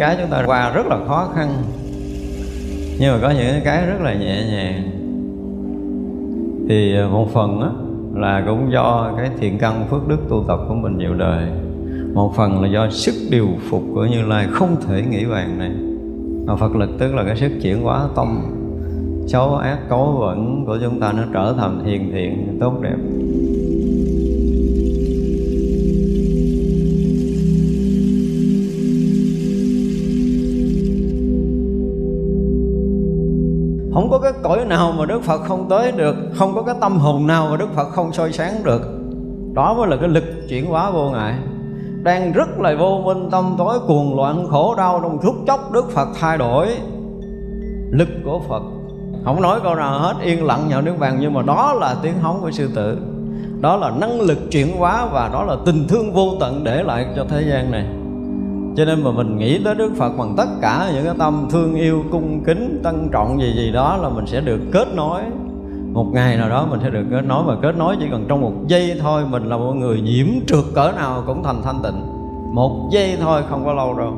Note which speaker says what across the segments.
Speaker 1: cái chúng ta qua rất là khó khăn. Nhưng mà có những cái rất là nhẹ nhàng. Thì ờ, một phần á, là cũng do cái thiện căn phước đức tu tập của mình nhiều đời. Một phần là do sức điều phục của như lai không thể nghĩ bàn này. Mà phật lực tức là cái sức chuyển hóa tâm, xấu ác, cấu vẫn của chúng ta nó trở thành hiền thiện, tốt đẹp. Không có cái cõi nào mà Đức Phật không tới được, Không có cái tâm hồn nào mà Đức Phật không soi sáng được. Đó mới là cái lực chuyển hóa vô ngại. Đang rất là vô minh, tâm tối cuồng loạn, khổ đau, Trong phút chốc Đức Phật thay đổi Lực của Phật. Không nói câu nào hết, yên lặng nhạo nước vàng Nhưng mà đó là tiếng hóng của sư tử. Đó là năng lực chuyển hóa Và đó là tình thương vô tận để lại cho thế gian này cho nên mà mình nghĩ tới Đức Phật bằng tất cả những cái tâm thương yêu, cung kính, tân trọng gì gì đó là mình sẽ được kết nối. Một ngày nào đó mình sẽ được kết nối và kết nối chỉ cần trong một giây thôi mình là một người nhiễm trượt cỡ nào cũng thành thanh tịnh. Một giây thôi không có lâu đâu.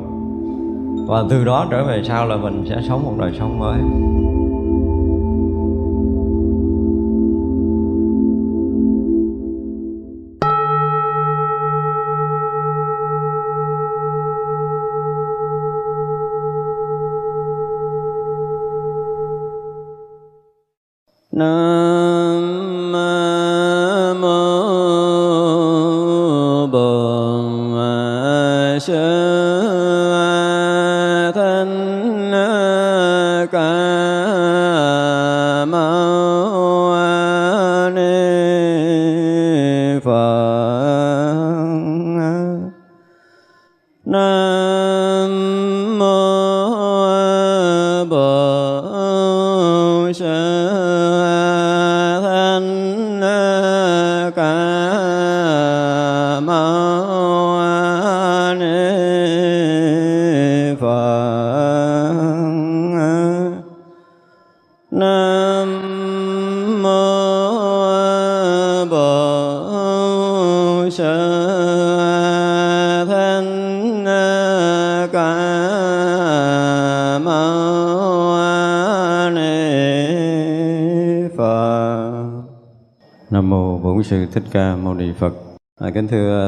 Speaker 1: Và từ đó trở về sau là mình sẽ sống một đời sống mới. Sư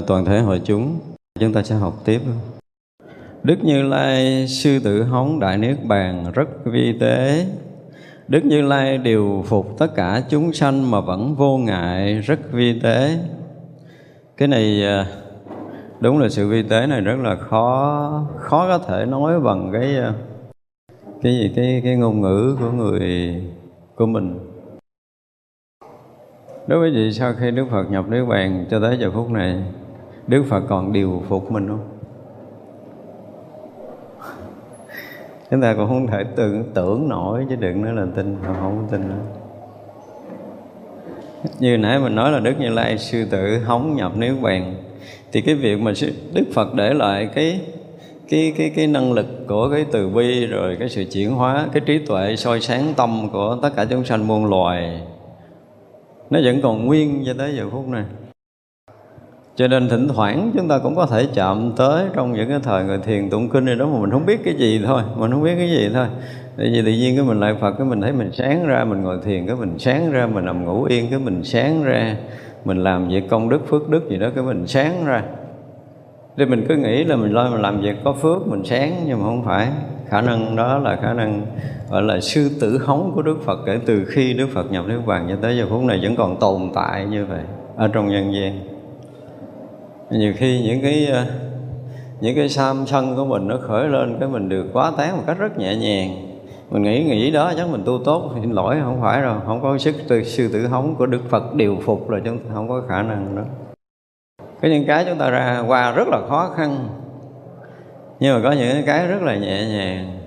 Speaker 1: toàn thể hội chúng. Chúng ta sẽ học tiếp. Đức như lai, sư tử hống đại niết bàn, rất vi tế. Đức như lai điều phục tất cả chúng sanh mà vẫn vô ngại, rất vi tế. Cái này à, đúng là sự vi tế này rất là khó khó có thể nói bằng cái à, cái gì, cái cái ngôn ngữ của người, của mình. Đối với vị, sau khi đức phật nhập niết bàn cho tới giờ phút này đức phật còn điều phục mình không? Chúng ta cũng không thể tưởng tưởng nổi chứ đừng nói là tin không, không tin nữa. Như nãy mình nói là đức như lai sư tử hóng nhập niết bàn thì cái việc mà đức phật để lại cái cái cái cái năng lực của cái từ bi rồi cái sự chuyển hóa cái trí tuệ soi sáng tâm của tất cả chúng sanh muôn loài nó vẫn còn nguyên cho tới giờ phút này cho nên thỉnh thoảng chúng ta cũng có thể chạm tới trong những cái thời người thiền tụng kinh này đó mà mình không biết cái gì thôi, mình không biết cái gì thôi. Tại vì tự nhiên cái mình lại phật, cái mình thấy mình sáng ra, mình ngồi thiền, cái mình sáng ra, mình nằm ngủ yên, cái mình sáng ra, mình làm việc công đức, phước đức gì đó, cái mình sáng ra. Thì mình cứ nghĩ là mình lo mình làm việc có phước, mình sáng, nhưng mà không phải. Khả năng đó là khả năng, gọi là sư tử hống của Đức Phật kể từ khi Đức Phật nhập Niết Bàn cho tới giờ phút này vẫn còn tồn tại như vậy ở trong nhân gian nhiều khi những cái ờ, những cái sam sân của mình nó khởi lên cái mình được quá tán một cách rất nhẹ nhàng. Mình nghĩ nghĩ đó chắc mình tu tốt, xin lỗi, không phải rồi không có sức từ sư tử hống của đức phật điều phục là chúng ta không có khả năng đó. Có những cái chúng ta ra qua rất là khó khăn, nhưng mà có những cái rất là nhẹ nhàng.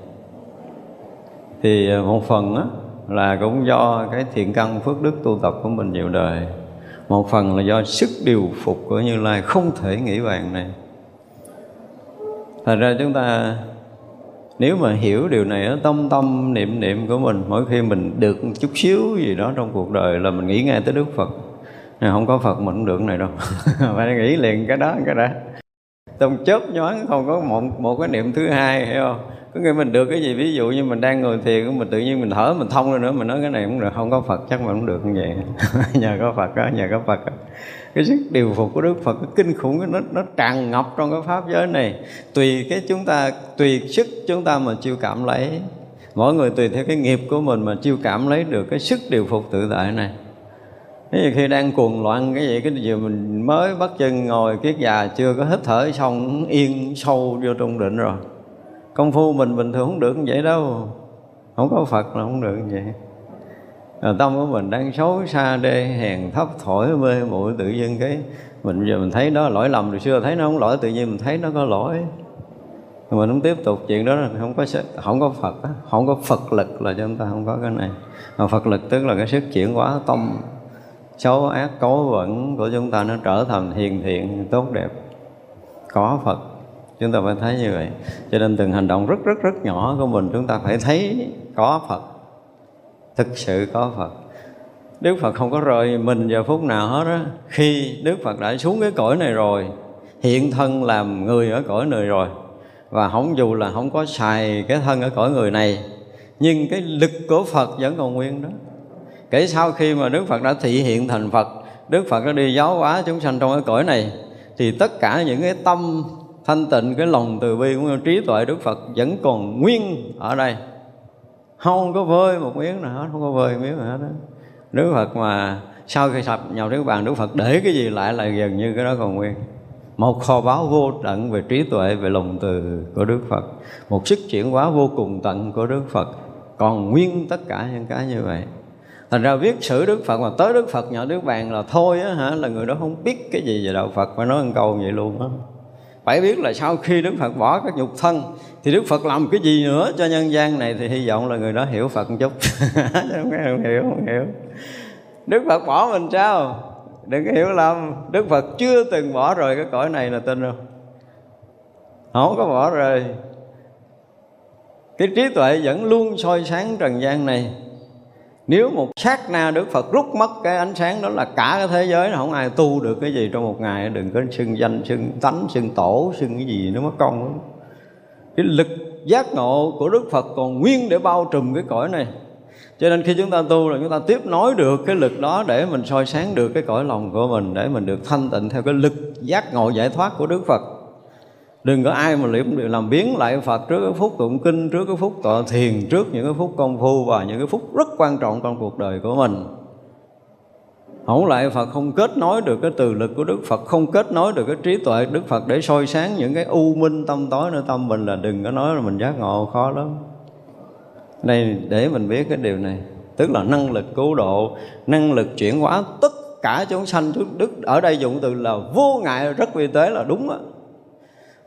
Speaker 1: Thì ờ, một phần á, là cũng do cái thiện căn phước đức tu tập của mình nhiều đời một phần là do sức điều phục của như lai không thể nghĩ bàn này. Thật ra chúng ta, nếu mà hiểu điều này ở tâm tâm, niệm niệm của mình, mỗi khi mình được chút xíu gì đó trong cuộc đời là mình nghĩ ngay tới đức phật. Này, không có phật mình không được này đâu. Phải nghĩ liền cái đó cái đó. Trong chớp nhoáng không có một một cái niệm thứ hai, hiểu không? Có nghĩa mình được cái gì, ví dụ như mình đang ngồi thiền mình tự nhiên mình thở, mình thông lên nữa, mình nói cái này cũng được, không có phật chắc mà cũng được như vậy. Nhờ có phật đó nhờ có phật đó. cái sức điều phục của đức phật cái kinh khủng nó nó tràn ngập trong cái pháp giới này. Tùy cái chúng ta, tùy sức chúng ta mà chiêu cảm lấy. Mỗi người tùy theo cái nghiệp của mình mà chiêu cảm lấy được cái sức điều phục tự tại này. Ví dụ khi đang cuồng loạn cái gì cái gì mình mới bắt chân ngồi, kiết già, chưa có hít thở xong yên sâu vô trong định rồi công phu mình bình thường không được như vậy đâu. Không có phật là không được như vậy. Rồi tâm của mình đang xấu xa đê, hèn thấp, thổi, mê muội, tự nhiên cái mình giờ mình thấy đó lỗi lầm, rồi xưa thấy nó không lỗi, tự nhiên mình thấy nó có lỗi. Mình không tiếp tục chuyện đó là không có không có Phật không có Phật lực là cho chúng ta không có cái này. Mà Phật lực tức là cái sức chuyển hóa tâm, xấu, ác, cấu vẫn của chúng ta nó trở thành hiền thiện, tốt đẹp. Có Phật chúng ta phải thấy như vậy. Cho nên từng hành động rất rất rất nhỏ của mình chúng ta phải thấy có Phật. Thực sự có Phật. Đức Phật không có rời mình giờ phút nào hết á. Khi Đức Phật đã xuống cái cõi này rồi, Hiện thân làm người ở cõi này rồi, Và không dù là không có xài cái thân ở cõi người này, Nhưng cái lực của Phật vẫn còn nguyên đó. Kể sau khi mà Đức Phật đã thị hiện thành Phật, Đức Phật đã đi giáo hóa chúng sanh trong cái cõi này, Thì tất cả những cái tâm thanh tịnh Cái lòng từ bi của trí tuệ Đức Phật vẫn còn nguyên ở đây. Không có vơi một miếng nào hết, Không có vơi miếng nào hết đó. Đức Phật mà sau khi sập nhào đến bàn, Đức Phật để cái gì lại là gần như cái đó còn nguyên. Một kho báu vô tận về trí tuệ, về lòng từ của Đức Phật. Một sức chuyển hóa vô cùng tận của Đức Phật. Còn nguyên tất cả những cái như vậy. Thành ra viết sử đức phật mà tới đức phật nhỏ đức bàn là thôi á hả, là người đó không biết cái gì về đạo phật mà nói một câu vậy luôn á phải biết là sau khi đức phật bỏ các nhục thân, thì đức phật làm cái gì nữa cho nhân gian này thì hy vọng là người đó hiểu phật một chút. Không hiểu không hiểu đức phật bỏ mình sao? Đừng có hiểu lầm. Đức phật chưa từng bỏ rời cái cõi này là tin không không có bỏ rời. Cái trí tuệ vẫn luôn soi sáng trần gian này nếu một sát na Đức Phật rút mất cái ánh sáng đó là cả cái thế giới không ai tu được cái gì trong một ngày. Đừng có xưng danh, xưng tánh, xưng tổ, xưng cái gì nó mất công. Lắm cái lực giác ngộ của Đức Phật còn nguyên để bao trùm cái cõi này. Cho nên khi chúng ta tu là chúng ta tiếp nối được cái lực đó để mình soi sáng được cái cõi lòng của mình, để mình được thanh tịnh theo cái lực giác ngộ giải thoát của Đức Phật đừng có ai mà liệm làm biến lại Phật trước cái phút tụng kinh, trước cái phút tọa thiền, trước những cái phút công phu và những cái phút rất quan trọng trong cuộc đời của mình. Hỗn lại Phật không kết nối được cái từ lực của Đức Phật, không kết nối được cái trí tuệ Đức Phật để soi sáng những cái u minh tâm tối nơi tâm mình là đừng có nói là mình giác ngộ, khó lắm. Đây, để mình biết cái điều này, tức là năng lực cứu độ, năng lực chuyển hóa tất cả chúng sanh đức ở đây dụng từ là vô ngại, rất vi tế là đúng á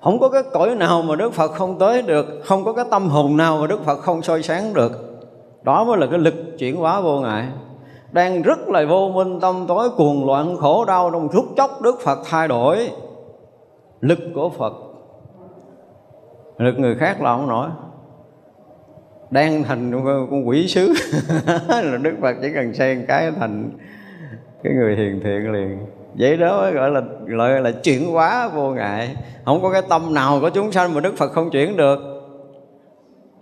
Speaker 1: không có cái cõi nào mà Đức Phật không tới được, Không có cái tâm hồn nào mà Đức Phật không soi sáng được. Đó mới là cái lực chuyển hóa vô ngại. Đang rất là vô minh, tâm tối cuồng loạn, khổ đau, Trong phút chốc Đức Phật thay đổi Lực của Phật. Lực người khác là không nổi. Đang thành con quỷ sứ. Là Đức Phật chỉ cần xây cái thành Cái người hiền thiện liền vậy đó mới gọi là gọi là chuyển hóa vô ngại. Không có cái tâm nào của chúng sanh mà đức phật không chuyển được.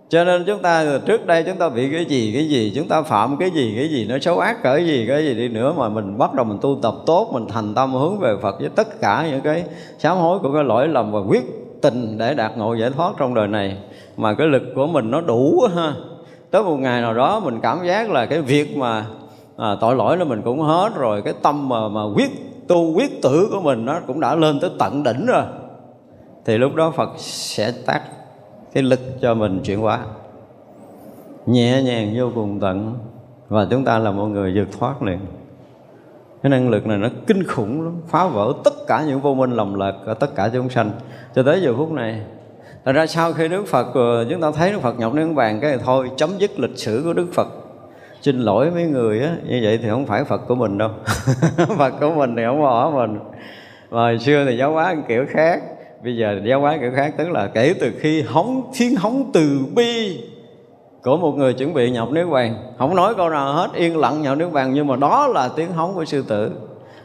Speaker 1: Cho nên chúng ta trước đây chúng ta bị cái gì cái gì chúng ta phạm cái gì cái gì nó xấu ác cỡ gì cái gì đi nữa mà mình bắt đầu mình tu tập tốt mình thành tâm hướng về Phật với tất cả những cái sám hối của cái lỗi lầm và quyết tình để đạt ngộ giải thoát trong đời này. Mà cái lực của mình nó đủ ha. Tới một ngày nào đó mình cảm giác là cái việc mà à, tội lỗi là mình cũng hết rồi cái tâm mà mà quyết tu quyết tử của mình nó cũng đã lên tới tận đỉnh rồi. Thì lúc đó Phật sẽ tác cái lực cho mình chuyển hóa. Nhẹ nhàng vô cùng tận. Và chúng ta là mọi người vượt thoát liền. Cái năng lực này nó kinh khủng lắm. Phá vỡ tất cả những vô minh lầm lạc ở tất cả chúng sanh. Cho tới giờ phút này, Thật ra sau khi Đức Phật ờ, chúng ta thấy Đức Phật nhập niết bàn, cái này thôi, chấm dứt lịch sử của Đức Phật xin lỗi mấy người á, như vậy thì không phải phật của mình đâu. Phật của mình thì không bỏ mình. Mà hồi xưa thì giáo hóa kiểu khác. Bây giờ giáo hóa kiểu khác, tức là kể từ khi hóng thiên hóng từ bi của một người chuẩn bị nhập nước vàng không nói câu nào hết, yên lặng nhập nước vàng nhưng mà đó là tiếng hóng của sư tử.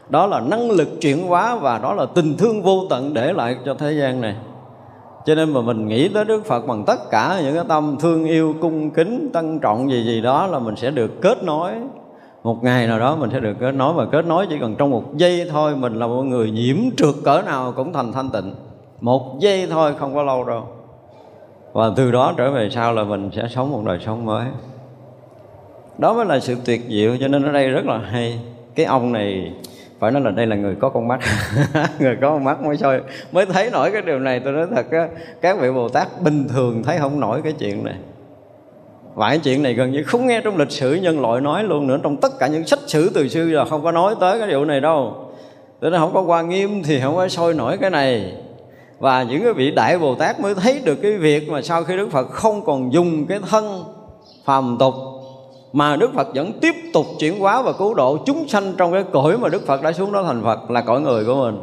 Speaker 1: Đó là năng lực chuyển hóa và đó là tình thương vô tận để lại cho thế gian này cho nên mà mình nghĩ tới Đức Phật bằng tất cả những cái tâm thương yêu, cung kính tân trọng gì gì đó là mình sẽ được kết nối. Một ngày nào đó mình sẽ được kết nối và kết nối chỉ cần trong một giây thôi, mình là một người nhiễm trượt cỡ nào cũng thành thanh tịnh. Một giây thôi, không có lâu đâu. Và từ đó trở về sau là mình sẽ sống một đời sống mới. Đó mới là sự tuyệt diệu, cho nên ở đây rất là hay. Cái ông này phải nói là đây là người có con mắt. Người có con mắt mới soi mới thấy nổi cái điều này. Tôi nói thật á, các vị bồ tát bình thường thấy không nổi cái chuyện này. Và cái chuyện này gần như không nghe trong lịch sử nhân loại nói luôn nữa. Trong tất cả những sách sử từ xưa là không có nói tới cái điều này đâu. Thế nên không có qua nghiêm thì không có soi nổi cái này. Và những cái vị Đại Bồ Tát mới thấy được cái việc mà sau khi Đức Phật không còn dùng cái thân phàm tục mà Đức Phật vẫn tiếp tục chuyển hóa và cứu độ chúng sanh trong cái cõi mà Đức Phật đã xuống đó thành Phật là cõi người của mình.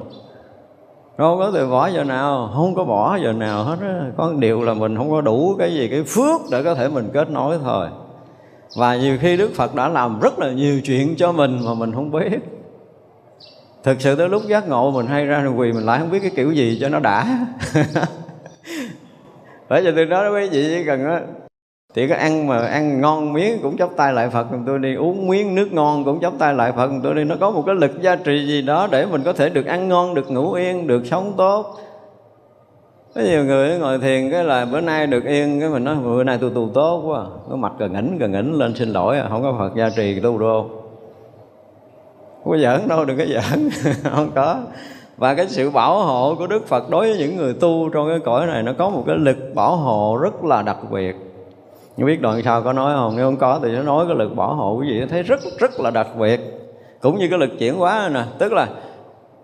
Speaker 1: Không có từ bỏ giờ nào không có bỏ giờ nào hết á. Có điều là mình không có đủ cái gì cái phước để có thể mình kết nối thôi. Và nhiều khi Đức Phật đã làm rất là nhiều chuyện cho mình mà mình không biết. Thực sự tới lúc giác ngộ mình hay ra quỳ mình lại không biết cái kiểu gì cho nó đã. Bởi vì từ đó quý vị chỉ cần đó, thì có ăn mà ăn ngon miếng cũng chắp tay lại Phật tôi đi uống miếng nước ngon cũng chắp tay lại Phật tôi đi, nó có một cái lực gia trị gì đó để mình có thể được ăn ngon, được ngủ yên, được sống tốt. Có nhiều người ngồi thiền cái là bữa nay được yên, cái mình nói, bữa nay tôi tu tốt quá. Có mặt gần ngỉnh gần ngỉnh lên, xin lỗi, không có Phật gia trì tu đâu. Không có giỡn đâu, đừng có giỡn. Không có. Và cái sự bảo hộ của Đức Phật đối với những người tu trong cái cõi này, nó có một cái lực bảo hộ rất là đặc biệt nhưng biết đoạn sau có nói không? Nếu không có thì nó nói cái lực bảo hộ cái gì thấy rất rất là đặc biệt. Cũng như cái lực chuyển hóa nè. Tức là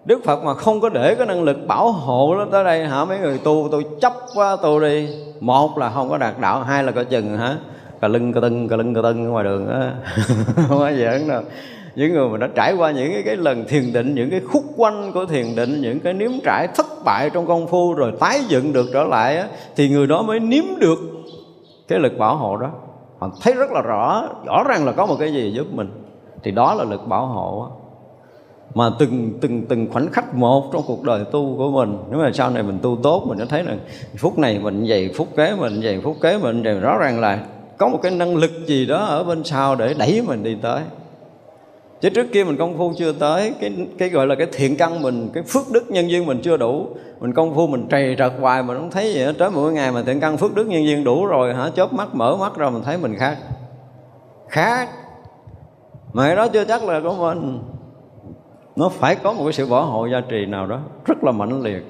Speaker 1: Đức Phật mà không có để cái năng lực bảo hộ nó tới đây hả? Mấy người tu tôi chấp quá tu đi. Một là không có đạt đạo hai là coi chừng hả? Cà lưng cà tưng cà lưng cà tưng ngoài đường á. Không có giỡn đâu. Những người mà đã trải qua những cái, cái lần thiền định những cái khúc quanh của thiền định những cái nếm trải thất bại trong công phu rồi tái dựng được trở lại á, thì người đó mới nếm được cái lực bảo hộ đó, họ thấy rất là rõ rõ ràng là có một cái gì giúp mình. Thì đó là lực bảo hộ mà từng từng từng khoảnh khắc một trong cuộc đời tu của mình, nếu mà sau này mình tu tốt, mình sẽ thấy là phút này mình vậy phút kế mình vậy phút kế mình vậy rõ ràng là có một cái năng lực gì đó ở bên sau để đẩy mình đi tới chứ trước kia mình công phu chưa tới, cái cái gọi là cái thiện căn mình, cái phước đức nhân duyên mình chưa đủ. Mình công phu mình trầy trật hoài mình không thấy gì hết. Tới mỗi ngày mà thiện căn phước đức nhân duyên đủ rồi, hả, chớp mắt, mở mắt ra mình thấy mình khác. Khác. Mà cái đó chưa chắc là của mình. Nó phải có một cái sự bảo hộ gia trì nào đó rất là mạnh liệt.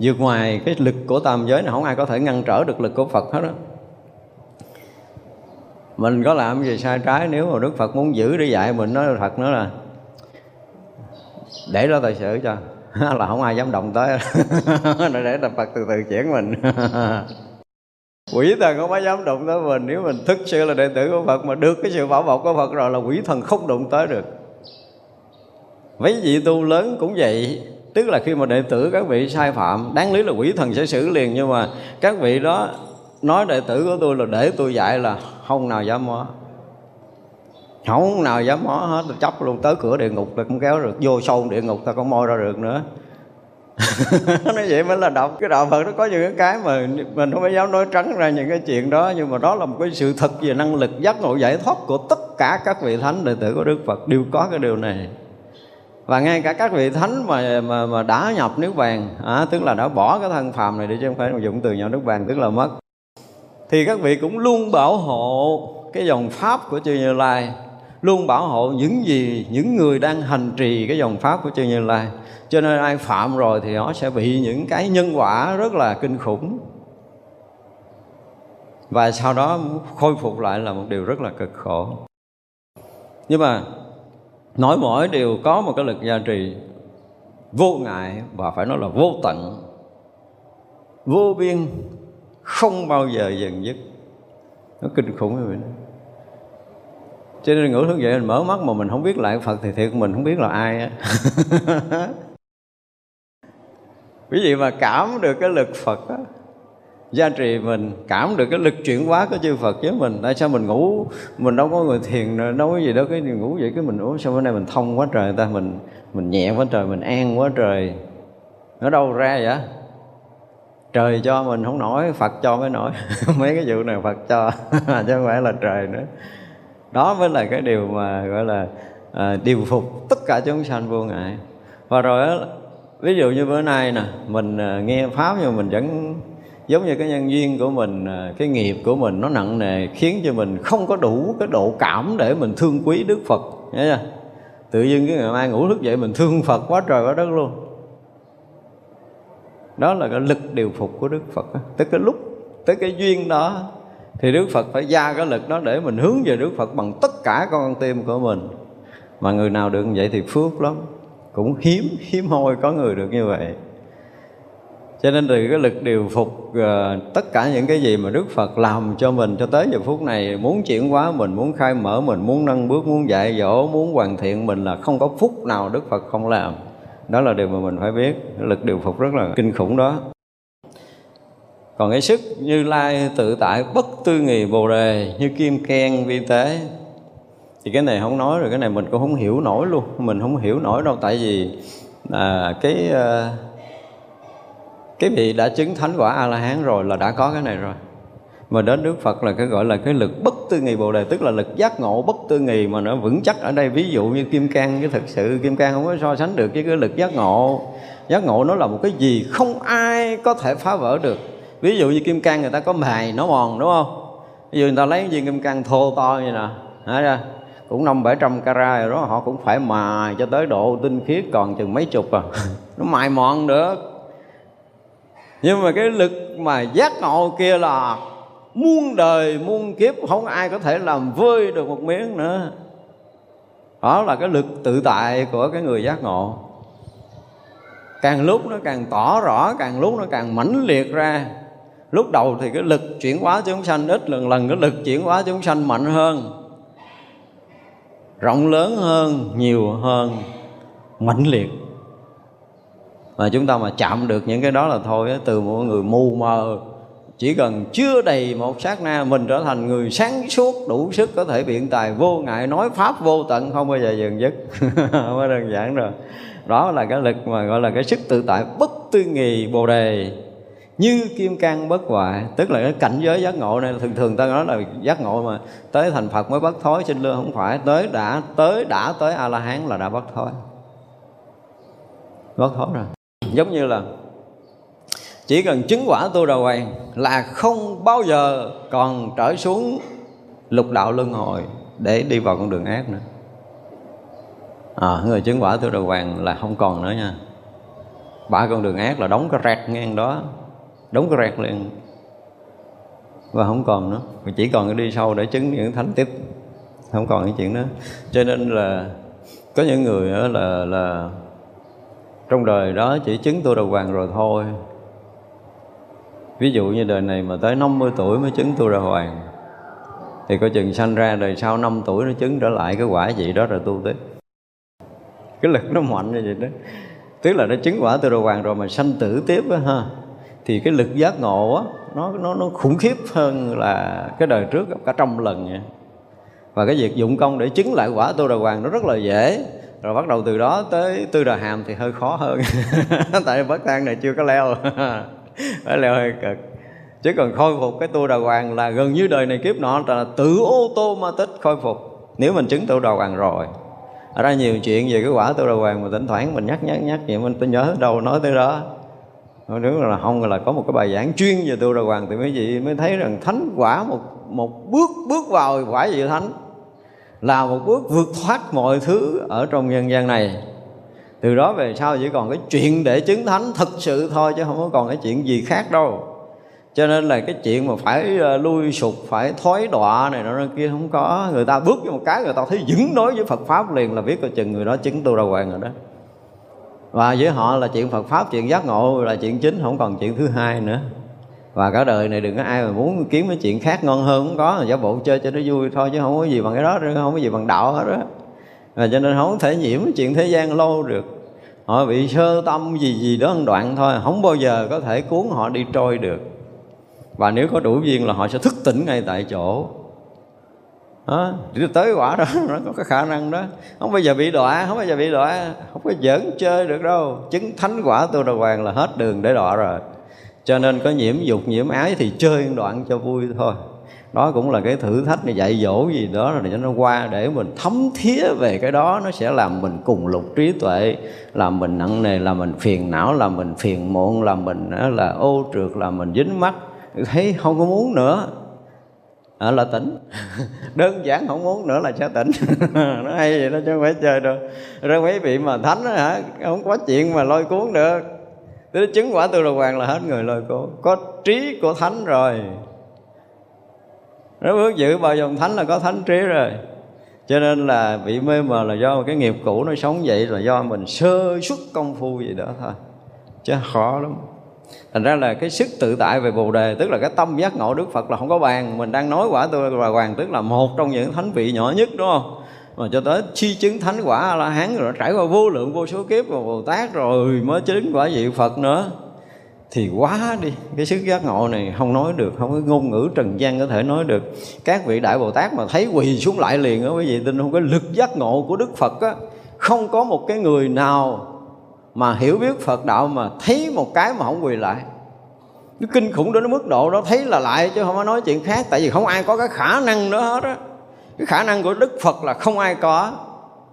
Speaker 1: Vượt ngoài cái lực của tam giới này, không ai có thể ngăn trở được lực của Phật hết đó mình có làm gì sai trái, nếu mà Đức Phật muốn giữ để dạy mình, nói Phật nữa là để đó tài sự cho. Là không ai dám động tới. Để tập Phật từ từ chuyển mình. Quỷ thần không có dám động tới mình. Nếu mình thức sự là đệ tử của Phật, mà được cái sự bảo bọc của Phật rồi là quỷ thần không đụng tới được. Mấy vị tu lớn cũng vậy. Tức là khi mà đệ tử các vị sai phạm, đáng lý là quỷ thần sẽ xử liền, nhưng mà các vị đó nói đệ tử của tôi là để tôi dạy là không nào dám mó không nào dám mó hết tôi chấp luôn tới cửa địa ngục tôi cũng kéo được vô sâu địa ngục ta không moi ra được nữa. Nói vậy mới là đọc. Cái đạo phật nó có những cái mà mình không phải dám nói trắng ra những cái chuyện đó nhưng mà đó là một cái sự thật về năng lực giác ngộ giải thoát của tất cả các vị thánh đệ tử của đức phật đều có cái điều này. Và ngay cả các vị thánh mà mà, mà đã nhập nước vàng à, tức là đã bỏ cái thân phàm này để chứ không phải dùng từ nhỏ nước vàng tức là mất thì các vị cũng luôn bảo hộ cái dòng pháp của chư Như Lai, luôn bảo hộ những gì, những người đang hành trì cái dòng pháp của chư Như Lai. Cho nên ai phạm rồi thì họ sẽ bị những cái nhân quả rất là kinh khủng. Và sau đó khôi phục lại là một điều rất là cực khổ. Nhưng mà nói mỗi điều có một cái lực gia trì vô ngại, và phải nói là vô tận, vô biên không bao giờ dần dứt. Nó kinh khủng như vậy cho nên ngữ thức dậy mình mở mắt mà mình không biết lại Phật thì thiệt mình không biết là ai á. Quý vị mà cảm được cái lực Phật á, gia trì mình, cảm được cái lực chuyển hóa của chư Phật với mình, tại sao mình ngủ, mình đâu có người thiền, đâu có gì đó cái ngủ vậy cái mình ngủ sao bữa nay mình thông quá trời ta, mình mình nhẹ quá trời, mình an quá trời. Nó đâu ra vậy? Trời cho mình không nổi phật cho mới nổi. Mấy cái vụ này phật cho chứ không phải là trời nữa. Đó mới là cái điều mà gọi là à, điều phục tất cả chúng sanh vô ngại. Và rồi đó, ví dụ như bữa nay nè mình à, nghe pháp nhưng mình vẫn giống như cái nhân duyên của mình à, cái nghiệp của mình nó nặng nề khiến cho mình không có đủ cái độ cảm để mình thương quý đức phật. Nhớ chưa? Tự nhiên cái ngày mai ngủ thức dậy mình thương phật quá trời quá đất luôn đó là cái lực điều phục của đức phật tới cái lúc tới cái duyên đó thì đức phật phải ra cái lực đó để mình hướng về đức phật bằng tất cả con tim của mình. Mà người nào được như vậy thì phước lắm. Cũng hiếm hiếm hoi có người được như vậy. Cho nên từ cái lực điều phục uh, tất cả những cái gì mà Đức Phật làm cho mình cho tới giờ phút này muốn chuyển hóa mình, muốn khai mở mình, muốn nâng bước, muốn dạy dỗ, muốn hoàn thiện mình là không có phút nào Đức Phật không làm. Đó là điều mà mình phải biết, lực điều phục rất là kinh khủng đó. Còn cái sức như lai tự tại bất tư nghì bồ đề như kim khen vi tế. Thì cái này không nói rồi cái này mình cũng không hiểu nổi luôn. Mình không hiểu nổi đâu tại vì à, cái à, cái vị đã chứng thánh quả a la hán rồi là đã có cái này rồi mà đến Đức Phật là cái gọi là cái lực bất tư nghì bồ đề, tức là lực giác ngộ bất tư nghì mà nó vững chắc ở đây. Ví dụ như kim cang, cái thực sự kim cang không có so sánh được với cái lực giác ngộ. Giác ngộ nó là một cái gì không ai có thể phá vỡ được. Ví dụ như kim cang người ta có mài nó mòn, đúng không? Ví dụ người ta lấy viên kim cang thô to như nè ra? Cũng năm bảy trăm carat rồi đó, họ cũng phải mài cho tới độ tinh khiết còn chừng mấy chục à. Nó mài mòn được. Nhưng mà cái lực mà giác ngộ kia là muôn đời, muôn kiếp, không ai có thể làm vơi được một miếng nữa. Đó là cái lực tự tại của cái người giác ngộ. Càng lúc nó càng tỏ rõ, càng lúc nó càng mãnh liệt ra. Lúc đầu thì cái lực chuyển hóa chúng sanh ít lần lần cái lực chuyển hóa chúng sanh mạnh hơn, rộng lớn hơn, nhiều hơn, mãnh liệt. Mà chúng ta mà chạm được những cái đó là thôi từ một người mù mờ chỉ cần chưa đầy một sát na, mình trở thành người sáng suốt, đủ sức có thể biện tài, vô ngại nói pháp vô tận, không bao giờ dừng dứt mới đơn giản rồi. Đó là cái lực mà gọi là cái sức tự tại bất tư nghì bồ đề. Như kim cang bất hoại, tức là cái cảnh giới giác ngộ này, thường thường ta nói là giác ngộ mà, tới thành phật mới bất thối sinh lương không phải. Tới đã tới đã, tới a la hán là đã bất thối bất thối rồi. Giống như là chỉ cần chứng quả tu đà hoàng là không bao giờ còn trở xuống lục đạo luân hồi để đi vào con đường ác nữa. À, người chứng quả tu đà hoàng là không còn nữa nha. Ba con đường ác là đóng cái rẹt ngang đó đóng cái rẹt liền. Và không còn nữa. Chỉ còn đi sâu để chứng những thánh tiếp không còn cái chuyện đó. Cho nên là có những người là là trong đời đó chỉ chứng tu đầu hoàng rồi thôi ví dụ như đời này mà tới 50 tuổi mới chứng tu đà hoàng, thì coi chừng sanh ra đời sau 5 tuổi nó chứng trở lại cái quả gì đó rồi tu tiếp. Cái lực nó mạnh như vậy đó. Tức là nó chứng quả tu đà hoàng rồi mà sanh tử tiếp á ha, thì cái lực giác ngộ á, nó nó nó khủng khiếp hơn là cái đời trước cả trăm lần vậy. Và cái việc dụng công để chứng lại quả tu đà hoàng nó rất là dễ. Rồi bắt đầu từ đó tới tư đà hàm thì hơi khó hơn. Tại bất tan này chưa có leo. phải leo hơi cực. Chứ còn khôi phục cái tu đà hoàng là gần như đời này kiếp nọ là tự ô tô ma tích khôi phục. Nếu mình chứng tu đà hoàng rồi ở ra nhiều chuyện về cái quả tu đà hoàng mà thỉnh thoảng mình nhắc nhắc nhắc vậy mình tôi nhớ đâu nói tới đó. Nếu là không là có một cái bài giảng chuyên về tu đà hoàng thì mấy vị mới thấy rằng thánh quả một một bước bước vào quả vị thánh là một bước vượt thoát mọi thứ ở trong nhân gian này từ đó về sau chỉ còn cái chuyện để chứng thánh thực sự thôi, chứ không có còn cái chuyện gì khác đâu. Cho nên là cái chuyện mà phải ờ, lui sụp, phải thối đọa này nó kia không có. Người ta bước vô một cái, người ta thấy vững đối với Phật pháp liền là biết coi chừng người đó chứng tu đà hoàng rồi đó. Và với họ là chuyện Phật pháp, chuyện giác ngộ, là chuyện chính, không còn chuyện thứ hai nữa. Và cả đời này đừng có ai mà muốn kiếm cái chuyện khác ngon hơn, không có. Giả bộ chơi cho nó vui thôi, chứ không có gì bằng cái đó, không có gì bằng đạo hết đó và cho nên không thể nhiễm chuyện thế gian lâu được. Họ bị sơ tâm gì gì đó đoạn thôi không bao giờ có thể cuốn họ đi trôi được. Và nếu có đủ duyên là họ sẽ thức tỉnh ngay tại chỗ. Đó, chỉ tới quả đó nó có cái khả năng đó. Không bao giờ bị đọa không bao giờ bị đọa không có giỡn chơi được đâu. Chứng thánh quả tu đà hoàng là hết đường để đọa rồi. Cho nên có nhiễm dục nhiễm ái thì chơi đoạn cho vui thôi đó cũng là cái thử thách này dạy dỗ gì đó rồi cho nó qua để mình thấm thía về cái đó. Nó sẽ làm mình cùng lục trí tuệ làm mình nặng nề làm mình phiền não làm mình phiền muộn làm mình là ô trượt làm mình dính mắt. Thấy không có muốn nữa. À, là tỉnh. Đơn giản không muốn nữa là sẽ tỉnh. Nó hay vậy đó chứ không phải chơi đâu. Rồi mấy vị mà thánh đó, hả không có chuyện mà lôi cuốn được. Thế chứng quả tu đà hoàng là hết người lôi cuốn. Có trí của thánh rồi nó bước giữ bao dòng thánh là có thánh trí rồi. Cho nên là bị mê mờ là do cái nghiệp cũ nó sống vậy, là do mình sơ xuất công phu gì đó thôi. Chứ khó lắm. Thành ra là cái sức tự tại về bồ đề, tức là cái tâm giác ngộ đức phật là không có bàn. Mình đang nói quả tôi là hoàng, tức là một trong những thánh vị nhỏ nhất, đúng không? Mà cho tới chi chứng thánh quả a la hán rồi trải qua vô lượng vô số kiếp và bồ tát rồi mới chứng quả vị phật nữa thì quá đi, cái sức giác ngộ này không nói được, không có ngôn ngữ trần gian có thể nói được. Các vị đại bồ tát mà thấy quỳ xuống lại liền đó quý vị tin không? Có lực giác ngộ của đức phật á, không có một cái người nào mà hiểu biết phật đạo mà thấy một cái mà không quỳ lại. Cái kinh khủng đến mức độ đó, thấy là lại chứ không có nói chuyện khác, tại vì không ai có cái khả năng nữa hết á. Cái khả năng của đức phật là không ai có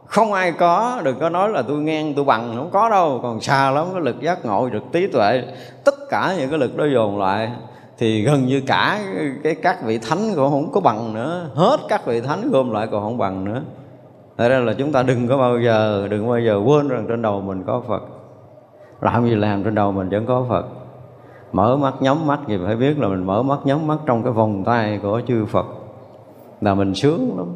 Speaker 1: không ai có, đừng có nói là tôi ngang, tôi bằng, không có đâu. Còn xa lắm, cái lực giác ngộ lực trí tuệ, tất cả những cái lực đó dồn lại, thì gần như cả cái các vị thánh cũng không có bằng nữa. Hết các vị thánh gom lại còn không bằng nữa. Thế ra là chúng ta đừng có bao giờ, đừng bao giờ quên rằng trên đầu mình có Phật. Làm gì làm trên đầu mình vẫn có Phật. Mở mắt, nhắm mắt, thì phải biết là mình mở mắt, nhắm mắt trong cái vòng tay của chư Phật. Là mình sướng lắm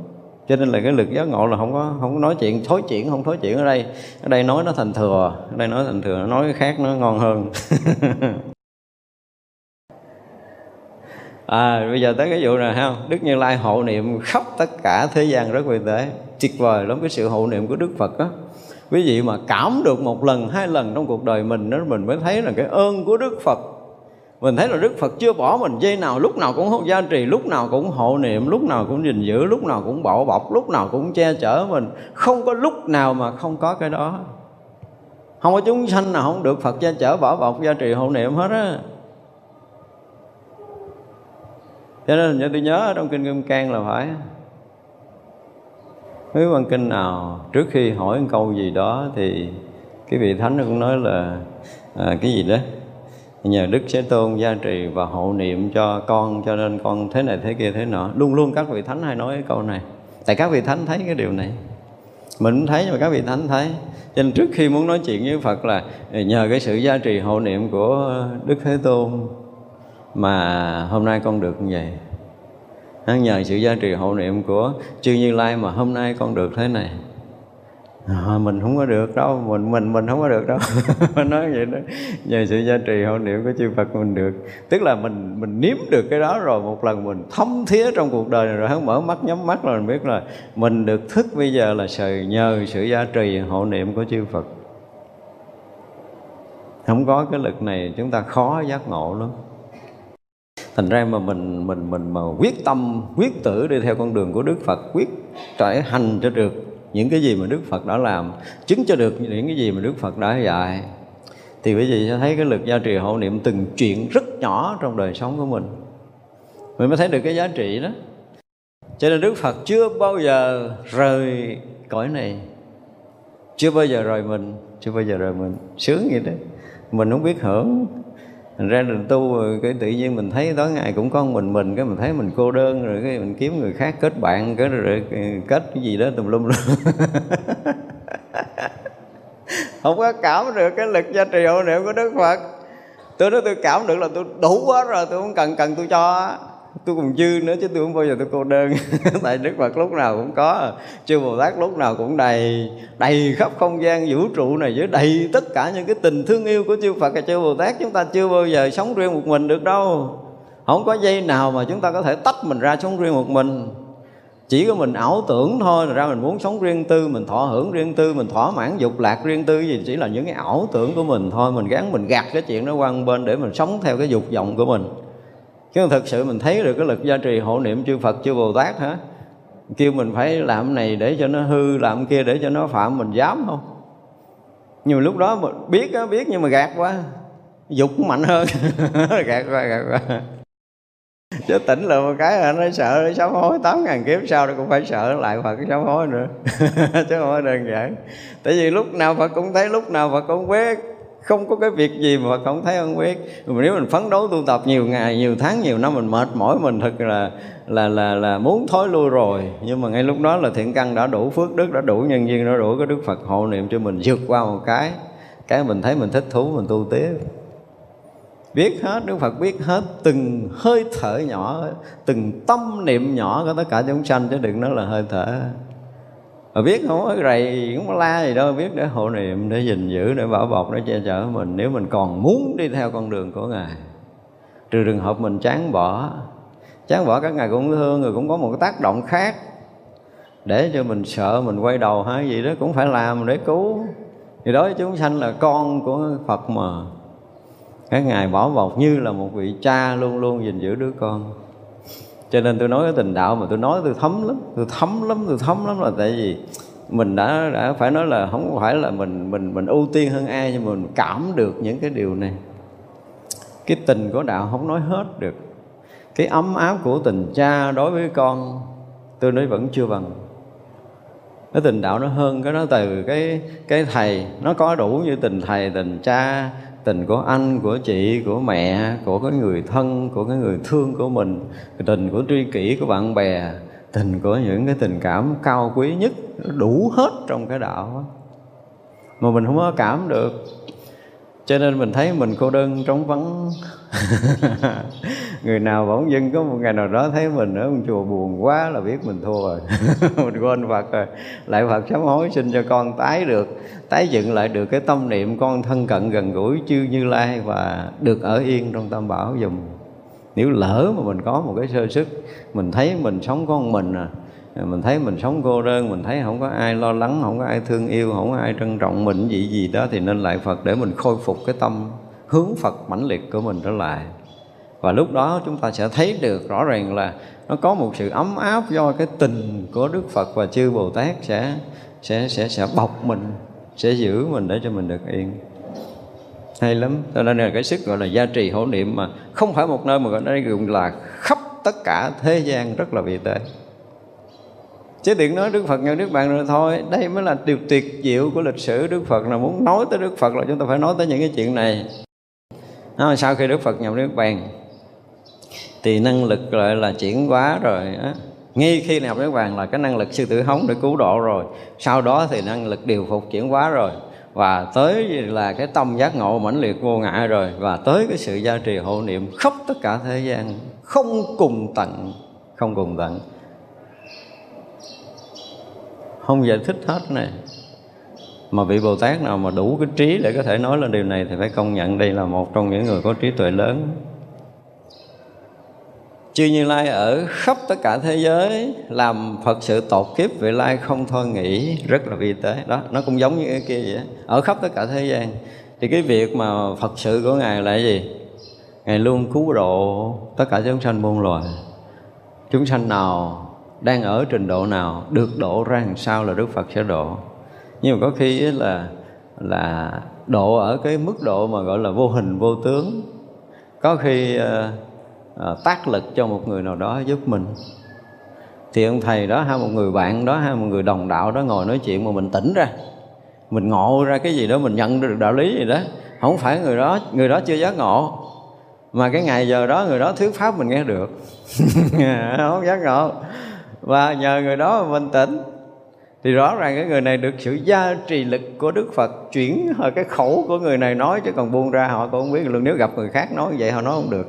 Speaker 1: cho nên là cái lực giác ngộ là không có không có nói chuyện, thối chuyện không thối chuyện ở đây. Ở đây nói nó thành thừa, ở đây nói thành thừa, nó nói cái khác nó ngon hơn. À bây giờ tới cái vụ này ha. Đức như lai hộ niệm khắp tất cả thế gian rất vi tế tuyệt vời lắm cái sự hộ niệm của đức phật á. Quý vị mà cảm được một lần, hai lần trong cuộc đời mình đó mình mới thấy là cái ơn của đức phật mình thấy là Đức Phật chưa bỏ mình dây nào lúc nào cũng gia trì lúc nào cũng hộ niệm lúc nào cũng gìn giữ lúc nào cũng bảo bọc lúc nào cũng che chở mình. Không có lúc nào mà không có cái đó. Không có chúng sanh nào không được Phật che chở bảo bọc gia trì hộ niệm hết á. Cho nên như tôi nhớ trong kinh Kim Cang là phải. Mấy văn kinh nào trước khi hỏi một câu gì đó thì cái vị thánh cũng nói là à, cái gì đó? Nhờ đức thế tôn gia trì và hộ niệm cho con, cho nên con thế này, thế kia, thế nọ. Luôn luôn các vị thánh hay nói cái câu này. Tại các vị thánh thấy cái điều này. Mình cũng thấy mà các vị thánh thấy. Cho nên trước khi muốn nói chuyện với phật là nhờ cái sự gia trì hộ niệm của đức thế tôn mà hôm nay con được như vậy. Nhờ sự gia trì hộ niệm của chư như lai mà hôm nay con được thế này à, mình không có được đâu mình mình mình không có được đâu. Nói vậy đó. Nhờ sự gia trì hộ niệm của chư Phật mình được. Tức là mình mình nếm được cái đó rồi một lần mình thấm thía trong cuộc đời này rồi hắn mở mắt nhắm mắt là mình biết là mình được thức bây giờ là sự nhờ sự gia trì hộ niệm của chư Phật. Không có cái lực này chúng ta khó giác ngộ lắm. Thành ra mà mình mình mình mà quyết tâm quyết tử đi theo con đường của Đức Phật quyết trải hành cho được những cái gì mà Đức Phật đã làm chứng cho được những cái gì mà Đức Phật đã dạy, thì quý vị sẽ thấy cái lực gia trì hộ niệm từng chuyện rất nhỏ trong đời sống của mình. Mình mới thấy được cái giá trị đó. Cho nên Đức Phật chưa bao giờ rời cõi này, chưa bao giờ rời mình, chưa bao giờ rời mình. Sướng vậy đó. Mình không biết hưởng thành ra mình tu rồi cái tự nhiên mình thấy tối ngày cũng có mình mình, cái mình thấy mình cô đơn rồi, cái mình kiếm người khác kết bạn, cái rồi kết cái gì đó tùm lum luôn không có cảm được cái lực gia trì hộ niệm của đức phật. Tôi nói tôi cảm được là tôi đủ quá rồi, tôi không cần cần tôi cho tôi còn dư nữa chứ tôi không bao giờ tôi cô đơn. Tại đức phật lúc nào cũng có. Chư bồ tát lúc nào cũng đầy đầy khắp không gian vũ trụ này, với đầy tất cả những cái tình thương yêu của chư phật. Và chư bồ tát chúng ta chưa bao giờ sống riêng một mình được đâu. Không có giây nào mà chúng ta có thể tách mình ra sống riêng một mình. Chỉ có mình ảo tưởng thôi là ra mình muốn sống riêng tư, mình thọ hưởng riêng tư, mình thỏa mãn dục lạc riêng tư. Gì chỉ là những cái ảo tưởng của mình thôi. Mình gắn mình gạt cái chuyện đó qua bên để mình sống theo cái dục vọng của mình chứ thực sự mình thấy được cái lực gia trì hộ niệm chư Phật, chư Bồ Tát hả? Kêu mình phải làm này để cho nó hư, làm kia để cho nó phạm, mình dám không? Nhưng mà lúc đó mà biết á, biết nhưng mà gạt quá, dục mạnh hơn. Gạt qua gạt qua chứ tỉnh là một cái là nó sợ, nó sám hối. Tám ngàn kiếp sau nó cũng phải sợ lại Phật, cái sám hối nữa. Chứ không phải đơn giản. Tại vì lúc nào Phật cũng thấy lúc nào Phật cũng biết không có cái việc gì mà Phật không thấy không biết mà nếu mình phấn đấu tu tập nhiều ngày, nhiều tháng, nhiều năm, mình mệt mỏi, mình thật là là là là muốn thối lui rồi. Nhưng mà ngay lúc đó là thiện căn đã đủ, phước đức đã đủ, nhân duyên đã đủ cái đức Phật hộ niệm cho mình vượt qua một cái cái mình thấy mình thích thú, mình tu tiếp. Biết hết, Đức Phật biết hết, từng hơi thở nhỏ, từng tâm niệm nhỏ của tất cả chúng sanh, chứ đừng nói là hơi thở mà biết không? Có rầy không la gì đâu, biết để hộ niệm, để gìn giữ, để bảo bọc, để che chở mình. Nếu mình còn muốn đi theo con đường của ngài, trừ trường hợp mình chán bỏ. Chán bỏ các ngài cũng thương người cũng có một cái tác động khác. Để cho mình sợ, mình quay đầu hay gì đó, cũng phải làm để cứu. Thì đối với chúng sanh là con của Phật mà. Các ngài bảo bọc như là một vị cha luôn luôn gìn giữ đứa con cho nên tôi nói cái tình đạo mà tôi nói tôi thấm lắm, tôi thấm lắm, tôi thấm lắm là tại vì mình đã đã phải nói là không phải là mình mình mình ưu tiên hơn ai nhưng mà mình cảm được những cái điều này. Cái tình của đạo không nói hết được. Cái ấm áp của tình cha đối với con, tôi nói vẫn chưa bằng. Cái tình đạo nó hơn cái đó từ cái cái thầy, nó có đủ như tình thầy, tình cha tình của anh, của chị, của mẹ, của cái người thân, của cái người thương của mình tình của tri kỷ của bạn bè, tình của những cái tình cảm cao quý nhất đủ hết trong cái đạo mà mình không có cảm được cho nên mình thấy mình cô đơn trống vắng. Người nào bỗng dưng có một ngày nào đó thấy mình ở một chùa buồn quá là biết mình thua rồi. Mình quên phật rồi. Lại phật sám hối xin cho con tái được, tái dựng lại được cái tâm niệm con thân cận gần gũi chư như lai và được ở yên trong tam bảo dùm. Nếu lỡ mà mình có một cái sơ sức, mình thấy mình sống con mình à mình thấy mình sống cô đơn, mình thấy không có ai lo lắng, không có ai thương yêu, không có ai trân trọng mình, gì gì đó, thì nên lại phật để mình khôi phục cái tâm hướng phật mãnh liệt của mình trở lại. Và lúc đó chúng ta sẽ thấy được rõ ràng là nó có một sự ấm áp do cái tình của đức phật và chư bồ tát sẽ sẽ sẽ sẽ bọc mình, sẽ giữ mình để cho mình được yên. Hay lắm. Cho nên là cái sức gọi là gia trì hổ niệm mà không phải một nơi mà gọi đây là khắp tất cả thế gian rất là vi tế chứ tiện nói Đức Phật nhận Đức Bạn rồi thôi. Đây mới là điều tuyệt diệu của lịch sử Đức Phật. Là muốn nói tới Đức Phật là chúng ta phải nói tới những cái chuyện này. À, Sau khi Đức Phật nhập Đức Bàn Thì năng lực gọi là chuyển hóa rồi á. Ngay khi nhập nước Bàn là cái năng lực sư tử hống để cứu độ rồi. Sau đó thì năng lực điều phục chuyển hóa rồi. Và tới là cái tâm giác ngộ mãnh liệt vô ngại rồi. Và tới cái sự gia trì hộ niệm khắp tất cả thế gian. Không cùng tận Không cùng tận không giải thích hết này. Mà vị Bồ Tát nào mà đủ cái trí để có thể nói lên điều này thì phải công nhận đây là một trong những người có trí tuệ lớn. Chư Như Lai ở khắp tất cả thế giới làm Phật sự tột kiếp, vị Lai không thôi nghĩ, rất là vi tế. Đó, nó cũng giống như cái kia vậy ở khắp tất cả thế gian, thì cái việc mà Phật sự của ngài là gì? Ngài luôn cứu độ tất cả chúng sanh muôn loài. Chúng sanh nào đang ở trình độ nào được độ ra làm sao là Đức Phật sẽ độ nhưng mà có khi là là độ ở cái mức độ mà gọi là vô hình vô tướng. Có khi à, à, tác lực cho một người nào đó giúp mình. Thì ông thầy đó hay một người bạn đó hay một người đồng đạo đó ngồi nói chuyện mà mình tỉnh ra. Mình ngộ ra cái gì đó mình nhận được đạo lý gì đó. Không phải người đó người đó chưa giác ngộ. Mà cái ngày giờ đó người đó thuyết pháp mình nghe được. Không giác ngộ và nhờ người đó mà mình tỉnh. Thì rõ ràng cái người này được sự gia trì lực của Đức Phật chuyển ở cái khẩu của người này nói, chứ còn buông ra họ cũng không biết. Luôn nếu gặp người khác nói vậy họ nói không được.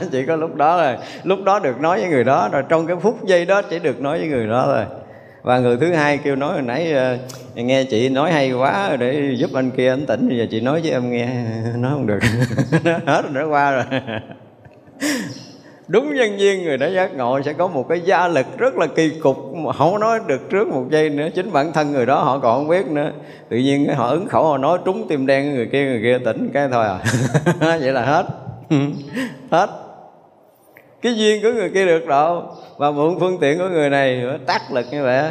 Speaker 1: Chỉ có lúc đó rồi lúc đó được nói với người đó, rồi trong cái phút giây đó chỉ được nói với người đó thôi. Và người thứ hai kêu nói hồi nãy ờ, nghe chị nói hay quá, để giúp anh kia anh tỉnh, bây giờ chị nói với em nghe. Nói không được. Hết rồi nó qua rồi đúng nhân viên người đó giác ngộ sẽ có một cái gia lực rất là kỳ cục. Mà không nói được trước một giây nữa, chính bản thân người đó họ còn không biết nữa. Tự nhiên họ ứng khẩu, họ nói trúng tim đen người kia người kia tỉnh cái thôi à. Vậy là hết. Hết. Cái duyên của người kia được đâu và mượn phương tiện của người này tác lực như vậy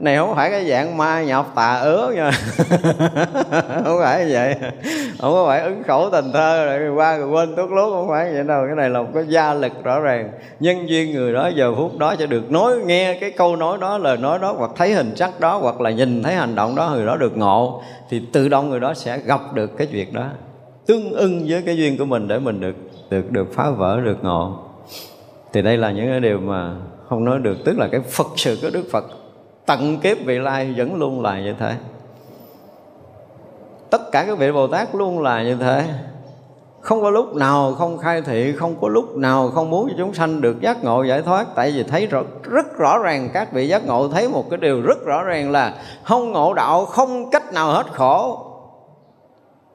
Speaker 1: này, không phải cái dạng ma nhọc tà ứa nha. Không phải vậy. Không có phải ứng khẩu tình thơ rồi qua rồi quên tốt lốt, không phải vậy đâu. Cái này là một cái gia lực rõ ràng. Nhân duyên người đó giờ phút đó sẽ được nói, nghe cái câu nói đó, lời nói đó, hoặc thấy hình sắc đó, hoặc là nhìn thấy hành động đó người đó được ngộ. Thì tự động người đó sẽ gặp được cái việc đó. Tương ưng với cái duyên của mình để mình được được được phá vỡ, được ngộ. Thì đây là những cái điều mà không nói được. Tức là cái phật sự của đức phật tận kiếp vị lai vẫn luôn là như thế. Tất cả các vị bồ tát luôn là như thế. Không có lúc nào không khai thị không có lúc nào không muốn cho chúng sanh được giác ngộ giải thoát. Tại vì thấy rõ, rất rõ ràng các vị giác ngộ thấy một cái điều rất rõ ràng là không ngộ đạo không cách nào hết khổ.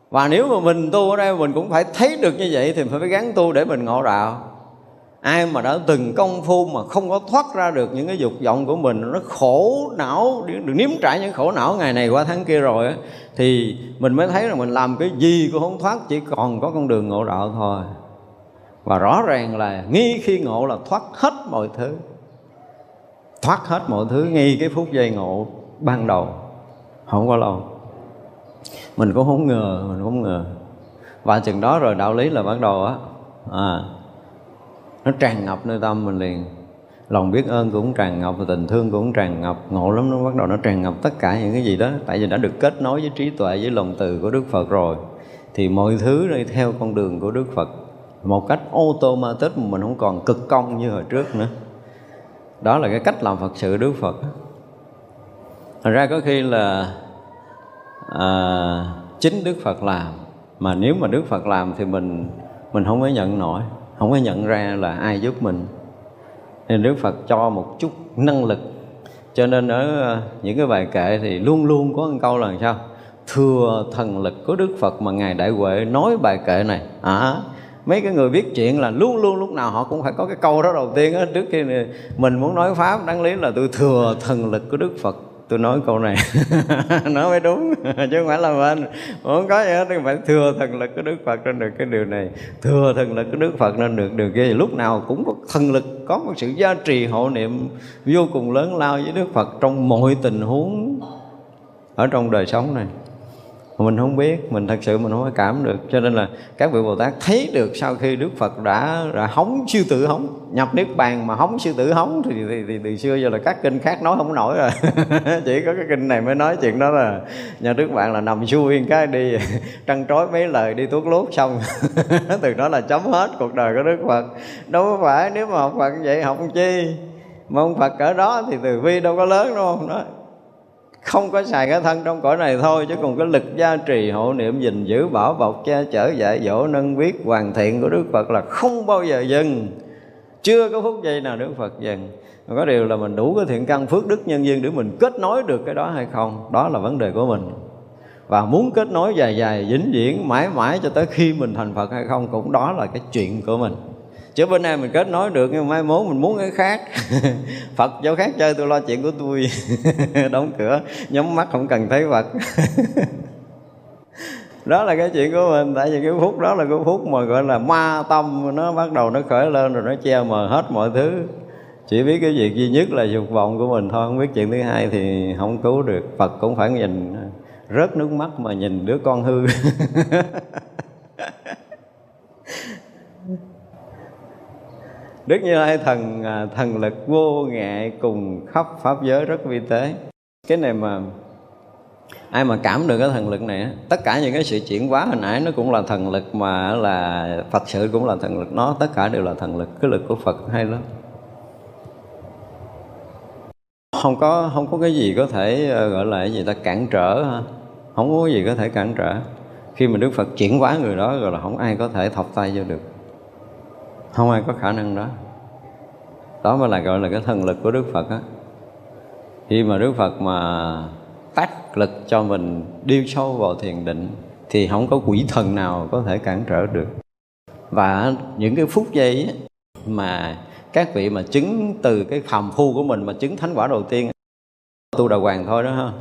Speaker 1: Và nếu mà mình tu ở đây mình cũng phải thấy được như vậy thì phải gắng tu để mình ngộ đạo ai mà đã từng công phu mà không có thoát ra được những cái dục vọng của mình nó khổ não được nếm trải những khổ não ngày này qua tháng kia rồi á thì mình mới thấy là mình làm cái gì cũng không thoát chỉ còn có con đường ngộ đạo thôi. Và rõ ràng là nghi khi ngộ là thoát hết mọi thứ. Thoát hết mọi thứ ngay cái phút giây ngộ ban đầu. Không có lâu. Mình cũng không ngờ mình cũng không ngờ. Và chừng đó rồi đạo lý là bắt đầu á. À, nó tràn ngập nơi tâm mình liền. Lòng biết ơn cũng tràn ngập và tình thương cũng tràn ngập. Ngộ lắm nó bắt đầu nó tràn ngập tất cả những cái gì đó. Tại vì đã được kết nối với trí tuệ với lòng từ của đức phật rồi. Thì mọi thứ đi theo con đường của đức phật. Một cách automatic mà mình không còn cực công như hồi trước nữa. Đó là cái cách làm phật sự đức phật. Thật ra có khi là à, chính đức phật làm. Mà nếu mà đức phật làm thì mình mình không có nhận nổi không có nhận ra là ai giúp mình. Nên Đức Phật cho một chút năng lực. Cho nên ở ờ, những cái bài kệ thì luôn luôn có một câu là sao? Thừa thần lực của Đức Phật mà ngài Đại Huệ nói bài kệ này. À, mấy cái người viết chuyện là luôn luôn lúc nào họ cũng phải có cái câu đó đầu tiên á. Trước khi mình muốn nói pháp đáng lý là tôi thừa thần lực của Đức Phật tôi nói câu này. Nói mới đúng, chứ không phải là mình. Không có gì hết, phải thừa thần lực của đức phật nên được cái điều này. Thừa thần lực của đức phật nên được điều kia. Lúc nào cũng có thần lực, có một sự gia trì hộ niệm vô cùng lớn lao với đức phật trong mọi tình huống ở trong đời sống này mình không biết mình thật sự mình không có cảm được. Cho nên là các vị bồ tát thấy được sau khi đức phật đã đã hóng sư tử hóng nhập niết bàn mà hóng sư tử hóng thì, thì, thì từ xưa giờ là các kinh khác nói không nổi rồi. Chỉ có cái kinh này mới nói chuyện đó là nhà đức bạn là nằm xuôi cái đi trăn trối mấy lời đi tuốt lút xong. Từ đó là chấm hết cuộc đời của đức phật. Đâu có phải nếu mà học phật vậy học chi? Mà ông phật cỡ đó thì từ vi đâu có lớn đúng không? Đó không có xài cái thân trong cõi này thôi, chứ còn cái lực gia trì, hộ niệm, gìn giữ, bảo bọc, che chở, dạy dỗ, nâng biết hoàn thiện của đức phật là không bao giờ dừng. Chưa có phút giây nào đức phật dừng. Mà có điều là mình đủ cái thiện căn phước đức nhân duyên để mình kết nối được cái đó hay không, đó là vấn đề của mình. Và muốn kết nối dài dài, vĩnh viễn, mãi mãi cho tới khi mình thành phật hay không, cũng đó là cái chuyện của mình chứ bên này mình kết nối được, nhưng mai mốt mình muốn cái khác. Phật, chỗ khác chơi, tôi lo chuyện của tôi. Đóng cửa, nhắm mắt, không cần thấy phật. Đó là cái chuyện của mình, tại vì cái phút đó là cái phút mà gọi là ma tâm, nó bắt đầu nó khởi lên rồi nó che mờ hết mọi thứ. Chỉ biết cái việc duy nhất là dục vọng của mình thôi, không biết chuyện thứ hai thì không cứu được. Phật cũng phải nhìn, rớt nước mắt mà nhìn đứa con hư. Đức Như Lai thần à, thần lực vô ngại cùng khắp pháp giới rất vi tế. Cái này mà ai mà cảm được cái thần lực này tất cả những cái sự chuyển hóa hồi nãy nó cũng là thần lực mà là Phật sự cũng là thần lực nó, tất cả đều là thần lực, cái lực của Phật hay lắm. Không có không có cái gì có thể ờ, gọi là cái gì ta, cản trở ha. Không có cái gì có thể cản trở. Khi mà Đức Phật chuyển hóa người đó rồi là không ai có thể thọc tay vô được không ai có khả năng đó. Đó mới là gọi là cái thần lực của đức phật á. Khi mà đức phật mà tác lực cho mình đi sâu vào thiền định thì không có quỷ thần nào có thể cản trở được. Và những cái phút giây ấy, mà các vị mà chứng từ cái phàm phu của mình mà chứng thánh quả đầu tiên tu đà hoàng thôi đó ha.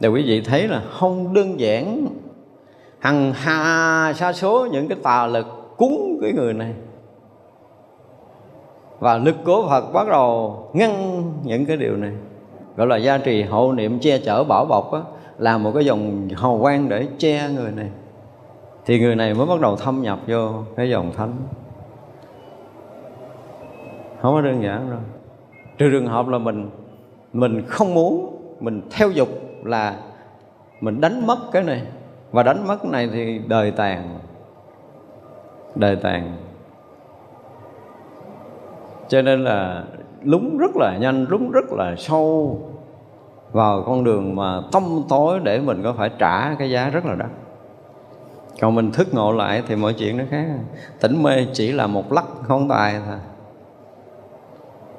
Speaker 1: Để quý vị thấy là không đơn giản hằng hà sa số những cái tà lực cúng cái người này và lực của Phật bắt đầu ngăn những cái điều này. Gọi là gia trì hộ niệm che chở bảo bọc á, là một cái dòng hào quang để che người này. Thì người này mới bắt đầu thâm nhập vô cái dòng thánh. Không có đơn giản đâu. Trừ trường hợp là mình mình không muốn mình theo dục là mình đánh mất cái này. Và đánh mất cái này thì đời tàn. Đời tàn cho nên là lúng rất là nhanh, lúng rất là sâu vào con đường mà tâm tối để mình có phải trả cái giá rất là đắt. Còn mình thức ngộ lại thì mọi chuyện nó khác. Tỉnh mê chỉ là một lắc không tài. thôi.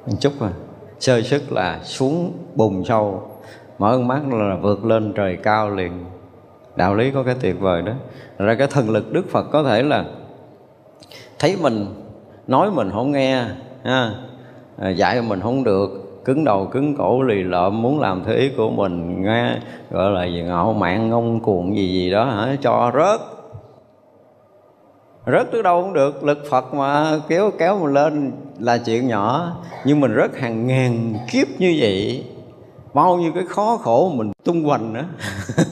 Speaker 1: Một chút à sơ sức là xuống bùn sâu. Mở mắt là vượt lên trời cao liền. Đạo lý có cái tuyệt vời đó. Ra cái thần lực đức phật có thể là thấy mình, nói mình không nghe ha. À, dạy mình không được. Cứng đầu cứng cổ lì lợm muốn làm theo ý của mình nghe gọi là gì ngạo mạn ngông cuồng gì gì đó hả? Cho rớt. Rớt tới đâu cũng được. Lực phật mà kéo kéo mình lên là chuyện nhỏ. Nhưng mình rớt hàng ngàn kiếp như vậy bao nhiêu cái khó khổ mình tung hoành nữa.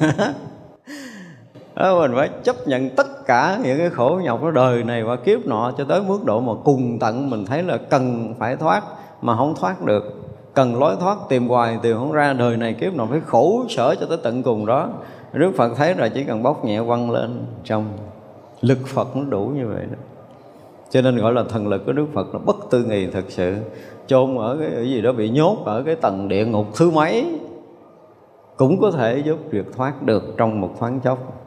Speaker 1: đó, mình phải chấp nhận tất cả những cái khổ nhọc của đời này và kiếp nọ cho tới mức độ mà cùng tận mình thấy là cần phải thoát mà không thoát được. Cần lối thoát tìm hoài tìm không ra đời này kiếp nọ phải khổ sở cho tới tận cùng đó. Đức Phật thấy rồi chỉ cần bóc nhẹ quăng lên trong lực Phật nó đủ như vậy đó. Cho nên gọi là thần lực của Đức Phật là bất tư nghì thật sự. Chôn ở cái, cái gì đó bị nhốt ở cái tầng địa ngục thứ mấy cũng có thể giúp việc thoát được trong một thoáng chốc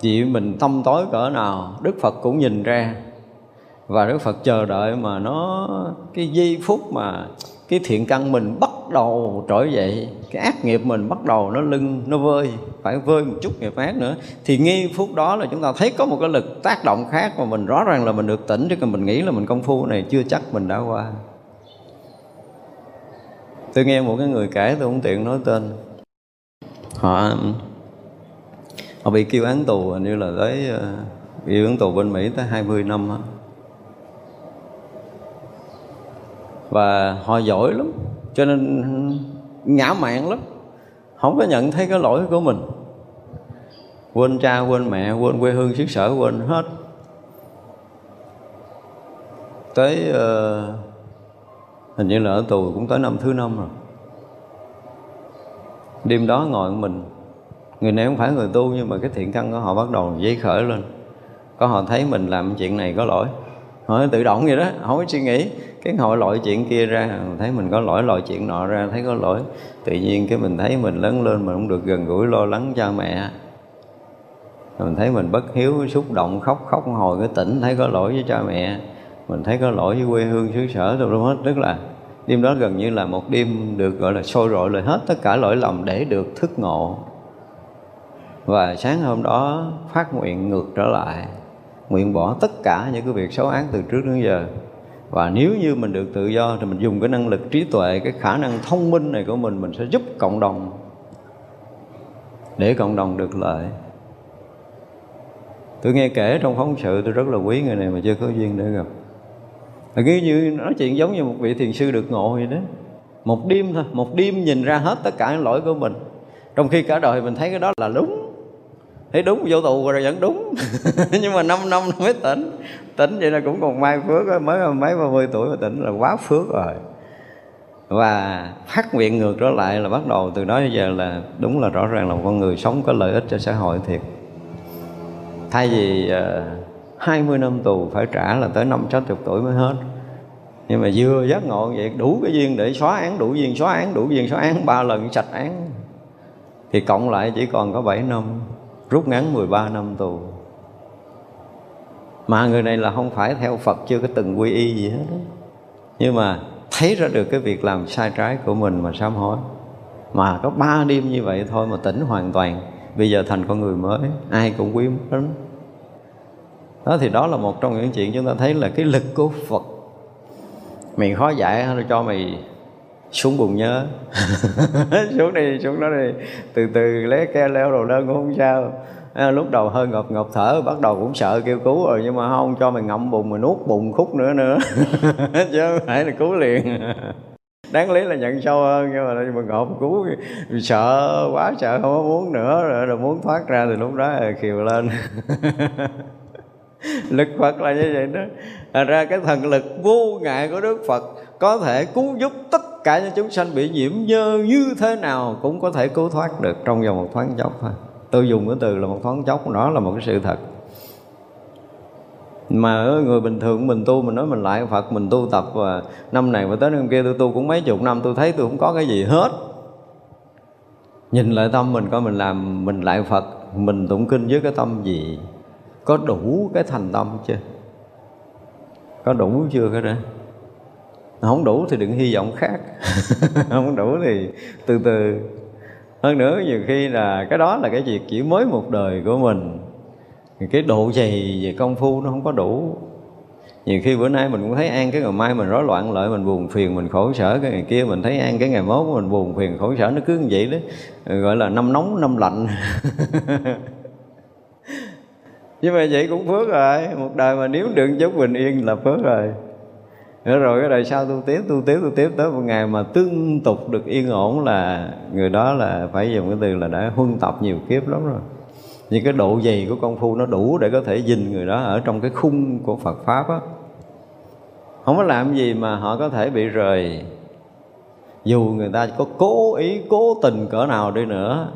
Speaker 1: chị mình tâm tối cỡ nào, Đức Phật cũng nhìn ra. Và Đức Phật chờ đợi mà nó, cái giây phút mà cái thiện căn mình bắt đầu trỗi dậy, cái ác nghiệp mình bắt đầu nó lưng, nó vơi, phải vơi một chút nghiệp ác nữa, thì ngay phút đó là chúng ta thấy có một cái lực tác động khác mà mình rõ ràng là mình được tỉnh, chứ còn mình nghĩ là mình công phu này chưa chắc mình đã qua. Tôi nghe một cái người kể, tôi không tiện nói tên. Họ họ bị kêu án tù như là tới ờ, bị án tù bên Mỹ tới 20 năm đó. và họ giỏi lắm cho nên ngã mạng lắm. Không có nhận thấy cái lỗi của mình. Quên cha quên mẹ quên quê hương xứ sở quên hết. Tới uh, hình như là ở tù cũng tới năm thứ năm rồi. Đêm đó ngồi mình người này không phải người tu, nhưng mà cái thiện căn của họ bắt đầu dấy khởi lên. Có họ thấy mình làm chuyện này có lỗi. Họ tự động vậy đó, không có suy nghĩ. Cái họ loại chuyện kia ra, thấy mình có lỗi loại chuyện nọ ra, thấy có lỗi. Tự nhiên cái mình thấy mình lớn lên mình không được gần gũi, lo lắng cha mẹ. Mình thấy mình bất hiếu, xúc động, khóc khóc hồi cái tỉnh, thấy có lỗi với cha mẹ. Mình thấy có lỗi với quê hương, xứ sở đâu luôn hết. Tức là đêm đó gần như là một đêm được gọi là sôi rội lại hết tất cả lỗi lầm để được thức ngộ và sáng hôm đó phát nguyện ngược trở lại, nguyện bỏ tất cả những cái việc xấu ác từ trước đến giờ. Và nếu như mình được tự do thì mình dùng cái năng lực trí tuệ, cái khả năng thông minh này của mình mình sẽ giúp cộng đồng, để cộng đồng được lợi. Tôi nghe kể trong phóng sự, tôi rất là quý người này mà chưa có duyên để gặp. Là cứ như nói chuyện giống như một vị thiền sư được ngộ vậy đó. Một đêm thôi, một đêm nhìn ra hết tất cả những lỗi của mình. Trong khi cả đời mình thấy cái đó là đúng thấy đúng vô tù rồi vẫn đúng. Nhưng mà 5 năm mới tỉnh. Tỉnh vậy là cũng còn may phước mới mấy ba mươi tuổi mà tỉnh là quá phước rồi. Và phát nguyện ngược trở lại là bắt đầu từ đó đến giờ là đúng là rõ ràng là một con người sống có lợi ích cho xã hội thiệt. Thay vì ờ, uh, 20 năm tù phải trả là tới năm sáu chục tuổi mới hết. Nhưng mà vừa giác ngộ vậy đủ cái duyên để xóa án đủ duyên xóa án đủ duyên xóa án ba lần sạch án. Thì cộng lại chỉ còn có 7 năm rút ngắn 13 năm tù. Mà người này là không phải theo Phật, chưa có từng quy y gì hết nhưng mà thấy ra được cái việc làm sai trái của mình mà sám hối. Mà có ba đêm như vậy thôi mà tỉnh hoàn toàn. Bây giờ thành con người mới, ai cũng quý lắm đó thì đó là một trong những chuyện chúng ta thấy là cái lực của Phật. Mình khó dạy cho mày xuống buồn nhớ. Xuống đi xuống đó đi. Từ từ lấy ke leo đồ đơn cũng không sao. À, lúc đầu hơi ngộp ngộp thở bắt đầu cũng sợ kêu cứu rồi nhưng mà không cho mày ngậm bụng mà nuốt bụng khúc nữa nữa. Chứ không phải là cứu liền. Đáng lý là nhận sâu hơn nhưng mà mà ngộp cứu sợ quá sợ không có muốn nữa rồi, rồi muốn thoát ra thì lúc đó là khiều lên. Lực Phật là như vậy đó. À, ra cái thần lực vô ngại của Đức Phật có thể cứu giúp tất cả những chúng sanh bị nhiễm nhơ như thế nào cũng có thể cứu thoát được trong vòng một thoáng chốc thôi. Tôi dùng cái từ là một thoáng chốc, đó là một cái sự thật. Mà người bình thường mình tu, mình nói mình lại Phật, mình tu tập và năm này và tới năm kia tôi tu cũng mấy chục năm, tôi thấy tôi không có cái gì hết. Nhìn lại tâm mình, coi mình làm, mình lại Phật, mình tụng kinh với cái tâm gì? Có đủ cái thành tâm chưa? Có đủ chưa, cái đó? Không đủ thì đừng hy vọng khác. Không đủ thì từ từ. Hơn nữa, nhiều khi là cái đó là cái việc chỉ mới một đời của mình. Cái độ dày về công phu nó không có đủ. Nhiều khi bữa nay mình cũng thấy an, cái ngày mai mình rối loạn lợi mình buồn phiền, mình khổ sở. Cái ngày kia mình thấy an, cái ngày mốt mình buồn phiền, khổ sở, nó cứ như vậy đó. Ừ, gọi là năm nóng, năm lạnh. Nhưng mà vậy cũng phước rồi. Một đời mà nếu được chút bình yên là phước rồi nữa rồi cái đời sau tu tiếp tu tiếp tu tiếp tới một ngày mà tương tục được yên ổn là người đó là phải dùng cái từ là đã huân tập nhiều kiếp lắm rồi. Những cái độ dày của công phu nó đủ để có thể dình người đó ở trong cái khung của Phật pháp á. Không có làm gì mà họ có thể bị rời. Dù người ta có cố ý, cố tình cỡ nào đi nữa.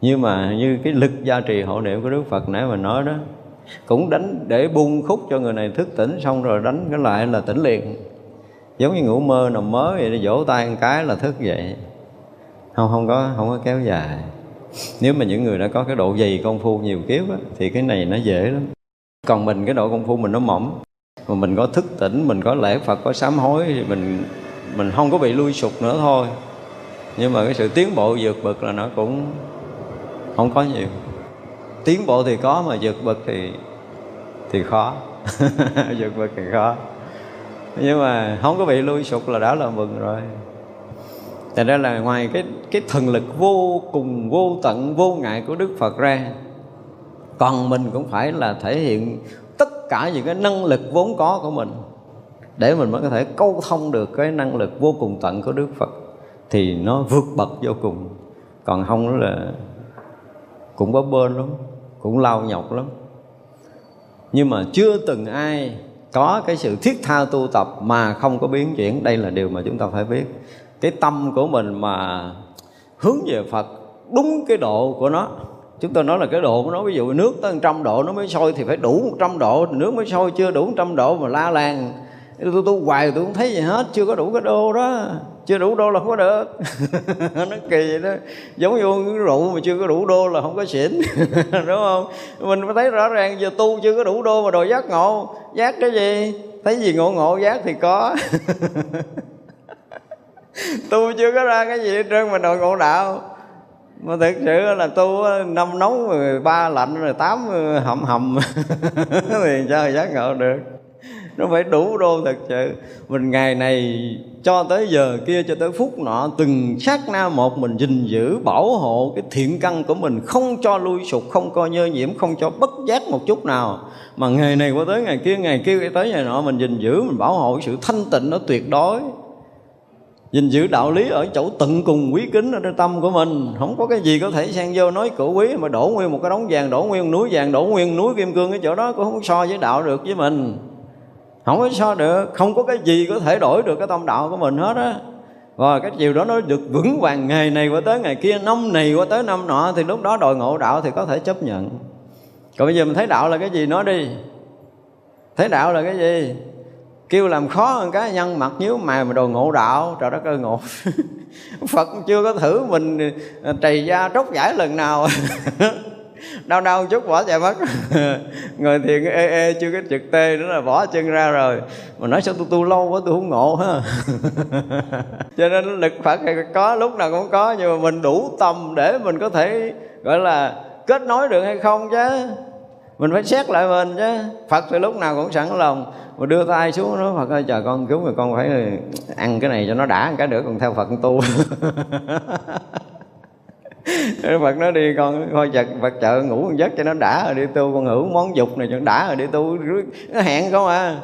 Speaker 1: Nhưng mà như cái lực gia trì hộ niệm của Đức Phật nãy mà nói đó cũng đánh để bung khúc cho người này thức tỉnh xong rồi đánh cái lại là tỉnh liền. Giống như ngủ mơ nằm mớ vậy vỗ tay một cái là thức dậy. Không không có không có kéo dài. Nếu mà những người đã có cái độ dày công phu nhiều kiếp á, thì cái này nó dễ lắm. Còn mình cái độ công phu mình nó mỏng. Mà mình có thức tỉnh mình có lễ phật có sám hối thì mình mình không có bị lui sụp nữa thôi. Nhưng mà cái sự tiến bộ vượt bậc là nó cũng không có nhiều tiến bộ thì có mà vượt bậc thì thì khó. Vượt bậc thì khó. Nhưng mà không có bị lui sụt là đã là mừng rồi. Thành ra là ngoài cái cái thần lực vô cùng, vô tận, vô ngại của Đức Phật ra, Còn mình cũng phải là thể hiện tất cả những cái năng lực vốn có của mình Để mình mới có thể câu thông được cái năng lực vô cùng tận của Đức Phật. Thì nó vượt bậc vô cùng. Còn không là cũng có bên lắm. Cũng lao nhọc lắm. Nhưng mà chưa từng ai có cái sự thiết tha tu tập mà không có biến chuyển. Đây là điều mà chúng ta phải biết. Cái tâm của mình mà hướng về Phật đúng cái độ của nó. Chúng tôi nói là cái độ của nó, ví dụ nước tới trăm độ, nó mới sôi thì phải đủ 100 độ. Nước mới sôi chưa đủ 100 độ mà la làng tôi tu hoài tôi không thấy gì hết, chưa có đủ cái đô đó. Chưa đủ đô là không có được. Nó kỳ vậy đó. Giống như uống rượu mà chưa có đủ đô là không có xỉn. Đúng không? Mình mới thấy rõ ràng giờ tu chưa có đủ đô mà đòi giác ngộ. Giác cái gì? Thấy gì ngộ ngộ, giác thì có. Tu chưa có ra cái gì hết trơn mà đòi ngộ đạo. Mà thực sự là tu năm nóng rồi ba lạnh rồi tám hầm hầm. Thì sao giác ngộ được? Nó phải đủ đô thật sự. Mình ngày này cho tới giờ kia, cho tới phút nọ, từng sát na một mình gìn giữ, bảo hộ cái thiện căn của mình, không cho lui sụt không coi nhơ nhiễm, không cho bất giác một chút nào. Mà ngày này qua tới ngày kia ngày kia tới ngày nọ mình gìn giữ, mình bảo hộ sự thanh tịnh nó tuyệt đối. Gìn giữ đạo lý ở chỗ tận cùng quý kính ở trong tâm của mình. Không có cái gì có thể xen vô nói cổ quý, mà đổ nguyên một cái đống vàng, đổ nguyên núi vàng, đổ nguyên núi kim cương cái chỗ đó cũng không so với đạo được với mình không có so được, không có cái gì có thể đổi được cái tâm đạo của mình hết á. Và cái chiều đó nó được vững vàng ngày này qua tới ngày kia, năm này qua tới năm nọ, thì lúc đó đòi ngộ đạo thì có thể chấp nhận. Còn bây giờ mình thấy đạo là cái gì nói đi. Thấy đạo là cái gì? Kêu làm khó hơn cái nhân, mặt nhíu mày mà đồ ngộ đạo. Trời đất ơi, ngộ. Phật chưa có thử mình à, trầy da tróc giải lần nào. đau đau chút, bỏ chạy mất. Người thiền, ê ê, chưa cái trực tê nữa là bỏ chân ra rồi. Mà nói sao tôi tu lâu quá, tôi không ngộ ha. Cho nên lực phật có, lúc nào cũng có, nhưng mà mình đủ tâm để mình có thể, gọi là, kết nối được hay không chứ. Mình phải xét lại mình chứ. Phật thì lúc nào cũng sẵn lòng. Mà đưa tay xuống nó phật ơi, chờ con cứu rồi con phải ăn cái này cho nó đã cái nữa còn theo phật tu. Phật nó đi con thôi chật Phật chợ ngủ một giấc cho nó đã rồi đi tu con hưởng món dục này cho nó đã rồi đi tu nó hẹn không à.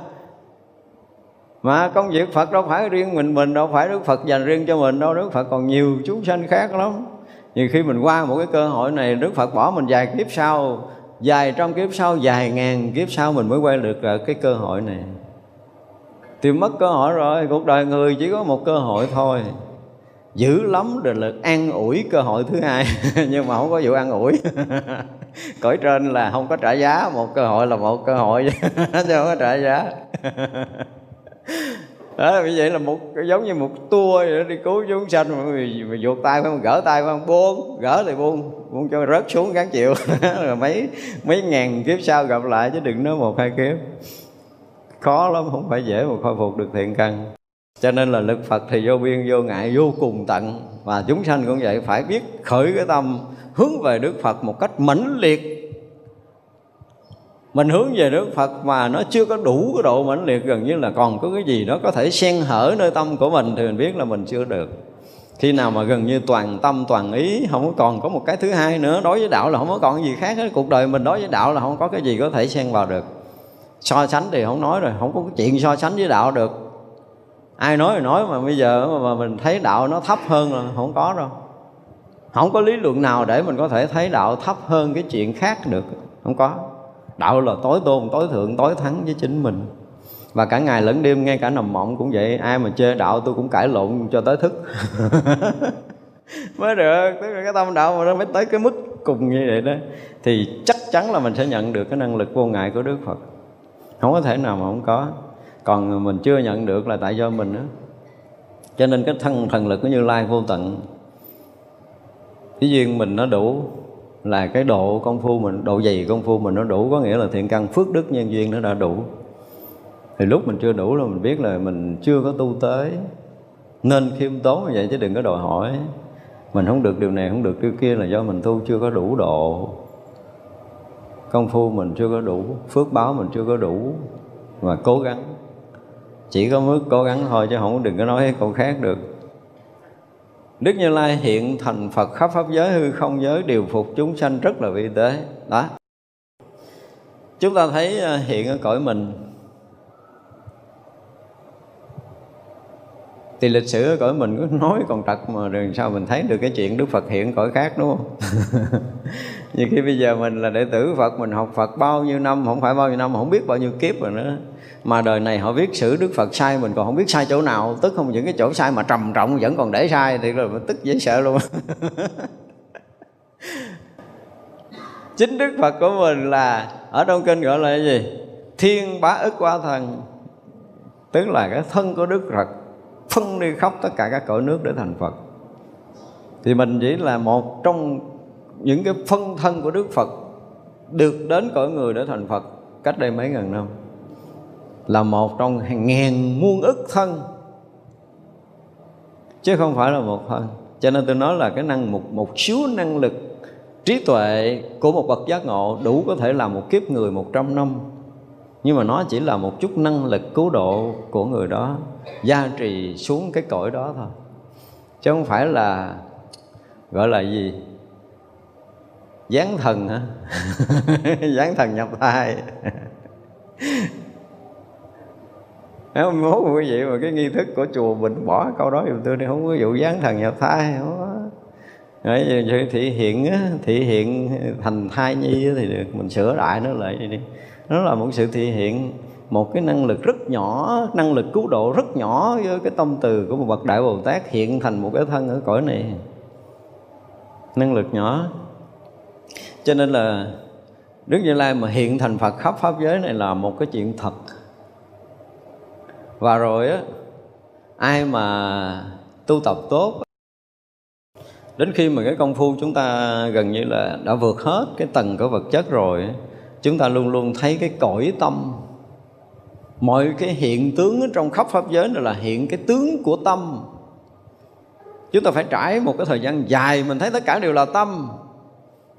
Speaker 1: Mà công việc Phật đâu phải riêng mình mình đâu phải Đức Phật dành riêng cho mình đâu, Đức Phật còn nhiều chúng sanh khác lắm. Nhiều khi mình qua một cái cơ hội này, Đức Phật bỏ mình vài kiếp sau dài trong kiếp sau dài ngàn kiếp sau mình mới quay được cái cơ hội này. Thì mất cơ hội rồi, cuộc đời người chỉ có một cơ hội thôi dữ lắm, rồi là an ủi cơ hội thứ hai. Nhưng mà không có vụ an ủi. Cõi trên là không có trả giá, một cơ hội là một cơ hội. Chứ không có trả giá. Đó, vì vậy là một, giống như một tour vậy đi cứu chúng sanh, mà mình vuột tay phải gỡ tay phải buông, gỡ thì buông. Buông cho rớt xuống gắn chịu. Rồi mấy mấy ngàn kiếp sau gặp lại, chứ đừng nói một hai kiếp. Khó lắm, không phải dễ mà khôi phục được thiện căn cho nên là lực Phật thì vô biên, vô ngại, vô cùng tận. Và chúng sanh cũng vậy, phải biết khởi cái tâm, hướng về Đức Phật một cách mãnh liệt. Mình hướng về Đức Phật mà nó chưa có đủ cái độ mãnh liệt, gần như là còn có cái gì nó có thể xen hở nơi tâm của mình thì mình biết là mình chưa được. Khi nào mà gần như toàn tâm, toàn ý, không có còn có một cái thứ hai nữa, đối với đạo là không có còn gì khác hết. Cuộc đời mình đối với đạo là không có cái gì có thể xen vào được. So sánh thì không nói rồi, không có chuyện so sánh với đạo được ai nói thì nói mà bây giờ mà mình thấy đạo nó thấp hơn là không có đâu. Không có lý luận nào để mình có thể thấy đạo thấp hơn cái chuyện khác được. Không có. Đạo là tối tôn, tối thượng, tối thắng với chính mình. Và cả ngày lẫn đêm ngay cả nằm mộng cũng vậy. Ai mà chê đạo tôi cũng cãi lộn cho tới thức. Mới được. Tức là cái tâm đạo mà nó mới tới cái mức cùng như vậy đó. Thì chắc chắn là mình sẽ nhận được cái năng lực vô ngại của đức phật. Không có thể nào mà không có còn mình chưa nhận được là tại do mình đó cho nên cái thân, thần lực của như lai vô tận. Cái duyên mình nó đủ là cái độ công phu mình, độ dày công phu mình nó đủ, có nghĩa là thiện căn phước đức nhân duyên nó đã đủ. Thì lúc mình chưa đủ là mình biết là mình chưa có tu tới. Nên khiêm tốn như vậy chứ đừng có đòi hỏi. Mình không được điều này, không được điều kia là do mình tu chưa có đủ độ. Công phu mình chưa có đủ, phước báo mình chưa có đủ. Và cố gắng chỉ có mức cố gắng thôi chứ không đừng có nói cái câu khác được. Đức Như Lai hiện thành Phật khắp pháp giới hư không giới, điều phục chúng sanh rất là vi tế. Đó. Chúng ta thấy ờ, hiện ở cõi mình. Thì lịch sử ở cõi mình cứ nói còn trật mà đừng sao mình thấy được cái chuyện Đức Phật hiện cõi khác, đúng không? Như khi bây giờ mình là đệ tử Phật, mình học Phật bao nhiêu năm, không phải bao nhiêu năm không biết bao nhiêu kiếp rồi nữa mà đời này họ viết sử Đức Phật sai mình, còn không biết sai chỗ nào. Tức không những cái chỗ sai mà trầm trọng vẫn còn để sai, thì là tức dễ sợ luôn. Chính Đức Phật của mình là, ở trong kinh gọi là cái gì? Thiên bá ức quá thần tức là cái thân của Đức Phật phân đi khóc tất cả các cõi nước để thành Phật. Thì mình chỉ là một trong những cái phân thân của Đức Phật được đến cõi người để thành Phật cách đây mấy ngàn năm là một trong hàng ngàn muôn ức thân. Chứ không phải là một thân. Cho nên tôi nói là cái năng, một một xíu năng lực trí tuệ của một bậc giác ngộ đủ có thể làm một kiếp người một trăm năm. Nhưng mà nó chỉ là một chút năng lực cứu độ của người đó, gia trì xuống cái cõi đó thôi. Chứ không phải là, gọi là gì? Gián thần hả? Gián thần nhập thai. Nếu mốt quý vị mà cái nghi thức của chùa mình bỏ câu đó dùm tôi đi. Không có vụ gián thần nhập thai không có. Đấy, thị hiện thị hiện thành thai nhi thì được. Mình sửa lại nó lại đi. Nó là một sự thị hiện một cái năng lực rất nhỏ năng lực cứu độ rất nhỏ với cái tâm từ của một bậc đại bồ tát hiện thành một cái thân ở cõi này. Năng lực nhỏ. Cho nên là đức như lai mà hiện thành phật khắp pháp giới này là một cái chuyện thật và rồi á, ai mà tu tập tốt, đến khi mà cái công phu chúng ta gần như là đã vượt hết cái tầng của vật chất rồi chúng ta luôn luôn thấy cái cõi tâm. Mọi cái hiện tướng trong khắp pháp giới này là hiện cái tướng của tâm. Chúng ta phải trải một cái thời gian dài, mình thấy tất cả đều là tâm.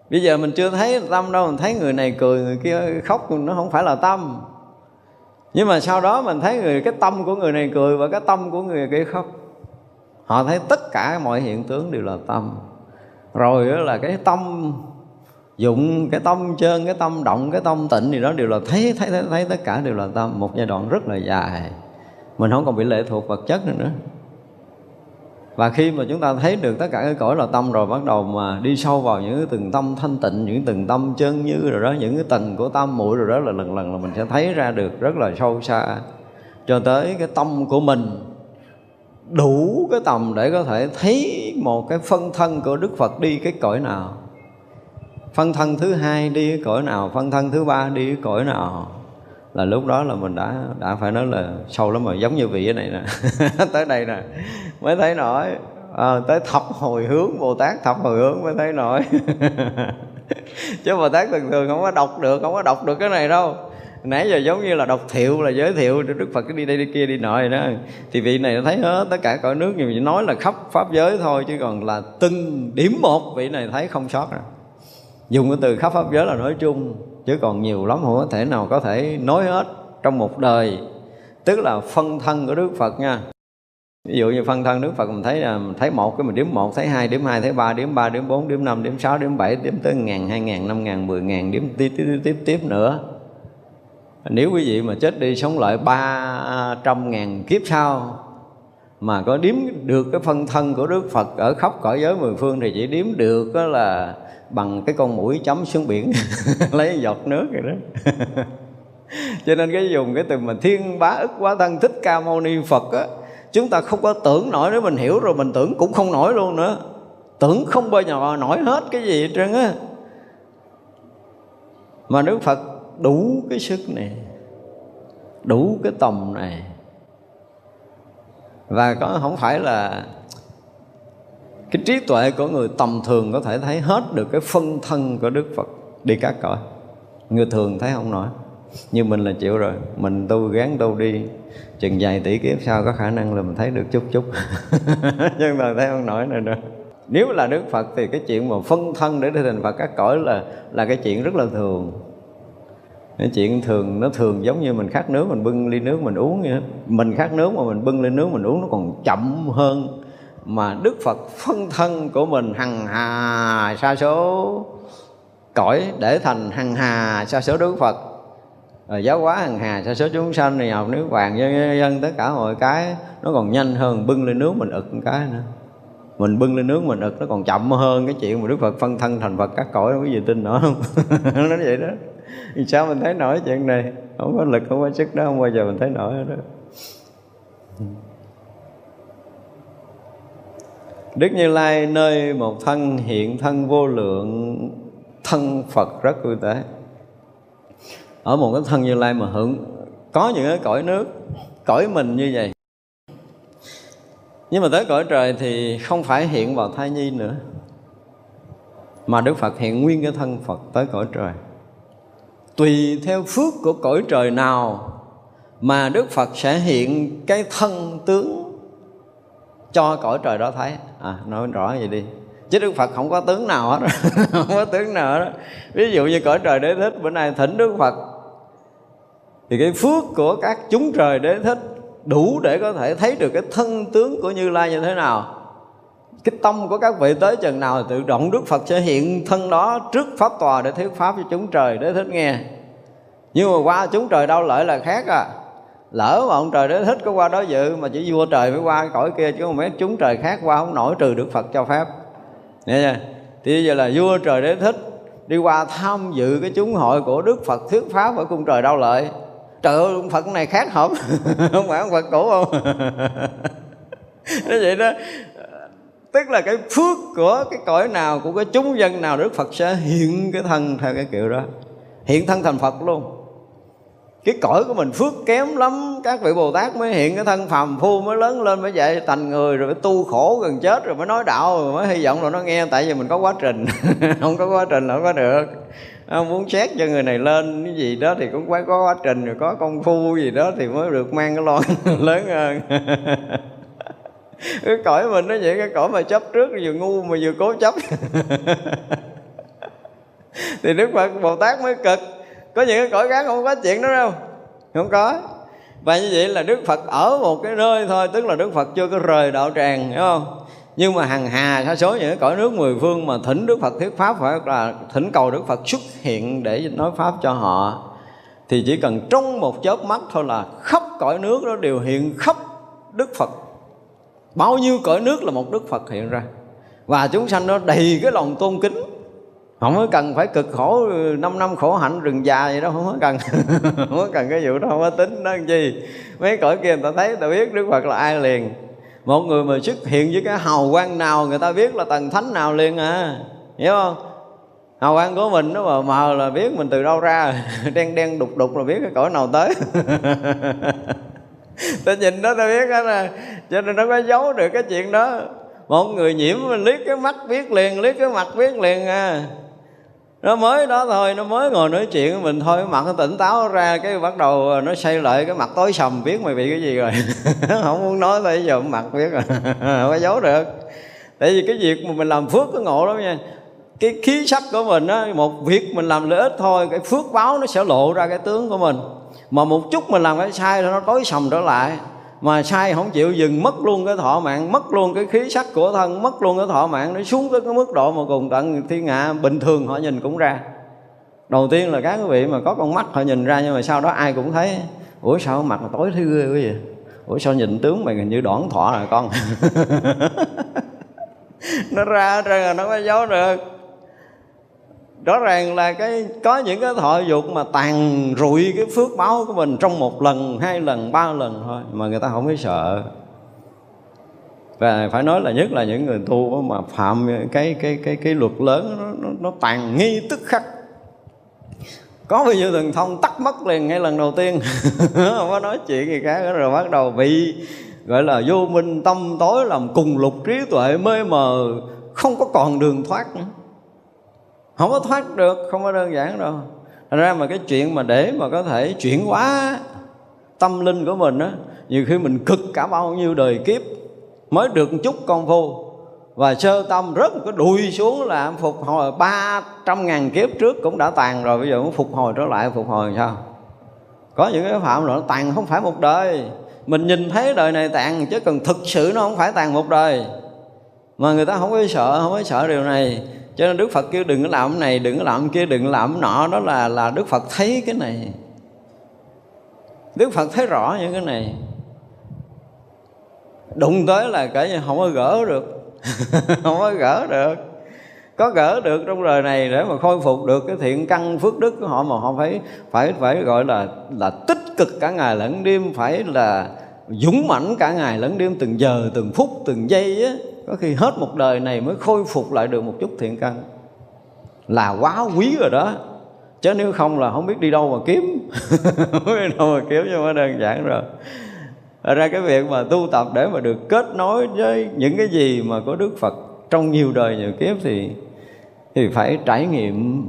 Speaker 1: Bây giờ mình chưa thấy tâm đâu, mình thấy người này cười, người kia khóc, nó không phải là tâm nhưng mà sau đó mình thấy người cái tâm của người này cười và cái tâm của người kia khóc. Họ thấy tất cả mọi hiện tướng đều là tâm. Rồi đó là cái tâm dụng cái tâm trơn cái tâm động cái tâm tịnh thì đó đều là thấy thấy thấy, thấy tất cả đều là tâm. Một giai đoạn rất là dài. Mình không còn bị lệ thuộc vật chất nữa nữa và khi mà chúng ta thấy được tất cả cái cõi là tâm rồi, bắt đầu mà đi sâu vào những cái từng tâm thanh tịnh, những từng tâm chân như rồi đó, những cái tầng của tâm mũi rồi đó là lần lần là mình sẽ thấy ra được rất là sâu xa. Cho tới cái tâm của mình, đủ cái tầm để có thể thấy một cái phân thân của Đức Phật đi cái cõi nào. Phân thân thứ hai đi cái cõi nào, phân thân thứ ba đi cái cõi nào là lúc đó là mình đã đã phải nói là sâu lắm rồi giống như vị này nè. Tới đây nè mới thấy nổi. À, tới thập hồi hướng bồ tát thập hồi hướng mới thấy nổi. Chứ bồ tát thường thường không có đọc được không có đọc được cái này đâu. Nãy giờ giống như là đọc thiệu là giới thiệu đức phật cứ đi đây đi kia đi nọ đó. Thì vị này nó thấy hết tất cả cõi nước nhưng mà nói là khắp pháp giới thôi chứ còn là từng điểm một vị này thấy không sót rồi. Dùng cái từ khắp pháp giới là nói chung chứ còn nhiều lắm không có thể nào có thể nói hết trong một đời. Tức là phân thân của đức phật nha. Ví dụ như phân thân đức phật, mình thấy mình thấy một, cái mình điểm một, thấy hai điểm hai, thấy ba điểm ba điểm bốn điểm năm điểm sáu điểm bảy điểm tới ngàn, hai ngàn, năm ngàn, mười ngàn điểm tiếp tiếp tiếp tiếp nữa. Nếu quý vị mà chết đi sống lại ba trăm ngàn kiếp sau mà có điếm được cái phân thân của Đức Phật ở khắp cõi giới mười phương thì chỉ điếm được đó là bằng cái con mũi chấm xuống biển, lấy giọt nước rồi đó. Cho nên cái dùng cái từ mà thiên bá ức quá thân thích ca mâu ni phật á, chúng ta không có tưởng nổi nếu mình hiểu rồi mình tưởng cũng không nổi luôn nữa. Tưởng không bao giờ nổi hết cái gì hết trơn á. Mà đức phật đủ cái sức này, đủ cái tầm này. Và có, không phải là cái trí tuệ của người tầm thường có thể thấy hết được cái phân thân của đức phật. Đi các cõi. Người thường thấy không nổi. Nhưng mình là chịu rồi. Mình tu gán tu đi. Chừng vài tỷ kiếp sau có khả năng là mình thấy được chút chút. Nhưng mà thấy không nổi nữa. Nữa nếu là đức phật thì cái chuyện mà phân thân để thành phật các cõi là là cái chuyện rất là thường. Cái chuyện thường, nó thường giống như mình khát nước, mình bưng ly nước mình uống vậy mình khát nước mà mình bưng ly nước mình uống, nó còn chậm hơn mà Đức Phật phân thân của mình hằng hà sa số. Cõi để thành hằng hà sa số Đức Phật. Rồi giáo hóa hằng hà sa số chúng sanh này học nước vàng dân, dân tất cả mọi cái nó còn nhanh hơn bưng lên nước mình ực một cái nữa. Mình bưng lên nước mình ực nó còn chậm hơn cái chuyện mà Đức Phật phân thân thành Phật các cõi có gì tin nữa không nó nói vậy đó. Thì sao mình thấy nổi chuyện này? Không có lực không có sức đó không bao giờ mình thấy nổi đó. Đức Như Lai, nơi một thân hiện thân vô lượng, thân Phật rất vui tế ở một cái thân Như Lai mà hưởng, có những cái cõi nước, cõi mình như vậy. Nhưng mà tới cõi trời thì không phải hiện vào thai nhi nữa, mà Đức Phật hiện nguyên cái thân Phật tới cõi trời. Tùy theo phước của cõi trời nào mà Đức Phật sẽ hiện cái thân tướng cho cõi trời đó thấy. À nói rõ vậy đi. Chứ đức phật không có tướng nào hết. Không có tướng nào hết. Ví dụ như cõi trời đế thích, bữa nay thỉnh đức phật, thì cái phước của các chúng trời đế thích đủ để có thể thấy được cái thân tướng của như lai như thế nào. Cái tâm của các vị tới chừng nào thì tự động đức phật sẽ hiện thân đó trước pháp tòa để thuyết pháp cho chúng trời đế thích nghe. Nhưng mà qua chúng trời đau lợi là khác à lỡ mà ông trời đó thích có qua đó dự, mà chỉ vua trời mới qua cõi kia, chứ không mấy chúng trời khác qua không nổi trừ đức phật cho phép. Nghe chưa? Thì bây giờ là vua trời đế thích đi qua tham dự cái chúng hội của đức phật thuyết pháp ở cung trời đau lợi. Trời ơi, ông phật này khác không không phải ông phật cũ không? Nó vậy đó. Tức là cái phước của cái cõi nào, của cái chúng dân nào đức phật sẽ hiện cái thân theo cái kiểu đó. Hiện thân thành phật luôn cái cõi của mình phước kém lắm, các vị bồ tát mới hiện cái thân phàm phu mới lớn lên, mới dạy thành người, rồi mới tu khổ gần chết, rồi mới nói đạo, rồi mới hy vọng là nó nghe. Tại vì mình có quá trình, không có quá trình là không có được. Không muốn xét cho người này lên, cái gì đó thì cũng phải có quá trình, rồi có công phu, gì đó thì mới được mang cái lon lớn hơn. Cái cõi mình nó vậy, cái cõi mà chấp trước, vừa ngu mà vừa cố chấp. Thì đức phật, bồ tát mới cực có những cái cõi khác không có chuyện đó đâu. Không có. Và như vậy là đức phật ở một cái nơi thôi, tức là đức phật chưa có rời đạo tràng, hiểu không? Nhưng mà hằng hà sa số những cõi nước mười phương mà thỉnh Đức Phật, thuyết pháp phải là thỉnh cầu Đức Phật xuất hiện để nói pháp cho họ, thì chỉ cần trong một chớp mắt thôi là khắp cõi nước đó đều hiện khắp Đức Phật. Bao nhiêu cõi nước là một Đức Phật hiện ra. Và chúng sanh nó đầy cái lòng tôn kính không có cần phải cực khổ 5 năm khổ hạnh, rừng già vậy đó không có cần. Không có cần cái vụ đó, không có tính đó làm gì mấy cõi kia người ta thấy, người ta biết Đức Phật là ai liền. Một người mà xuất hiện với cái hào quang nào, người ta biết là tầng thánh nào liền à. Hiểu không? Hào quang của mình nó mà mờ là biết mình từ đâu ra. Đen đen, đục đục là biết cái cõi nào tới. Ta nhìn đó ta biết đó là cho nên nó có giấu được cái chuyện đó. Một người nhiễm liếc cái mắt biết liền, liếc cái mặt biết liền à nó mới đó thôi, nó mới ngồi nói chuyện với mình thôi. Mặt nó tỉnh táo ra, cái bắt đầu nó xây lại cái mặt tối sầm, biết mày bị cái gì rồi. Không muốn nói tới giờ mặt biết rồi. Không có giấu được. Tại vì cái việc mà mình làm phước cái ngộ lắm nha. Cái khí sắc của mình á, một việc mình làm lợi ích thôi, cái phước báo nó sẽ lộ ra cái tướng của mình. Mà một chút mình làm cái sai nó tối sầm trở lại mà sai không chịu dừng, mất luôn cái thọ mạng, mất luôn cái khí sắc của thân, mất luôn cái thọ mạng, nó xuống tới cái mức độ mà cùng tận thiên hạ bình thường họ nhìn cũng ra. Đầu tiên là các quý vị mà có con mắt họ nhìn ra, nhưng mà sau đó ai cũng thấy, ủa, sao mặt mà tối thế ghê quý vị ủa, sao nhìn tướng mày hình như đoản thọ rồi con? Nó ra ra nó mới giấu được rõ ràng là cái có những cái thọ dục mà tàn rụi cái phước báo của mình trong một lần hai lần ba lần thôi mà người ta không có sợ. Và phải nói là nhất là những người tu mà phạm cái cái cái cái luật lớn nó, nó, nó tàn nghi tức khắc. Có bao nhiêu thần thông tắt mất liền ngay lần đầu tiên. Không có nói chuyện gì khác rồi bắt đầu bị gọi là vô minh tâm tối làm cùng lục trí tuệ mê mờ không có còn đường thoát nữa không có thoát được, không có đơn giản đâu. Thành ra mà cái chuyện mà để mà có thể chuyển hóa tâm linh của mình á, nhiều khi mình cực cả bao nhiêu đời kiếp mới được một chút công phu và sơ tâm rất một cái đuôi xuống là phục hồi. Ba trăm ngàn kiếp trước cũng đã tàn rồi, bây giờ muốn phục hồi trở lại, phục hồi sao? Có những cái phạm là nó tàn không phải một đời. Mình nhìn thấy đời này tàn chứ cần thực sự nó không phải tàn một đời. Mà người ta không có sợ, không có sợ điều này cho nên đức phật kêu đừng có làm cái này, đừng có làm cái kia, đừng có làm cái nọ. Đó là là đức phật thấy cái này. Đức phật thấy rõ những cái này. Đụng tới là cả như không có gỡ được. Không có gỡ được. Có gỡ được trong đời này để mà khôi phục được cái thiện căn phước đức của họ mà họ phải phải phải gọi là là tích cực cả ngày lẫn đêm, phải là dũng mãnh cả ngày lẫn đêm, từng giờ, từng phút, từng giây á có khi hết một đời này mới khôi phục lại được một chút thiện căn. Là quá quý rồi đó. Chứ nếu không là không biết đi đâu mà kiếm. Không biết đi đâu mà kiếm cho nó đơn giản rồi. Thật ra cái việc mà tu tập để mà được kết nối với những cái gì mà có Đức Phật trong nhiều đời, nhiều kiếp thì thì phải trải nghiệm,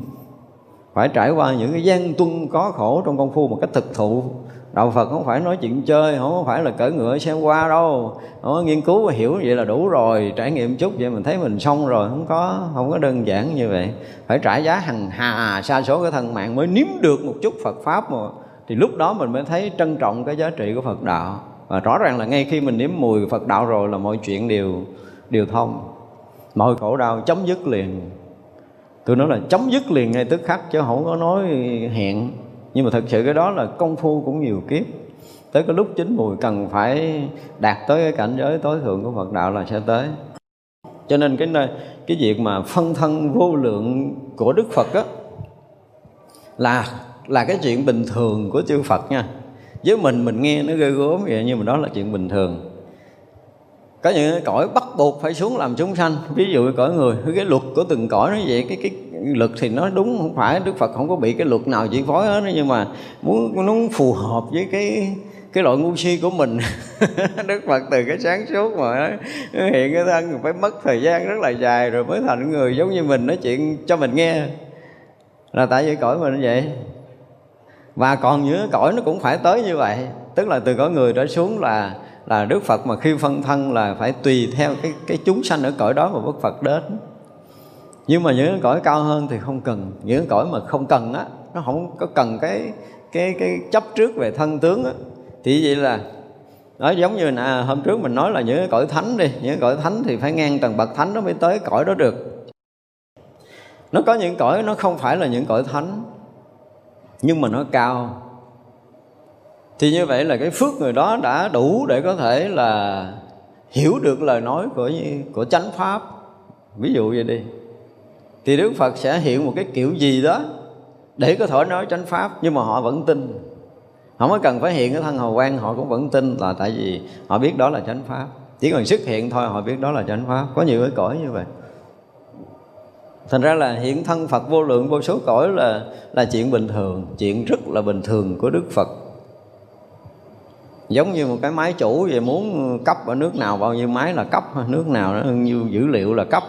Speaker 1: phải trải qua những cái gian tuân có khổ trong công phu một cách thực thụ đạo phật không phải nói chuyện chơi, không phải là cởi ngựa xem qua đâu. Không có nghiên cứu và hiểu vậy là đủ rồi. Trải nghiệm chút vậy mình thấy mình xong rồi. Không có không có đơn giản như vậy. Phải trả giá hằng hà à, xa số cái thân mạng mới nếm được một chút phật pháp mà. Thì lúc đó mình mới thấy trân trọng cái giá trị của phật đạo. Và rõ ràng là ngay khi mình nếm mùi phật đạo rồi là mọi chuyện đều đều thông. Mọi khổ đau chấm dứt liền. Tôi nói là chấm dứt liền ngay tức khắc chứ không có nói hẹn nhưng mà thực sự cái đó là công phu cũng nhiều kiếp. Tới cái lúc chín mùi cần phải đạt tới cái cảnh giới tối thượng của Phật đạo là sẽ tới. Cho nên cái nơi, cái việc mà phân thân vô lượng của Đức Phật á, là là cái chuyện bình thường của chư Phật nha. Với mình mình nghe nó ghê gớm vậy, nhưng mà đó là chuyện bình thường. Có những cõi bắt buộc phải xuống làm chúng sanh. Ví dụ cõi người, cái luật của từng cõi nó vậy, cái cái luật thì nó đúng, không phải đức phật không có bị cái luật nào chi phối hết nhưng mà muốn nó phù hợp với cái cái loại ngu si của mình. Đức phật từ cái sáng suốt mà hiện cái thân phải mất thời gian rất là dài rồi mới thành người giống như mình. Nói chuyện cho mình nghe. Là tại vì cõi mình như vậy. Và còn nữa cõi nó cũng phải tới như vậy. Tức là từ cõi người trở xuống là là Đức Phật mà khi phân thân là phải tùy theo cái cái chúng sanh ở cõi đó mà Đức Phật đến nhưng mà những cõi cao hơn thì không cần. Những cõi mà không cần á, nó không có cần cái cái cái chấp trước về thân tướng á. Thì vậy là, nó giống như là hôm trước mình nói là những cõi thánh đi, những cõi thánh thì phải ngang tầng bậc thánh nó mới tới cõi đó được. Nó có những cõi, nó không phải là những cõi thánh, nhưng mà nó cao. Thì như vậy là cái phước người đó đã đủ để có thể là hiểu được lời nói của của chánh pháp. Ví dụ vậy đi thì đức phật sẽ hiện một cái kiểu gì đó để có thể nói chánh pháp, nhưng mà họ vẫn tin. Không có cần phải hiện cái thân hầu quang, họ cũng vẫn tin là tại vì họ biết đó là chánh pháp. Chỉ cần xuất hiện thôi, họ biết đó là chánh pháp. Có nhiều cái cõi như vậy. Thành ra là hiện thân phật vô lượng, vô số cõi là là chuyện bình thường, chuyện rất là bình thường của đức phật. Giống như một cái máy chủ về muốn cấp ở nước nào bao nhiêu máy là cấp, nước nào đó, như dữ liệu là cấp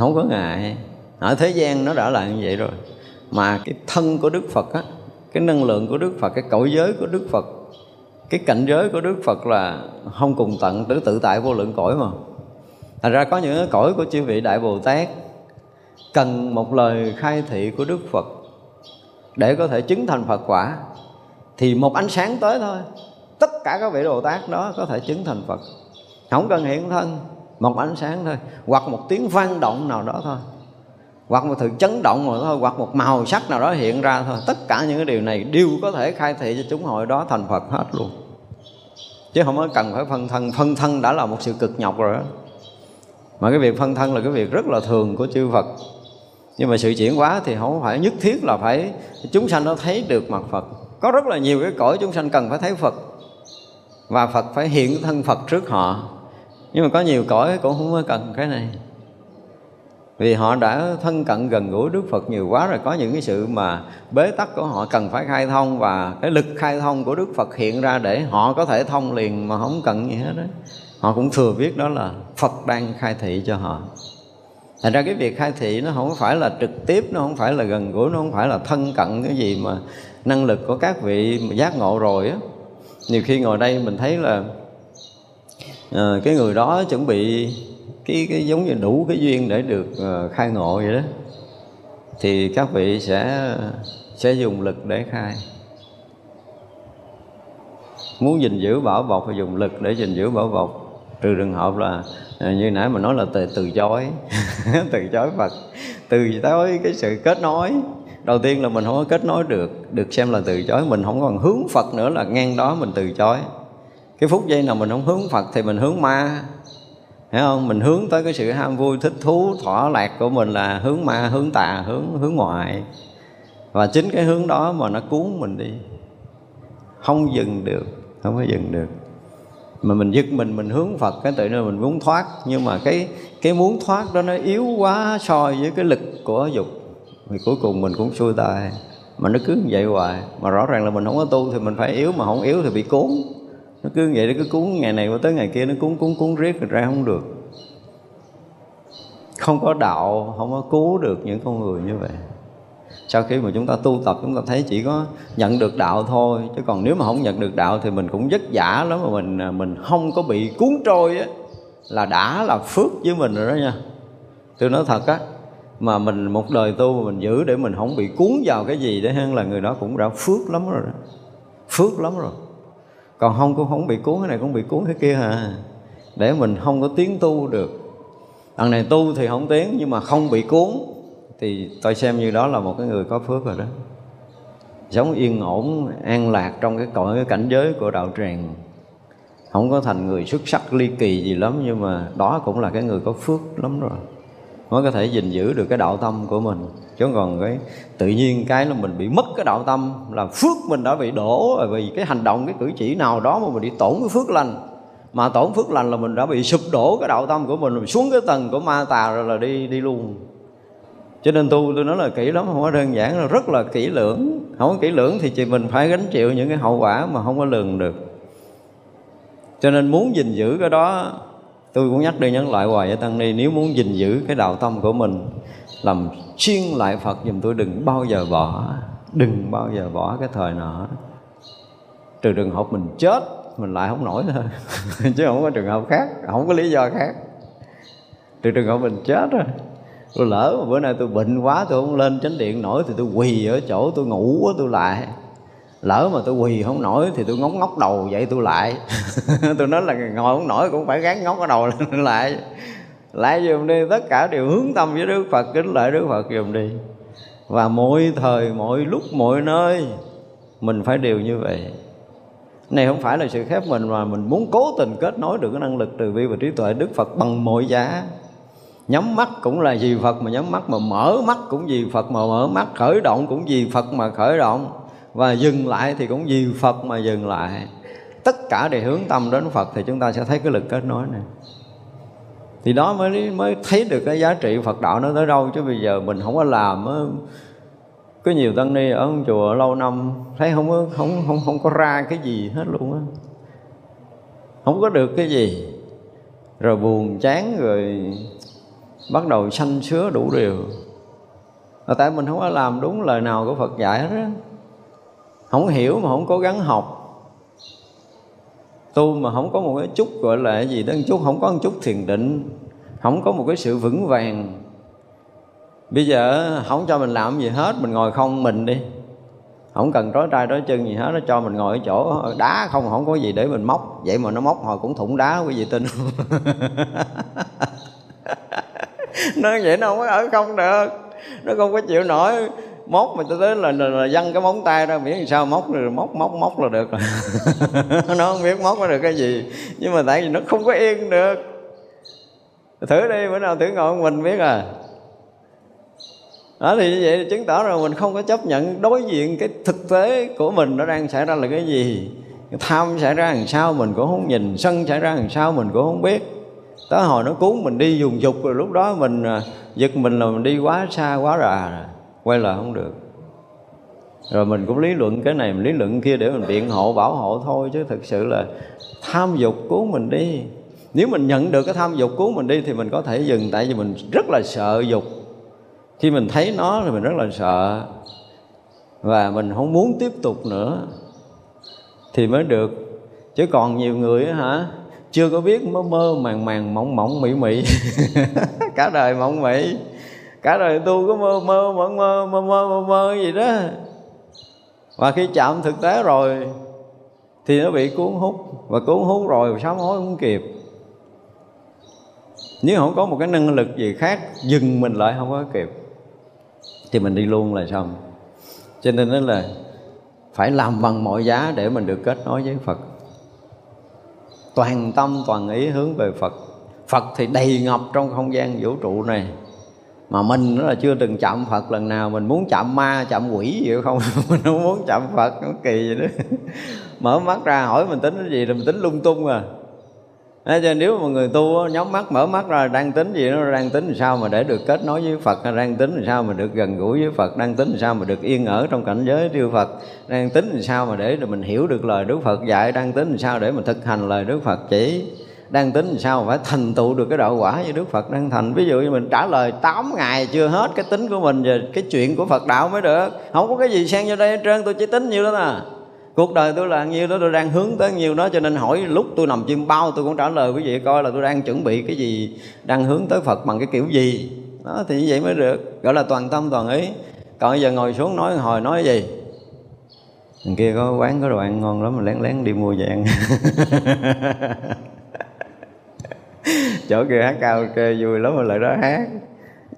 Speaker 1: không có ngại. Ở thế gian nó đã là như vậy rồi. Mà cái thân của đức phật á, cái năng lượng của đức phật, cái cõi giới của đức phật, cái cảnh giới của đức phật là không cùng tận tứ tự tại vô lượng cõi mà. Thành ra có những cái cõi của chư vị đại bồ tát cần một lời khai thị của đức phật để có thể chứng thành phật quả, thì một ánh sáng tới thôi. Tất cả các vị Bồ Tát đó có thể chứng thành Phật. Không cần hiện thân một ánh sáng thôi. Hoặc một tiếng vang động nào đó thôi. Hoặc một sự chấn động mà thôi. Hoặc một màu sắc nào đó hiện ra thôi. Tất cả những cái điều này đều có thể khai thị cho chúng hội đó thành Phật hết luôn. Chứ không có cần phải phân thân. Phân thân đã là một sự cực nhọc rồi đó. Mà cái việc phân thân là cái việc rất là thường của chư Phật. Nhưng mà sự chuyển hóa thì không phải nhất thiết là phải chúng sanh nó thấy được mặt Phật. Có rất là nhiều cái cõi chúng sanh cần phải thấy Phật. Và Phật phải hiện thân Phật trước họ nhưng mà có nhiều cõi cũng không có cần cái này. Vì họ đã thân cận gần gũi Đức Phật nhiều quá rồi, có những cái sự mà bế tắc của họ cần phải khai thông và cái lực khai thông của Đức Phật hiện ra để họ có thể thông liền mà không cần gì hết đó họ cũng thừa biết đó là Phật đang khai thị cho họ. Thành ra cái việc khai thị nó không phải là trực tiếp, nó không phải là gần gũi, nó không phải là thân cận cái gì mà năng lực của các vị giác ngộ rồi á. Nhiều khi ngồi đây mình thấy là à, cái người đó chuẩn bị cái, cái giống như đủ cái duyên để được uh, khai ngộ vậy đó. Thì các vị sẽ sẽ dùng lực để khai. Muốn gìn giữ bảo bọc phải dùng lực để gìn giữ bảo bọc. Trừ trường hợp là ờ, như nãy mình nói là từ từ chối từ chối Phật từ chối cái sự kết nối. Đầu tiên là mình không có kết nối được được xem là từ chối mình không còn hướng Phật nữa là ngang đó mình từ chối cái phút giây nào mình không hướng Phật thì mình hướng ma. Hiểu không? Mình hướng tới cái sự ham vui, thích thú, thỏa lạc của mình là hướng ma, hướng tà, hướng hướng ngoại. Và chính cái hướng đó mà nó cuốn mình đi. Không dừng được, không có dừng được. Mà mình dứt mình mình hướng Phật cái tự nhiên mình muốn thoát. Nhưng mà cái cái muốn thoát đó nó yếu quá so với cái lực của dục. Thì cuối cùng mình cũng xuôi tay. Mà nó cứ như vậy hoài. Mà rõ ràng là mình không có tu thì mình phải yếu. Mà không yếu thì bị cuốn nó cứ vậy nó cứ cuốn ngày này qua tới ngày kia, nó cuốn cuốn cuốn riết rồi ra không được. Không có đạo, không có cứu được những con người như vậy. Sau khi mà chúng ta tu tập, chúng ta thấy chỉ có nhận được đạo thôi. Chứ còn nếu mà không nhận được đạo thì mình cũng vất vả lắm mà mình à, mình không có bị cuốn trôi á. Là đã là phước với mình rồi đó nha. Tôi nói thật á, mà mình một đời tu mà mình giữ để mình không bị cuốn vào cái gì để hơn là người đó cũng đã phước lắm rồi đó. phước lắm rồi còn không cũng không bị cuốn, cái này cũng bị cuốn cái kia à. Để mình không có tiến tu được. Đằng này tu thì không tiến, nhưng mà không bị cuốn, thì tôi xem như đó là một cái người có phước rồi đó. Sống yên ổn, an lạc trong cái cõi, cái cảnh giới của đạo tràng. Không có thành người xuất sắc, ly kỳ gì lắm, nhưng mà đó cũng là cái người có phước lắm rồi mới có thể gìn giữ được cái đạo tâm của mình. Chứ còn cái, tự nhiên cái là mình bị mất cái đạo tâm, là phước mình đã bị đổ rồi vì cái hành động, cái cử chỉ nào đó mà mình bị tổn cái phước lành. Mà tổn phước lành là mình đã bị sụp đổ cái đạo tâm của mình mình xuống cái tầng của ma tà rồi là đi đi luôn. Cho nên tu, tôi nói là kỹ lắm, không có đơn giản là rất là kỹ lưỡng. Không có kỹ lưỡng thì chị mình phải gánh chịu những cái hậu quả mà không có lường được. Cho nên muốn gìn giữ cái đó tôi cũng nhắc đi nhắc lại hoài với tăng ni, nếu muốn gìn giữ cái đạo tâm của mình, làm xuyên lại phật giùm tôi, đừng bao giờ bỏ, đừng bao giờ bỏ cái thời nọ. Trừ trường hợp mình chết, mình lại không nổi thôi. Chứ không có trường hợp khác, không có lý do khác. Trừ trường hợp mình chết rồi tôi lỡ mà bữa nay tôi bệnh quá, tôi không lên chánh điện nổi, thì tôi quỳ ở chỗ, tôi ngủ quá tôi lại lỡ mà tôi quỳ không nổi thì tôi ngóc ngóc đầu vậy tôi lại. Tôi nói là ngồi không nổi cũng phải gắng ngóc cái đầu lên lại. Lại dùm đi tất cả đều hướng tâm với đức phật kính lại đức phật dùm đi. Và mỗi thời mỗi lúc mỗi nơi mình phải đều như vậy. Này không phải là sự khép mình mà mình muốn cố tình kết nối được cái năng lực từ bi và trí tuệ đức phật bằng mọi giá. Nhắm mắt cũng là vì phật mà nhắm mắt mà mở mắt cũng vì phật mà mở mắt khởi động cũng vì phật mà khởi động và dừng lại thì cũng vì phật mà dừng lại. Tất cả đều hướng tâm đến phật thì chúng ta sẽ thấy cái lực kết nối này. Thì đó mới mới thấy được cái giá trị Phật đạo nó tới đâu. Chứ bây giờ mình không có làm có nhiều tăng ni ở chùa lâu năm, thấy không có, không không không có ra cái gì hết luôn á. Không có được cái gì. Rồi buồn chán rồi bắt đầu sanh sứa đủ điều. Là tại mình không có làm đúng lời nào của Phật dạy hết á không hiểu mà không cố gắng học. Tu mà không có một cái chút gọi là gì đó, một chút không có một chút thiền định, không có một cái sự vững vàng. Bây giờ không cho mình làm gì hết, mình ngồi không, mình đi. Không cần trói trai trói chân gì hết, nó cho mình ngồi ở chỗ đá không không có gì để mình móc. Vậy mà nó móc hồi cũng thủng đá, quý vị tin nó vậy nó không có ở không được, nó không có chịu nổi móc mà tôi tới là, là, là văng cái móng tay ra miễn làm sao móc rồi móc móc móc là được. Rồi nó không biết móc nó được cái gì nhưng mà tại vì nó không có yên được. Thử đi bữa nào thử ngồi mình biết à. Đó thì như vậy chứng tỏ rằng mình không có chấp nhận đối diện cái thực tế của mình nó đang xảy ra là cái gì. Tham xảy ra làm sao mình cũng không nhìn sân xảy ra làm sao mình cũng không biết. Tới hồi nó cuốn mình đi dùng dục rồi lúc đó mình à, giật mình là mình đi quá xa quá rà. rồi quay lại không được. Rồi mình cũng lý luận cái này, mình lý luận kia để mình biện hộ, bảo hộ thôi, chứ thực sự là tham dục cứu mình đi. Nếu mình nhận được cái tham dục cứu mình đi thì mình có thể dừng, tại vì mình rất là sợ dục. Khi mình thấy nó thì mình rất là sợ. Và mình không muốn tiếp tục nữa thì mới được. Chứ còn nhiều người hả, chưa có biết mơ mơ màng màng, mỏng mỏng mị mị cả đời mỏng mị cả đời tu có mơ mơ mơ mơ mơ mơ mơ, mơ gì đó. Và khi chạm thực tế rồi thì nó bị cuốn hút. Và cuốn hút rồi sám hối không kịp. Nếu không có một cái năng lực gì khác dừng mình lại không có kịp thì mình đi luôn là xong. Cho nên đó là phải làm bằng mọi giá để mình được kết nối với Phật. Toàn tâm toàn ý hướng về Phật. Phật thì đầy ngập trong không gian vũ trụ này mà mình nó là chưa từng chạm Phật lần nào. Mình muốn chạm ma, chạm quỷ gì không? Mình không muốn chạm Phật nó kỳ vậy đó mở mắt ra, hỏi mình tính cái gì thì mình tính lung tung à. Thế cho nếu mà người tu nhắm mắt mở mắt ra, đang tính gì nó đang tính làm sao mà để được kết nối với Phật đang tính làm sao mà được gần gũi với Phật, đang tính làm sao mà được yên ở trong cảnh giới tiêu Phật, đang tính làm sao mà để mình hiểu được lời Đức Phật dạy, đang tính làm sao để mình thực hành lời Đức Phật chỉ đang tính làm sao phải thành tựu được cái đạo quả như Đức Phật đang thành? Ví dụ như mình trả lời 8 ngày chưa hết cái tính của mình về cái chuyện của Phật đạo mới được. Không có cái gì xen vô đây hết trơn, tôi chỉ tính nhiêu đó nè cuộc đời tôi là nhiêu đó, tôi đang hướng tới nhiêu đó, cho nên hỏi lúc tôi nằm chim bao tôi cũng trả lời quý vị coi là tôi đang chuẩn bị cái gì, đang hướng tới Phật bằng cái kiểu gì. Đó, thì như vậy mới được. Gọi là toàn tâm toàn ý. Còn bây giờ ngồi xuống nói, hồi nói gì? Thằng kia có quán có đồ ăn ngon lắm mà lén lén đi mua về ăn. chỗ kia hát cao kê vui lắm mà lại đó hát.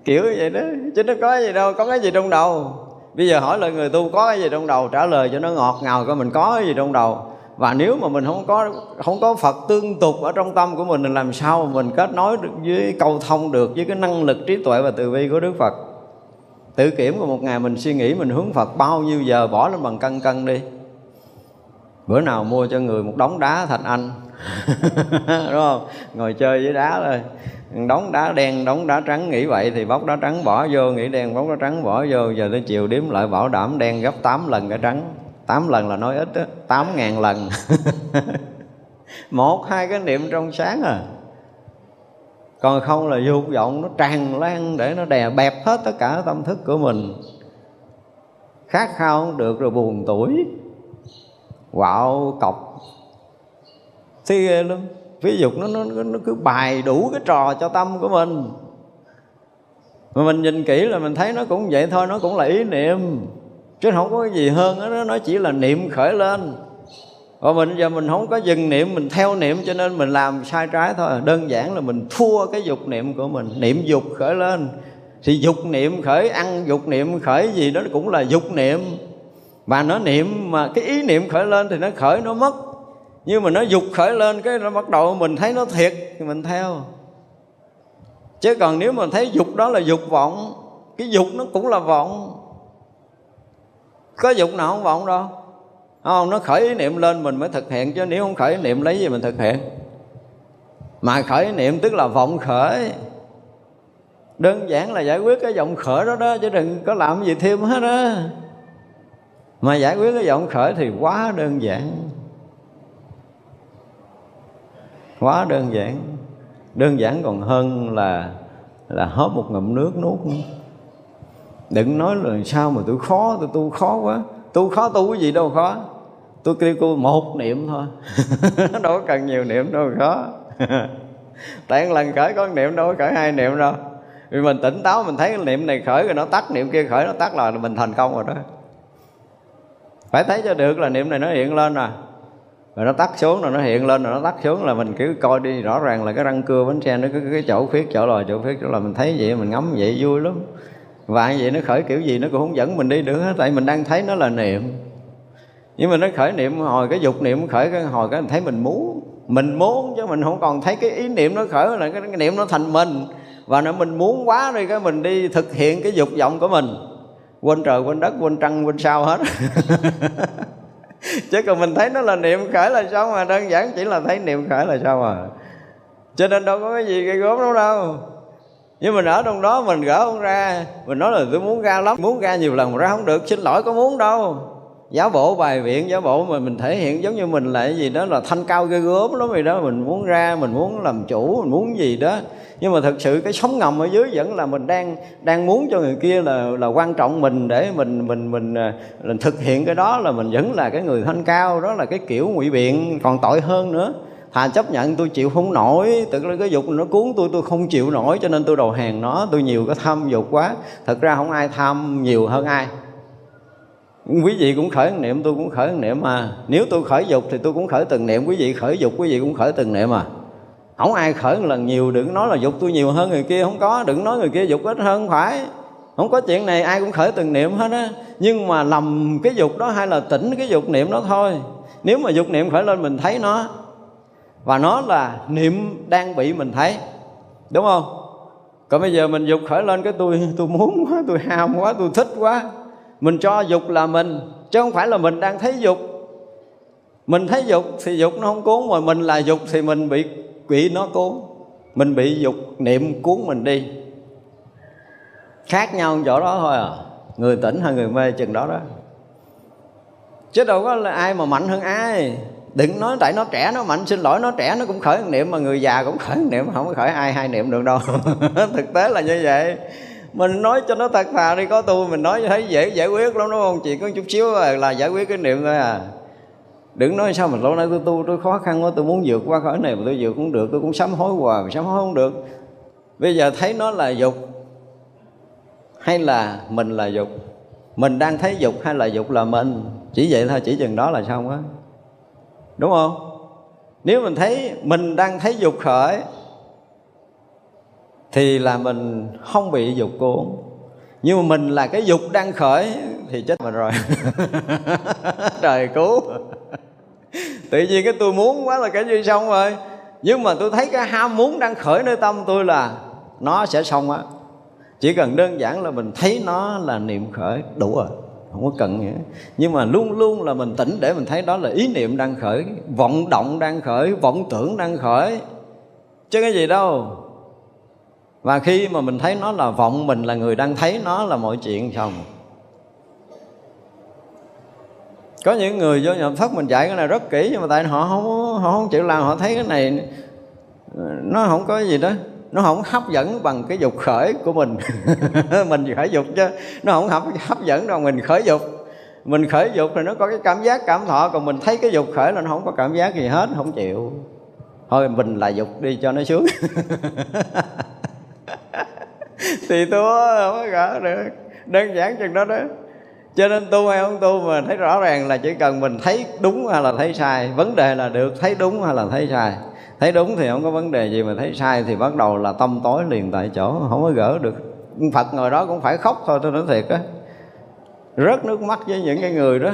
Speaker 1: Kiểu vậy đó, chứ nó có gì đâu, có cái gì trong đầu. Bây giờ hỏi lại người tu có cái gì trong đầu, trả lời cho nó ngọt ngào coi mình có cái gì trong đầu. Và nếu mà mình không có không có Phật tương tục ở trong tâm của mình, thì làm sao mà mình kết nối được với, câu thông được với cái năng lực trí tuệ và từ bi của Đức Phật? Tự kiểm của một ngày mình suy nghĩ mình hướng Phật bao nhiêu giờ, bỏ lên bằng cân cân đi. Bữa nào mua cho người một đống đá thành anh đúng không? Ngồi chơi với đá thôi. Đóng đá đen, đóng đá trắng, nghĩ vậy thì bóc đá trắng bỏ vô, nghĩ đen, bóc đá trắng bỏ vô. Giờ tới chiều đếm lại bảo đảm đen gấp 8 lần cái trắng. 8 lần là nói ít á 8 ngàn lần. Một, hai cái niệm trong sáng à. Còn không là dục vọng nó tràn lan để nó đè bẹp hết tất cả tâm thức của mình. Khát khao không được rồi buồn tuổi quạo cọc thi ghê ờ, luôn ví dụ nó, nó nó cứ bài đủ cái trò cho tâm của mình. Mà mình nhìn kỹ là mình thấy nó cũng vậy thôi nó cũng là ý niệm. Chứ không có cái gì hơn đó nó chỉ là niệm khởi lên. Và mình giờ mình không có dừng niệm mình theo niệm cho nên mình làm sai trái thôi. Đơn giản là mình thua cái dục niệm của mình niệm dục khởi lên. Thì dục niệm khởi ăn dục niệm khởi gì đó cũng là dục niệm. Và nó niệm mà cái ý niệm khởi lên thì nó khởi nó mất nhưng mà nó dục khởi lên, cái nó bắt đầu mình thấy nó thiệt, thì mình theo. Chứ còn nếu mà thấy dục đó là dục vọng, cái dục nó cũng là vọng. Có dục nào không vọng đâu. Không? Nó khởi ý niệm lên mình mới thực hiện, chứ nếu không khởi ý niệm, lấy gì mình thực hiện? Mà khởi ý niệm tức là vọng khởi. Đơn giản là giải quyết cái vọng khởi đó đó, chứ đừng có làm gì thêm hết á. Mà giải quyết cái vọng khởi thì quá đơn giản. Quá đơn giản. Đơn giản còn hơn là là hớp một ngụm nước nuốt. Đừng nói là sao mà tôi khó tôi tu khó quá. Tu khó tu cái gì đâu khó. Tôi kêu cô một niệm thôi. Đâu có cần nhiều niệm đâu khó. Tại lần khởi có niệm đâu có khởi hai niệm đâu. Vì mình tỉnh táo, mình thấy cái niệm này khởi rồi nó tắt, niệm kia khởi nó tắt là mình thành công rồi đó. Phải thấy cho được là niệm này nó hiện lên rồi rồi nó tắt xuống rồi nó hiện lên rồi nó tắt xuống là mình cứ coi đi rõ ràng là cái răng cưa bánh xe nó cái, cái chỗ khuyết chỗ lòi chỗ khuyết chỗ là mình thấy vậy mình ngắm vậy vui lắm. Và vậy nó khởi kiểu gì nó cũng không dẫn mình đi được hết tại mình đang thấy nó là niệm. Nhưng mà nó khởi niệm hồi cái dục niệm khởi cái hồi cái mình thấy mình muốn mình muốn chứ mình không còn thấy cái ý niệm nó khởi là cái, cái niệm nó thành mình. Và nó mình muốn quá rồi cái mình đi thực hiện cái dục vọng của mình. Quên trời quên đất quên trăng quên sao hết. chứ còn mình thấy nó là niệm khởi là sao mà đơn giản chỉ là thấy niệm khởi là sao mà. Cho nên đâu có cái gì gây gốm đâu đâu. Nhưng mình ở trong đó mình gỡ không ra. Mình nói là tôi muốn ra lắm, muốn ra nhiều lần mà ra không được. Xin lỗi, có muốn đâu. Giáo bộ bài viện giáo bộ mà mình thể hiện giống như mình là cái gì đó là thanh cao ghê gớm lắm vậy đó. Mình muốn ra, mình muốn làm chủ, mình muốn gì đó nhưng mà thật sự cái sống ngầm ở dưới vẫn là mình đang đang muốn cho người kia là là quan trọng mình để mình mình mình, à, mình, mình thực hiện cái đó là mình vẫn là cái người thanh cao đó là cái kiểu ngụy biện còn tội hơn nữa. Thà chấp nhận tôi chịu không nổi tự là cái dục nó cuốn tôi tôi không chịu nổi cho nên tôi đầu hàng nó tôi nhiều cái tham dục quá. Thật ra không ai tham nhiều hơn ai. Quý vị cũng khởi niệm tôi cũng khởi niệm mà. Nếu tôi khởi dục thì tôi cũng khởi từng niệm quý vị khởi dục quý vị cũng khởi từng niệm mà không ai khởi một lần nhiều, đừng nói là dục tôi nhiều hơn người kia, không có. Đừng nói người kia dục ít hơn, không phải. Không có chuyện này, ai cũng khởi từng niệm hết á. Nhưng mà lầm cái dục đó hay là tỉnh cái dục niệm đó thôi. Nếu mà dục niệm khởi lên, mình thấy nó. Và nó là niệm đang bị mình thấy. Đúng không? Còn bây giờ mình dục khởi lên cái tôi tôi muốn quá, tôi ham quá, tôi thích quá. Mình cho dục là mình, chứ không phải là mình đang thấy dục. Mình thấy dục thì dục nó không cuốn, mà mình là dục thì mình bị bị nó cuốn mình bị dục niệm cuốn mình đi. Khác nhau chỗ đó thôi à. Người tỉnh hay người mê chừng đó đó. Chứ đâu có là ai mà mạnh hơn ai. Đừng nói tại nó trẻ nó mạnh, xin lỗi nó trẻ nó cũng khởi niệm mà người già cũng khởi niệm, không có khởi ai hai niệm được đâu. Thực tế là như vậy. Mình nói cho nó thật thà đi, có tu mình nói thấy dễ giải quyết lắm, đúng không? Chỉ có chút xíu là giải quyết cái niệm thôi à đừng nói sao mà lâu nay tôi tu, tôi khó khăn quá, tôi muốn vượt qua khỏi này mà tôi vượt cũng được, tôi cũng sám hối hoài mà sám hối không được. Bây giờ thấy nó là dục hay là mình là dục? Mình đang thấy dục hay là dục là mình? Chỉ vậy thôi, chỉ chừng đó là xong á. Đúng không? Nếu mình thấy mình đang thấy dục khởi, thì là mình không bị dục cuốn nhưng mà mình là cái dục đang khởi thì chết mình rồi. Trời cứu. Tự nhiên cái tôi muốn quá là cái gì xong rồi. Nhưng mà tôi thấy cái ham muốn đang khởi nơi tâm tôi là nó sẽ xong á. Chỉ cần đơn giản là mình thấy nó là niệm khởi, đủ rồi. Không có cần nữa nhưng mà luôn luôn là mình tỉnh để mình thấy đó là ý niệm đang khởi, vọng động đang khởi, vọng tưởng đang khởi. Chứ cái gì đâu và khi mà mình thấy nó là vọng, mình là người đang thấy nó là mọi chuyện xong có những người vô nhập thất mình dạy cái này rất kỹ, nhưng mà tại họ không họ không chịu làm, họ thấy cái này nó không có gì đó. Nó không hấp dẫn bằng cái dục khởi của mình. Mình khởi dục chứ. Nó không hấp hấp dẫn đâu, mình khởi dục. Mình khởi dục thì nó có cái cảm giác, cảm thọ, còn mình thấy cái dục khởi là nó không có cảm giác gì hết, không chịu. Thôi mình là dục đi cho nó xuống thì tôi không có gỡ được. Đơn giản chừng đó đó. Cho nên tu hay không tu mà thấy rõ ràng là chỉ cần mình thấy đúng hay là thấy sai. Vấn đề là được thấy đúng hay là thấy sai. Thấy đúng thì không có vấn đề gì, mà thấy sai thì bắt đầu là tâm tối liền tại chỗ. Không có gỡ được. Phật ngồi đó cũng phải khóc thôi, tôi nói thiệt á. Rớt nước mắt với những cái người đó.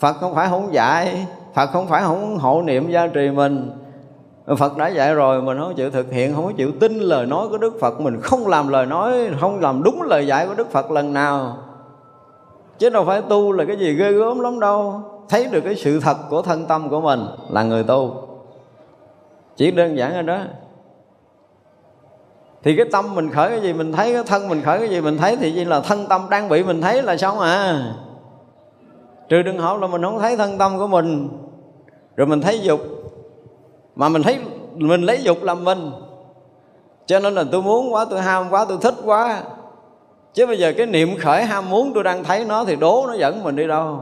Speaker 1: Phật không phải không dạy, phật không phải không hộ niệm gia trì mình. Phật đã dạy rồi, mình không chịu thực hiện, Không có chịu tin lời nói của Đức Phật. Mình không làm lời nói, Không làm đúng lời dạy của Đức Phật lần nào. Chứ đâu phải tu là cái gì ghê gớm lắm đâu. Thấy được cái sự thật của thân tâm của mình Là người tu. Chỉ đơn giản là đó. Thì cái tâm mình khởi cái gì mình thấy, cái thân mình khởi cái gì mình thấy, thì chỉ là thân tâm đang bị mình thấy là xong à. Trừ đừng hỏi là mình không thấy thân tâm của mình. Rồi mình thấy dục mà mình thấy mình lấy dục làm mình. Cho nên là tôi muốn quá, tôi ham quá, tôi thích quá. Chứ bây giờ cái niệm khởi ham muốn tôi đang thấy nó thì đố nó dẫn mình đi đâu.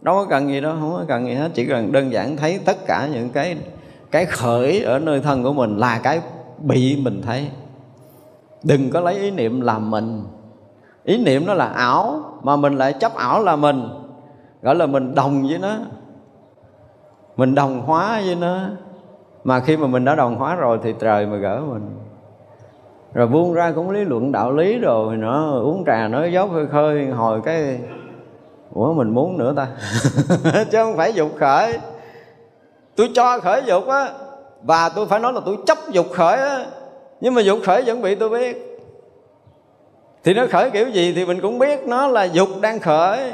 Speaker 1: Đâu có cần gì đâu, không có cần gì hết. Chỉ cần đơn giản thấy tất cả những cái cái khởi ở nơi thân của mình là cái bị mình thấy. Đừng có lấy ý niệm làm mình. Ý niệm nó là ảo, mà mình lại chấp ảo là mình. Gọi là mình đồng với nó. Mình đồng hóa với nó mà khi mà mình đã đồng hóa rồi thì trời mà gỡ mình. Rồi buông ra cũng lý luận đạo lý rồi nó uống trà nói dốc hơi khơi, hồi cái, ủa, mình muốn nữa ta? Chứ không phải dục khởi. Tôi cho khởi dục á, và tôi phải nói là tôi chấp dục khởi á. Nhưng mà dục khởi vẫn bị tôi biết. Thì nó khởi kiểu gì thì mình cũng biết, nó là dục đang khởi.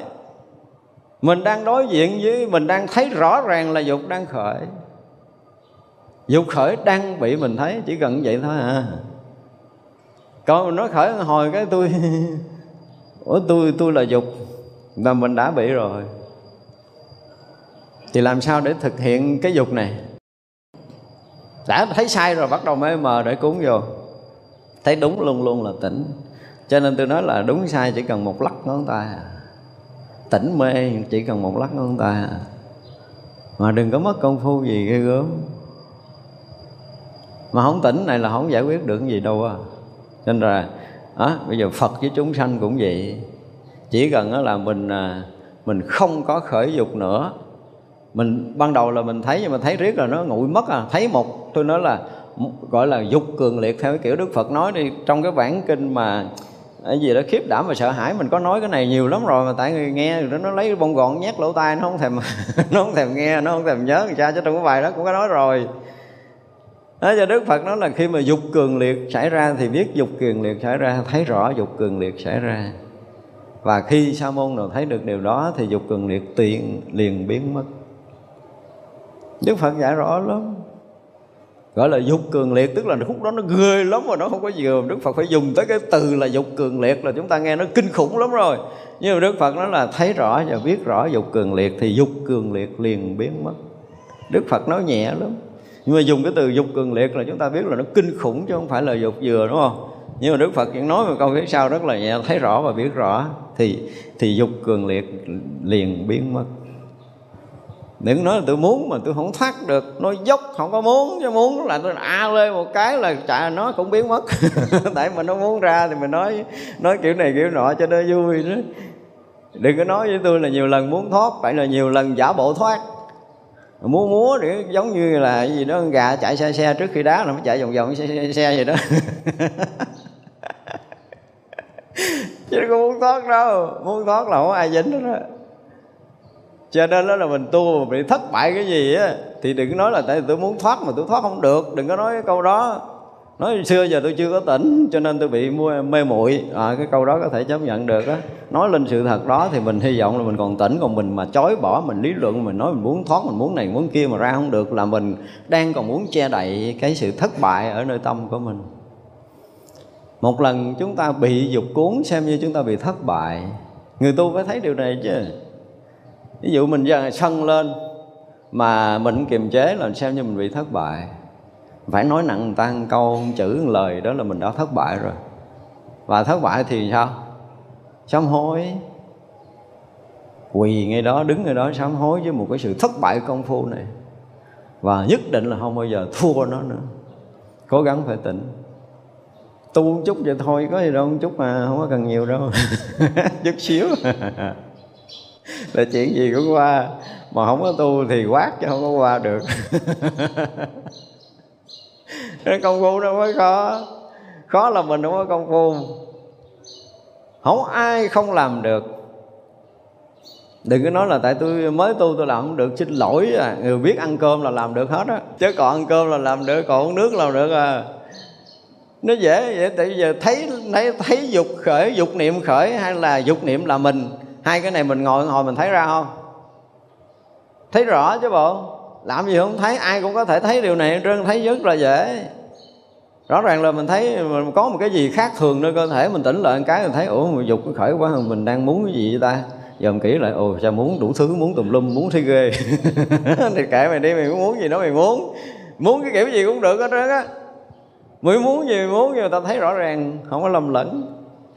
Speaker 1: Mình đang đối diện với, mình đang thấy rõ ràng là dục đang khởi dục khởi đang bị mình thấy, chỉ cần vậy thôi à. Còn nó khởi hồi cái tôi, ủa tôi tôi là dục và mình đã bị rồi. Thì làm sao để thực hiện cái dục này? Đã thấy sai rồi, bắt đầu mê mờ để cúng vô. Thấy đúng luôn luôn là tỉnh. Cho nên tôi nói là đúng sai chỉ cần một lắc ngón tay à. tỉnh mê chỉ cần một lắc ngón tay à. mà đừng có mất công phu gì ghê gớm mà không tỉnh này là không giải quyết được cái gì đâu à nên là à, bây giờ phật với chúng sanh cũng vậy. Chỉ cần là mình à, mình không có khởi dục nữa. Mình ban đầu là mình thấy nhưng mà thấy riết là nó nguội mất à. Thấy một tôi nói là gọi là dục cường liệt theo cái kiểu đức phật nói đi. Trong cái bản kinh mà cái gì đó khiếp đảm và sợ hãi mình có nói cái này nhiều lắm rồi mà tại người nghe rồi nó lấy bông gọn nhét lỗ tai nó không thèm nó không thèm nghe nó không thèm nhớ người sao chứ trong cái bài đó cũng có nói rồi đó cho Đức Phật nói là khi mà dục cường liệt xảy ra thì biết dục cường liệt xảy ra, thấy rõ dục cường liệt xảy ra. Và khi sa môn nào thấy được điều đó thì dục cường liệt tiện liền biến mất. Đức Phật dạy rõ lắm. Gọi là dục cường liệt, tức là khúc đó nó ghê lắm mà nó không có gì Đức Phật phải dùng tới cái từ là dục cường liệt là chúng ta nghe nó kinh khủng lắm rồi. Nhưng mà Đức Phật nói là thấy rõ và biết rõ dục cường liệt thì dục cường liệt liền biến mất. Đức Phật nói nhẹ lắm nhưng mà dùng cái từ dục cường liệt là chúng ta biết là nó kinh khủng chứ không phải là dục vừa, đúng không? Nhưng mà Đức Phật vẫn nói một câu phía sau rất là nhẹ, thấy rõ và biết rõ thì thì dục cường liệt liền biến mất. Đừng nói là tôi muốn mà tôi không thoát được, nói dốc, không có muốn, chứ muốn là tôi a lên một cái là chả, nó cũng biến mất. Tại mình nó muốn ra thì mình nói nói kiểu này kiểu nọ cho nó vui đó đừng có nói với tôi là nhiều lần muốn thoát, phải là nhiều lần giả bộ thoát múa múa để giống như là gì đó gà chạy xe xe trước khi đá là nó chạy vòng vòng xe, xe, xe vậy đó. Chứ không muốn thoát đâu muốn thoát là không ai dính đó cho nên đó là mình tu mà bị thất bại cái gì á thì đừng nói là tại tôi muốn thoát mà tôi thoát không được đừng có nói cái câu đó nói xưa giờ tôi chưa có tỉnh cho nên tôi bị mua mê muội. À, cái câu đó có thể chấp nhận được á. Nói lên sự thật đó thì mình hy vọng là mình còn tỉnh còn mình mà chối bỏ mình lý luận mình nói mình muốn thoát mình muốn này muốn kia mà ra không được là mình đang còn muốn che đậy cái sự thất bại ở nơi tâm của mình. Một lần chúng ta bị dục cuốn xem như chúng ta bị thất bại. Người tu phải thấy điều này chứ. Ví dụ mình giờ sân lên mà mình kiềm chế là xem như mình bị thất bại phải nói nặng người ta câu, chữ một lời đó là mình đã thất bại rồi. Và thất bại thì sao? Sám hối. Quỳ ngay đó, đứng ngay đó, sám hối với một cái sự thất bại công phu này. Và nhất định là không bao giờ thua nó nữa. Cố gắng phải tỉnh. Tu một chút vậy thôi, có gì đâu, một chút mà không có cần nhiều đâu. Chút xíu. Là chuyện gì cũng qua. Mà không có tu thì quát chứ không có qua được. công phu đâu mới khó. Khó là mình không có công phu. Không ai không làm được. Đừng có nói là tại tôi mới tu tôi làm không được, xin lỗi à. Người biết ăn cơm là làm được hết á. Chứ còn ăn cơm là làm được, còn uống nước làm được à. Nó dễ vậy tại giờ thấy thấy thấy dục khởi, dục niệm khởi hay là dục niệm là mình? Hai cái này mình ngồi hồi mình thấy ra không? Thấy rõ chứ bộ làm gì không thấy, ai cũng có thể thấy điều này trơn, thấy rất là dễ. Rõ ràng là mình thấy mình có một cái gì khác thường nơi cơ thể, mình tỉnh lại một cái mình thấy, ủa mình dục khởi quá, mình đang muốn cái gì vậy ta? Dòm kỹ lại, ồ, sao muốn đủ thứ, muốn tùm lum, muốn thấy ghê. Thì kệ mày đi, mày muốn gì đó mày muốn. Muốn cái kiểu gì cũng được hết trơn á. Mới muốn gì, mày muốn nhưng mà ta thấy rõ ràng, không có lầm lẫn.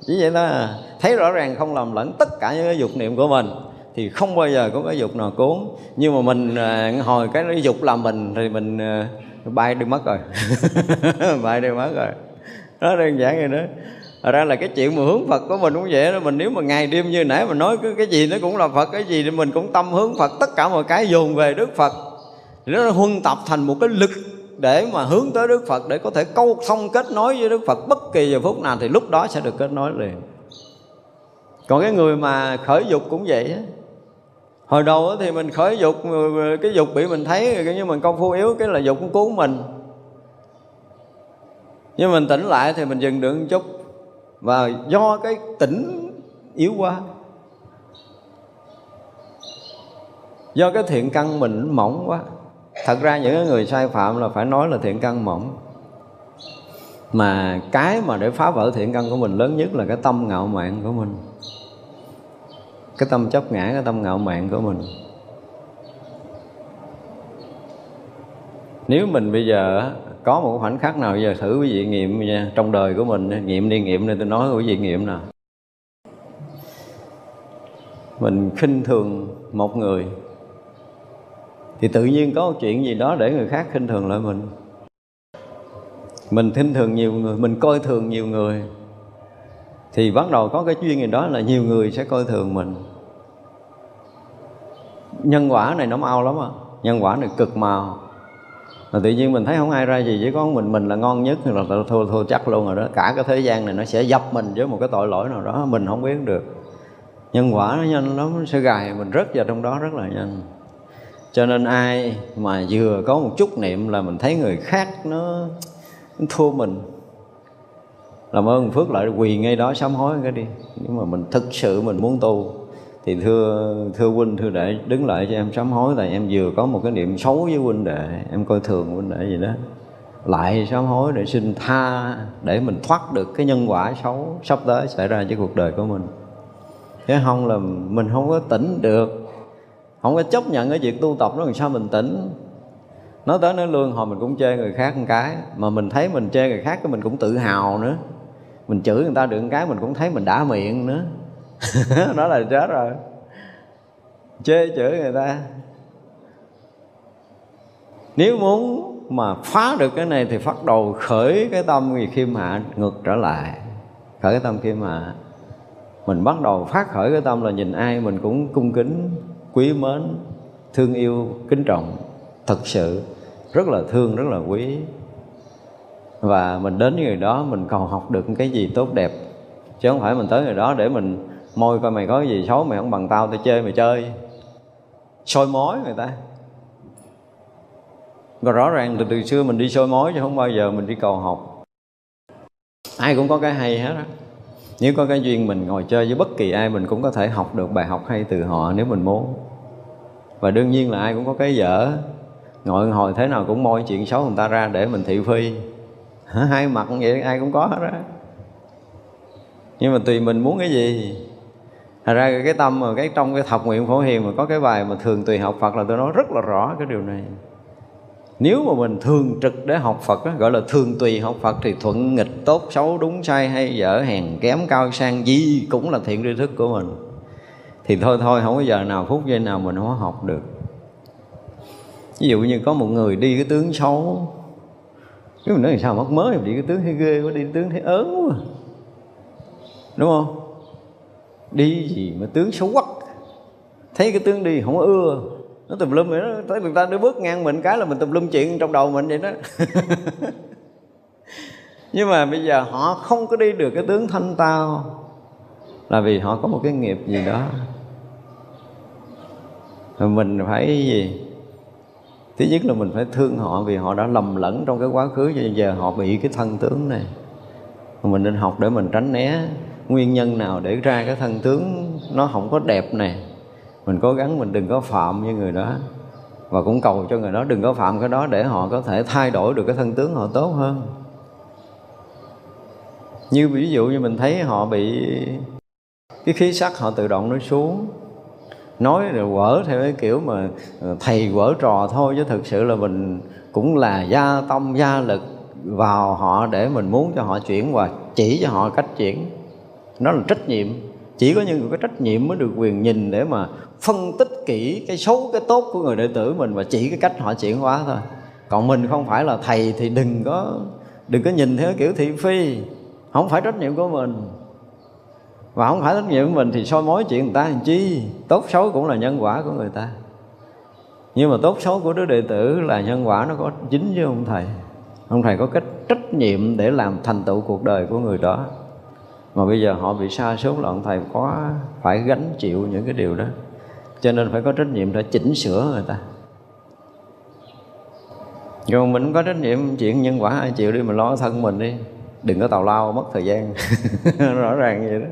Speaker 1: Chỉ vậy ta à. thấy rõ ràng không lầm lẫn tất cả những cái dục niệm của mình thì không bao giờ có cái dục nào cuốn. Nhưng mà mình à, hồi cái dục làm mình thì mình à, bay đi mất rồi. Bay đi mất rồi. Đó đơn giản vậy đó. Thật ra là cái chuyện mà hướng Phật của mình cũng vậy đó. Mình nếu mà ngày đêm như nãy mình nói cái, cái gì nó cũng là Phật Cái gì thì mình cũng tâm hướng Phật. Tất cả mọi cái dồn về Đức Phật. Thì Nó huân tập thành một cái lực để mà hướng tới Đức Phật để có thể câu thông kết nối với Đức Phật bất kỳ giờ phút nào thì lúc đó sẽ được kết nối liền. Còn cái người mà khởi dục cũng vậy á. Hồi đầu thì mình khởi dục, cái dục bị mình thấy như mình công phu yếu, cái là dục cũng cứu mình. Nhưng mình tỉnh lại thì mình dừng được một chút. Và do cái tỉnh yếu quá, do cái thiện căn mình mỏng quá. Thật ra những người sai phạm là phải nói là thiện căn mỏng. Mà cái mà để phá vỡ thiện căn của mình lớn nhất là cái tâm ngạo mạn của mình cái tâm chấp ngã, cái tâm ngạo mạn của mình. Nếu mình bây giờ có một khoảnh khắc nào giờ thử quý vị nghiệm nha, trong đời của mình nghiệm đi, nghiệm nên tôi nói quý vị nghiệm nào. Mình khinh thường một người, thì tự nhiên có một chuyện gì đó để người khác khinh thường lại mình. Mình khinh thường nhiều người, mình coi thường nhiều người, thì bắt đầu có cái chuyên gì đó là nhiều người sẽ coi thường mình nhân quả này nó mau lắm à. Nhân quả này cực màu là tự nhiên mình thấy không ai ra gì chỉ có mình mình là ngon nhất thì là thua thua chắc luôn rồi đó. Cả cái thế gian này nó sẽ dập mình với một cái tội lỗi nào đó mình không biết được. Nhân quả nó nhanh lắm nó sẽ gài mình rất vào trong đó rất là nhanh. Cho nên ai mà vừa có một chút niệm là mình thấy người khác nó, nó thua mình. Làm ơn phước lại quỳ ngay đó sám hối cái đi. Nhưng mà mình thực sự mình muốn tu thì thưa thưa huynh, thưa đệ, đứng lại cho em sám hối tại em vừa có một cái niệm xấu với huynh đệ. Em coi thường huynh đệ gì đó. Lại sám hối để xin tha, để mình thoát được cái nhân quả xấu sắp tới xảy ra với cuộc đời của mình. Chứ không là mình không có tỉnh được, không có chấp nhận cái việc tu tập nó làm sao mình tỉnh. Nói tới nói lương hồi mình cũng chê người khác một cái, mà mình thấy mình chê người khác cái mình cũng tự hào nữa. Mình chửi người ta được một cái, mình cũng thấy mình đã miệng nữa. nó là chết rồi. Chê chửi người ta. Nếu muốn mà phá được cái này thì bắt đầu khởi cái tâm gì khiêm hạ ngược trở lại. Khởi cái tâm khiêm hạ. Mình bắt đầu phát khởi cái tâm là nhìn ai mình cũng cung kính, quý mến, thương yêu, kính trọng, thật sự, rất là thương, rất là quý. Và mình đến với người đó, mình còn học được cái gì tốt đẹp. Chứ không phải mình tới người đó để mình môi coi mày có gì xấu mày không bằng tao tao chơi mày chơi. Soi mối người ta. Và rõ ràng từ từ xưa mình đi soi mối chứ không bao giờ mình đi cầu học. Ai cũng có cái hay hết á. Nếu có cái duyên mình ngồi chơi với bất kỳ ai, mình cũng có thể học được bài học hay từ họ nếu mình muốn. Và đương nhiên là ai cũng có cái dở. Ngồi hồi thế nào cũng môi chuyện xấu người ta ra để mình thị phi. Hai mặt vậy ai cũng có hết á. Nhưng mà tùy mình muốn cái gì. Thật ra cái tâm mà cái trong cái thập nguyện phổ hiền mà có cái bài mà thường tùy học Phật là tôi nói rất là rõ cái điều này. Nếu mà mình thường trực để học Phật đó, gọi là thường tùy học Phật thì thuận nghịch tốt xấu đúng sai hay dở hèn kém cao sang gì cũng là thiện tri thức của mình. Thì thôi thôi không có giờ nào phút giây nào mình không có học được. Ví dụ như có một người đi cái tướng xấu cái mình nói sao mất mới đi cái tướng thấy ghê quá đi tướng thấy ớn quá. Đúng không? Đi gì mà tướng xấu quắc thấy cái tướng đi không có ưa. Nó tùm lum vậy đó. Tới người ta đi bước ngang mình cái là mình tùm lum chuyện trong đầu mình vậy đó. Nhưng mà bây giờ họ không có đi được cái tướng thanh tao là vì họ có một cái nghiệp gì đó. Rồi mình phải gì? Thứ nhất là mình phải thương họ vì họ đã lầm lẫn trong cái quá khứ. Cho giờ họ bị cái thân tướng này. Mình nên học để mình tránh né nguyên nhân nào để ra cái thân tướng nó không có đẹp này mình cố gắng mình đừng có phạm với người đó. Và cũng cầu cho người đó đừng có phạm cái đó để họ có thể thay đổi được cái thân tướng họ tốt hơn. Như ví dụ như mình thấy họ bị cái khí sắc họ tự động nó xuống. Nói rồi quở theo cái kiểu mà ờ, thầy quở trò thôi chứ thực sự là mình cũng là gia tâm, gia lực vào họ để mình muốn cho họ chuyển và chỉ cho họ cách chuyển nó là trách nhiệm. Chỉ có những người có trách nhiệm mới được quyền nhìn để mà phân tích kỹ cái xấu cái tốt của người đệ tử mình và chỉ cái cách họ chuyển hóa thôi. Còn mình không phải là thầy thì đừng có đừng có nhìn theo kiểu thị phi. Không phải trách nhiệm của mình. Và không phải trách nhiệm của mình thì soi mối chuyện người ta làm chi? Tốt xấu cũng là nhân quả của người ta. Nhưng mà tốt xấu của đứa đệ tử là nhân quả nó có chính với ông thầy. Ông thầy có cái trách nhiệm để làm thành tựu cuộc đời của người đó mà bây giờ họ bị sa sút lận thầy có phải gánh chịu những cái điều đó. Cho nên phải có trách nhiệm để chỉnh sửa người ta. Còn mình có trách nhiệm chuyện nhân quả ai chịu đi mình lo thân mình đi. Đừng có tào lao, mất thời gian. Rõ ràng vậy đó.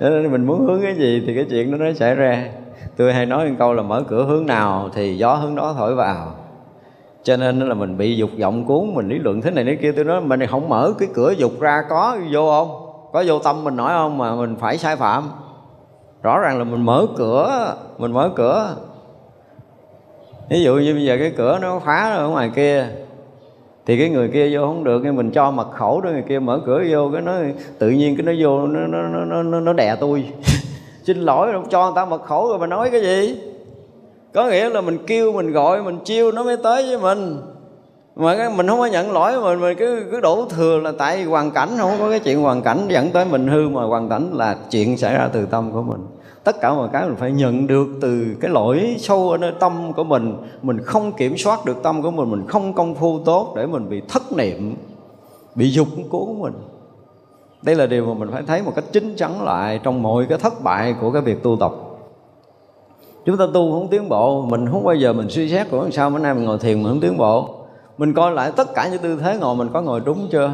Speaker 1: Cho nên mình muốn hướng cái gì thì cái chuyện đó nó xảy ra. Tôi hay nói một câu là mở cửa hướng nào thì gió hướng đó thổi vào. Cho nên là mình bị dục vọng cuốn, mình lý luận thế này thế kia. Tôi nói mình không mở cái cửa dục ra có vô không? Có vô tâm mình nói không mà mình phải sai phạm. Rõ ràng là mình mở cửa mình mở cửa. Ví dụ như bây giờ cái cửa nó khóa ở ngoài kia thì cái người kia vô không được nhưng mình cho mật khẩu đó người kia mở cửa vô cái nó tự nhiên cái nó vô nó nó nó nó, nó đè tôi. Xin lỗi không cho người ta mật khẩu rồi mà nói cái gì? Có nghĩa là mình kêu mình gọi mình chiêu nó mới tới với mình mà cái mình không có nhận lỗi, mà mình cứ cứ đổ thừa là tại vì hoàn cảnh, không có cái chuyện hoàn cảnh dẫn tới mình hư, mà hoàn cảnh là chuyện xảy ra từ tâm của mình. Tất cả mọi cái mình phải nhận được từ cái lỗi sâu ở nơi tâm của mình. Mình không kiểm soát được tâm của mình mình không công phu tốt để mình bị thất niệm, bị dục cố của mình. Đây là điều mà mình phải thấy một cách chính chắn lại trong mọi cái thất bại của cái việc tu tập. Chúng ta tu không tiến bộ, mình không bao giờ mình suy xét của sao bữa nay mình ngồi thiền mình không tiến bộ mình coi lại tất cả những tư thế ngồi, mình có ngồi đúng chưa?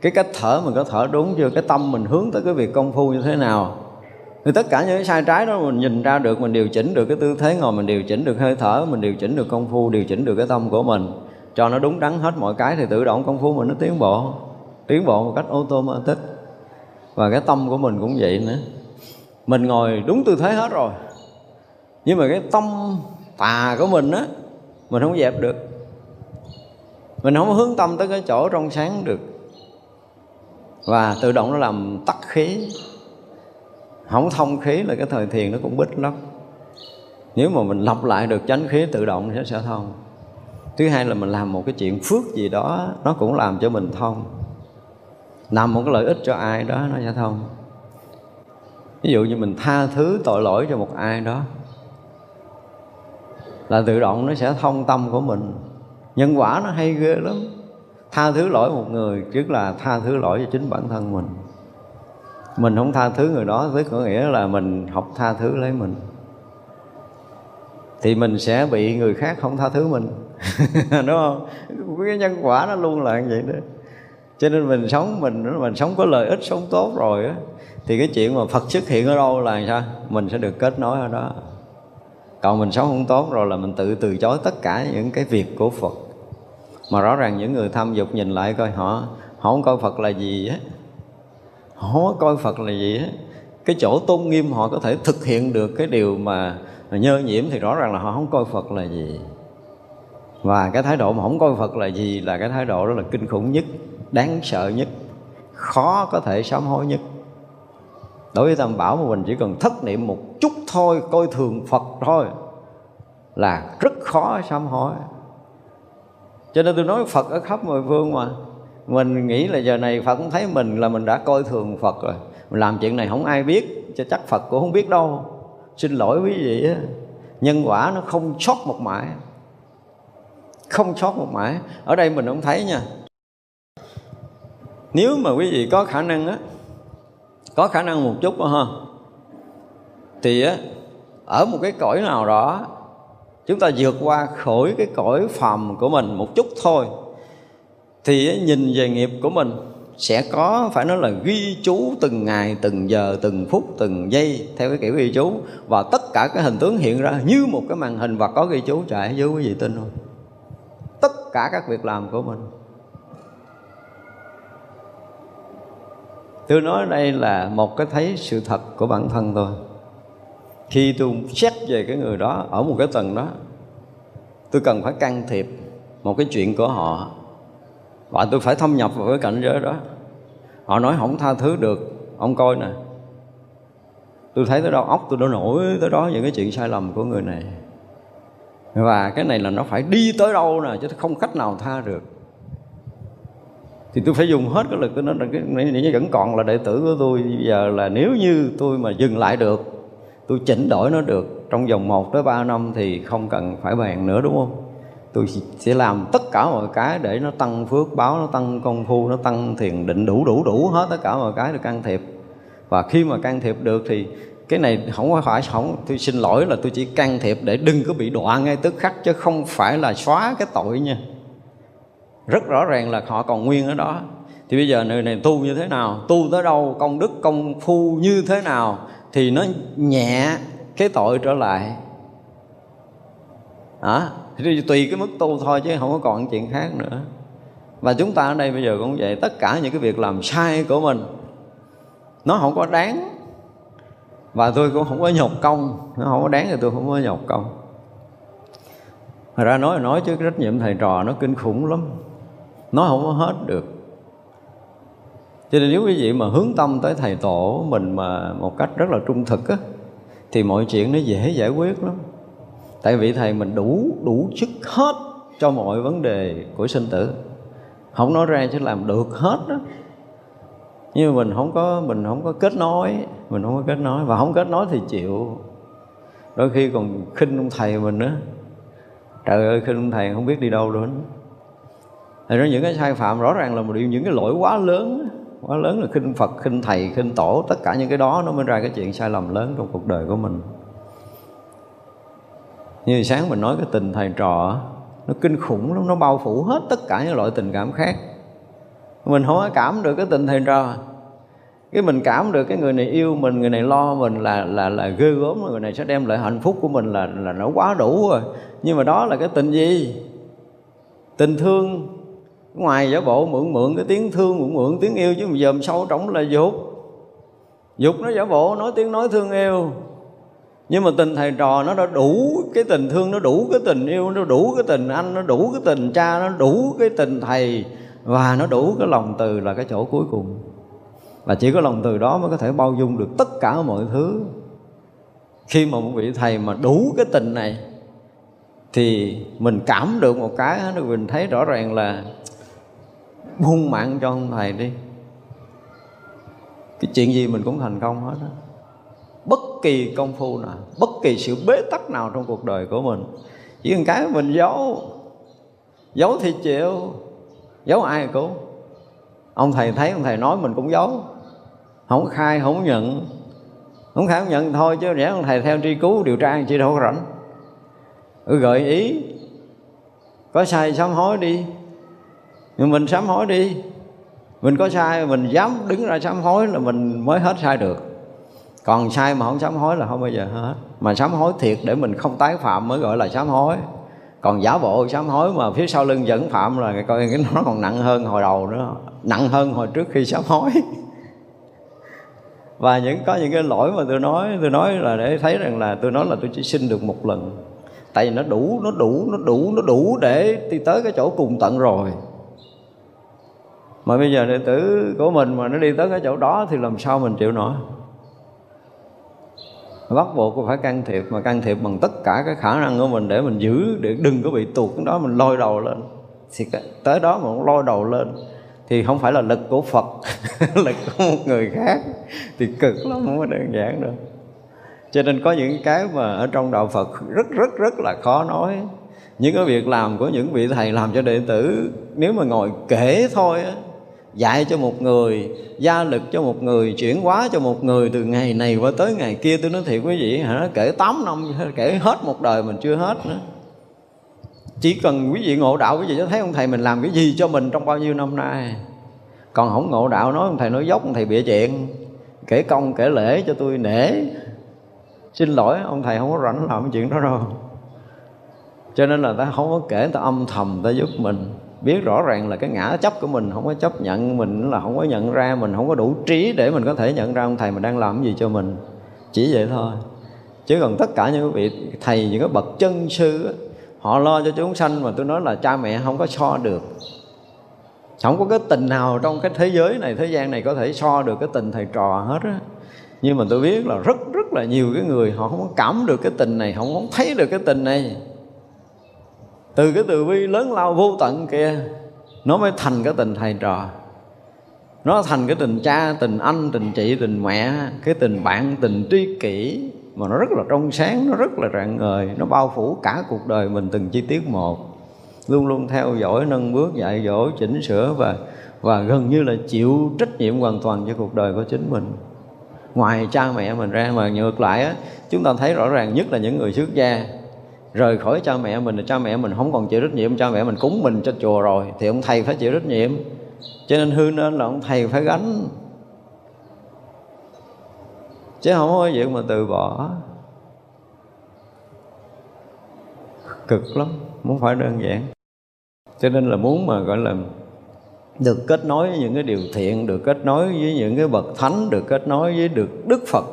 Speaker 1: Cái cách thở, mình có thở đúng chưa? Cái tâm mình hướng tới cái việc công phu như thế nào? Thì tất cả những cái sai trái đó mình nhìn ra được, mình điều chỉnh được cái tư thế ngồi, mình điều chỉnh được hơi thở, mình điều chỉnh được công phu, điều chỉnh được cái tâm của mình. Cho nó đúng đắn hết mọi cái thì tự động công phu mình nó tiến bộ. Tiến bộ một cách automatic. Và cái tâm của mình cũng vậy nữa. Mình ngồi đúng tư thế hết rồi. Nhưng mà cái tâm, tà của mình á, mình không dẹp được mình không hướng tâm tới cái chỗ trong sáng được. Và tự động nó làm tắt khí. Không thông khí là cái thời thiền nó cũng bích lắm. Nếu mà mình lặp lại được chánh khí tự động sẽ nó sẽ thông. Thứ hai là mình làm một cái chuyện phước gì đó, nó cũng làm cho mình thông. Làm một cái lợi ích cho ai đó, nó sẽ thông. Ví dụ như mình tha thứ tội lỗi cho một ai đó, là tự động nó sẽ thông tâm của mình nhân quả nó hay ghê lắm. Tha thứ lỗi một người, trước là tha thứ lỗi cho chính bản thân mình. Mình không tha thứ người đó, tức có nghĩa là mình học tha thứ lấy mình. Thì mình sẽ bị người khác không tha thứ mình. Đúng không? Cái nhân quả nó luôn là như vậy đó. Cho nên mình sống, mình mình sống có lợi ích, sống tốt rồi á, thì cái chuyện mà Phật xuất hiện ở đâu là sao? Mình sẽ được kết nối ở đó. Còn mình sống không tốt rồi là mình tự từ chối tất cả những cái việc của Phật mà rõ ràng những người tham dục nhìn lại coi, họ họ không coi Phật là gì á. Họ không coi Phật là gì á. Cái chỗ tôn nghiêm họ có thể thực hiện được cái điều mà nhơ nhiễm thì rõ ràng là họ không coi Phật là gì. Và cái thái độ mà không coi Phật là gì là cái thái độ đó là kinh khủng nhất, đáng sợ nhất, khó có thể sám hối nhất. Đối với tam bảo mà mình chỉ cần thất niệm một chút thôi, coi thường phật thôi là rất khó sám hối cho nên tôi nói phật ở khắp mọi phương mà. Mình nghĩ là giờ này phật cũng thấy mình là mình đã coi thường phật rồi. Mình làm chuyện này không ai biết, cho chắc phật cũng không biết đâu. Xin lỗi quý vị á. Nhân quả nó không sót một mãi. Không sót một mãi. Ở đây mình không thấy nha. Nếu mà quý vị có khả năng á, có khả năng một chút đó ha, thì á, ở một cái cõi nào đó chúng ta vượt qua khỏi cái cõi phàm của mình một chút thôi, thì nhìn về nghiệp của mình sẽ có, phải nói là ghi chú từng ngày, từng giờ, từng phút, từng giây theo cái kiểu ghi chú. Và tất cả cái hình tướng hiện ra như một cái màn hình và có ghi chú. Chạy dưới quý vị tin không? Tất cả các việc làm của mình. Tôi nói đây là một cái thấy sự thật của bản thân tôi khi tôi xét về cái người đó ở một cái tầng đó, tôi cần phải can thiệp một cái chuyện của họ. Và tôi phải thâm nhập vào cái cảnh giới đó. Họ nói không tha thứ được, ông coi nè. Tôi thấy tới đâu óc tôi đã nổi tới đó những cái chuyện sai lầm của người này. Và cái này là nó phải đi tới đâu nè, chứ không cách nào tha được. Thì tôi phải dùng hết cái lực tôi nói là cái này vẫn còn là đệ tử của tôi. Bây giờ là nếu như tôi mà dừng lại được tôi chỉnh đổi nó được. Trong vòng 1 tới 3 năm thì không cần phải bàn nữa, đúng không? Tôi sẽ làm tất cả mọi cái để nó tăng phước báo, nó tăng công phu, nó tăng thiền định đủ đủ đủ hết tất cả mọi cái được can thiệp. Và khi mà can thiệp được thì cái này không phải, không, tôi xin lỗi là tôi chỉ can thiệp để đừng có bị đọa ngay tức khắc, chứ không phải là xóa cái tội nha. Rất rõ ràng là họ còn nguyên ở đó. Thì bây giờ người này tu như thế nào? Tu tới đâu? Công đức, công phu như thế nào? Thì nó nhẹ cái tội trở lại. Đó thì tùy cái mức tu thôi chứ không có còn chuyện khác nữa. Và chúng ta ở đây bây giờ cũng vậy, tất cả những cái việc làm sai của mình, nó không có đáng. Và tôi cũng không có nhọc công, nó không có đáng thì tôi không có nhọc công. Thật ra nói là nói chứ trách nhiệm thầy trò nó kinh khủng lắm. Nói không có hết được. Cho nên nếu quý vị mà hướng tâm tới thầy tổ mình mà một cách rất là trung thực á, Thì mọi chuyện nó dễ giải quyết lắm. Tại vị thầy mình đủ đủ chức hết cho mọi vấn đề của sinh tử. Không nói ra chứ làm được hết đó nhưng mà mình không có, mình không có kết nối, mình không có kết nối. Và không kết nối thì chịu. Đôi khi còn khinh ông thầy mình nữa trời ơi, khinh ông thầy không biết đi đâu luôn thì ra những cái sai phạm rõ ràng là một điều, những cái lỗi quá lớn quá lớn là khinh Phật, khinh thầy, khinh tổ, tất cả những cái đó nó mới ra cái chuyện sai lầm lớn trong cuộc đời của mình. Như sáng mình nói cái tình thầy trò nó kinh khủng lắm, nó bao phủ hết tất cả những loại tình cảm khác. Mình không có cảm được cái tình thầy trò. Cái mình cảm được cái người này yêu mình, người này lo mình là là là ghê gớm người này sẽ đem lại hạnh phúc của mình là là nó quá đủ rồi. Nhưng mà đó là cái tình gì? Tình thương ngoài giả bộ mượn mượn cái tiếng thương, mượn mượn tiếng yêu, chứ mà dòm sâu trong là dục. Dục nó giả bộ, nói tiếng nói thương yêu. Nhưng mà tình thầy trò nó đã đủ cái tình thương, nó đủ cái tình yêu, nó đủ cái tình anh, nó đủ cái tình cha, nó đủ cái tình thầy, và nó đủ cái lòng từ là cái chỗ cuối cùng. Và chỉ có lòng từ đó mới có thể bao dung được tất cả mọi thứ. Khi mà một vị thầy mà đủ cái tình này, thì mình cảm được một cái mình thấy rõ ràng là buông mạng cho ông thầy đi. Cái chuyện gì mình cũng thành công hết đó bất kỳ công phu nào bất kỳ sự bế tắc nào trong cuộc đời của mình. Chỉ cần cái mình giấu giấu thì chịu giấu ai cũng. Ông thầy thấy ông thầy nói mình cũng giấu. Không khai không nhận. Không khai không nhận thôi chứ rẽ ông thầy theo tri cứu điều tra chi đâu có rảnh. Ừ, gợi ý có sai sám hối đi nhưng mình sám hối đi. Mình có sai, mình dám đứng ra sám hối là mình mới hết sai được. Còn sai mà không sám hối là không bao giờ hết. Mà sám hối thiệt để mình không tái phạm mới gọi là sám hối. Còn giả bộ sám hối mà phía sau lưng vẫn phạm là coi cái nó còn nặng hơn hồi đầu nữa. Nặng hơn hồi trước khi sám hối. Và những, có những cái lỗi mà tôi nói tôi nói là để thấy rằng là tôi nói là tôi chỉ xin được một lần. Tại vì nó đủ nó đủ nó đủ nó đủ để đi tới cái chỗ cùng tận rồi mà bây giờ đệ tử của mình mà nó đi tới cái chỗ đó thì làm sao mình chịu nổi? Bắt buộc phải can thiệp, mà can thiệp bằng tất cả cái khả năng của mình để mình giữ, để đừng có bị tuột cái đó, mình lôi đầu lên. Thì tới đó mà lôi đầu lên thì không phải là lực của Phật, lực của một người khác thì cực lắm, không có đơn giản đâu. Cho nên có những cái mà ở trong đạo Phật rất rất rất là khó nói. Những cái việc làm của những vị thầy làm cho đệ tử, nếu mà ngồi kể thôi á dạy cho một người, gia lực cho một người, chuyển hóa cho một người từ ngày này qua tới ngày kia. Tôi nói thiệt quý vị, hả nó kể 8 năm kể hết một đời mình chưa hết nữa. Chỉ cần quý vị ngộ đạo, quý vị thấy ông thầy mình làm cái gì cho mình trong bao nhiêu năm nay. Còn không ngộ đạo, nói ông thầy nói dốc, ông thầy bịa chuyện, kể công, kể lễ cho tôi nể. Xin lỗi, ông thầy không có rảnh làm cái chuyện đó đâu. Cho nên là ta không có kể, ta âm thầm, ta giúp mình biết rõ ràng là cái ngã chấp của mình không có chấp nhận mình, là không có nhận ra, mình không có đủ trí để mình có thể nhận ra ông thầy mình đang làm cái gì cho mình. Chỉ vậy thôi. Chứ còn tất cả những vị thầy, những cái bậc chân sư họ lo cho chúng sanh mà tôi nói là cha mẹ không có so được. Không có cái tình nào trong cái thế giới này, thế gian này có thể so được cái tình thầy trò hết á. Nhưng mà tôi biết là rất rất là nhiều cái người họ không có cảm được cái tình này, không có thấy được cái tình này từ cái từ bi lớn lao vô tận kia, nó mới thành cái tình thầy trò. Nó thành cái tình cha, tình anh, tình chị, tình mẹ, cái tình bạn, tình tri kỷ mà nó rất là trong sáng, nó rất là rạng ngời, nó bao phủ cả cuộc đời mình từng chi tiết một. Luôn luôn theo dõi, nâng bước, dạy dỗ, chỉnh sửa và và gần như là chịu trách nhiệm hoàn toàn cho cuộc đời của chính mình. Ngoài cha mẹ mình ra, mà ngược lại á, chúng ta thấy rõ ràng nhất là những người xuất gia rời khỏi cha mẹ mình thì cha mẹ mình không còn chịu trách nhiệm, cha mẹ mình cúng mình cho chùa rồi thì ông thầy phải chịu trách nhiệm. Cho nên hư nên là ông thầy phải gánh. Chứ không có việc mà từ bỏ. Cực lắm, muốn phải đơn giản. Cho nên là muốn mà, gọi là, được kết nối với những cái điều thiện, được kết nối với những cái bậc thánh, được kết nối với được đức phật,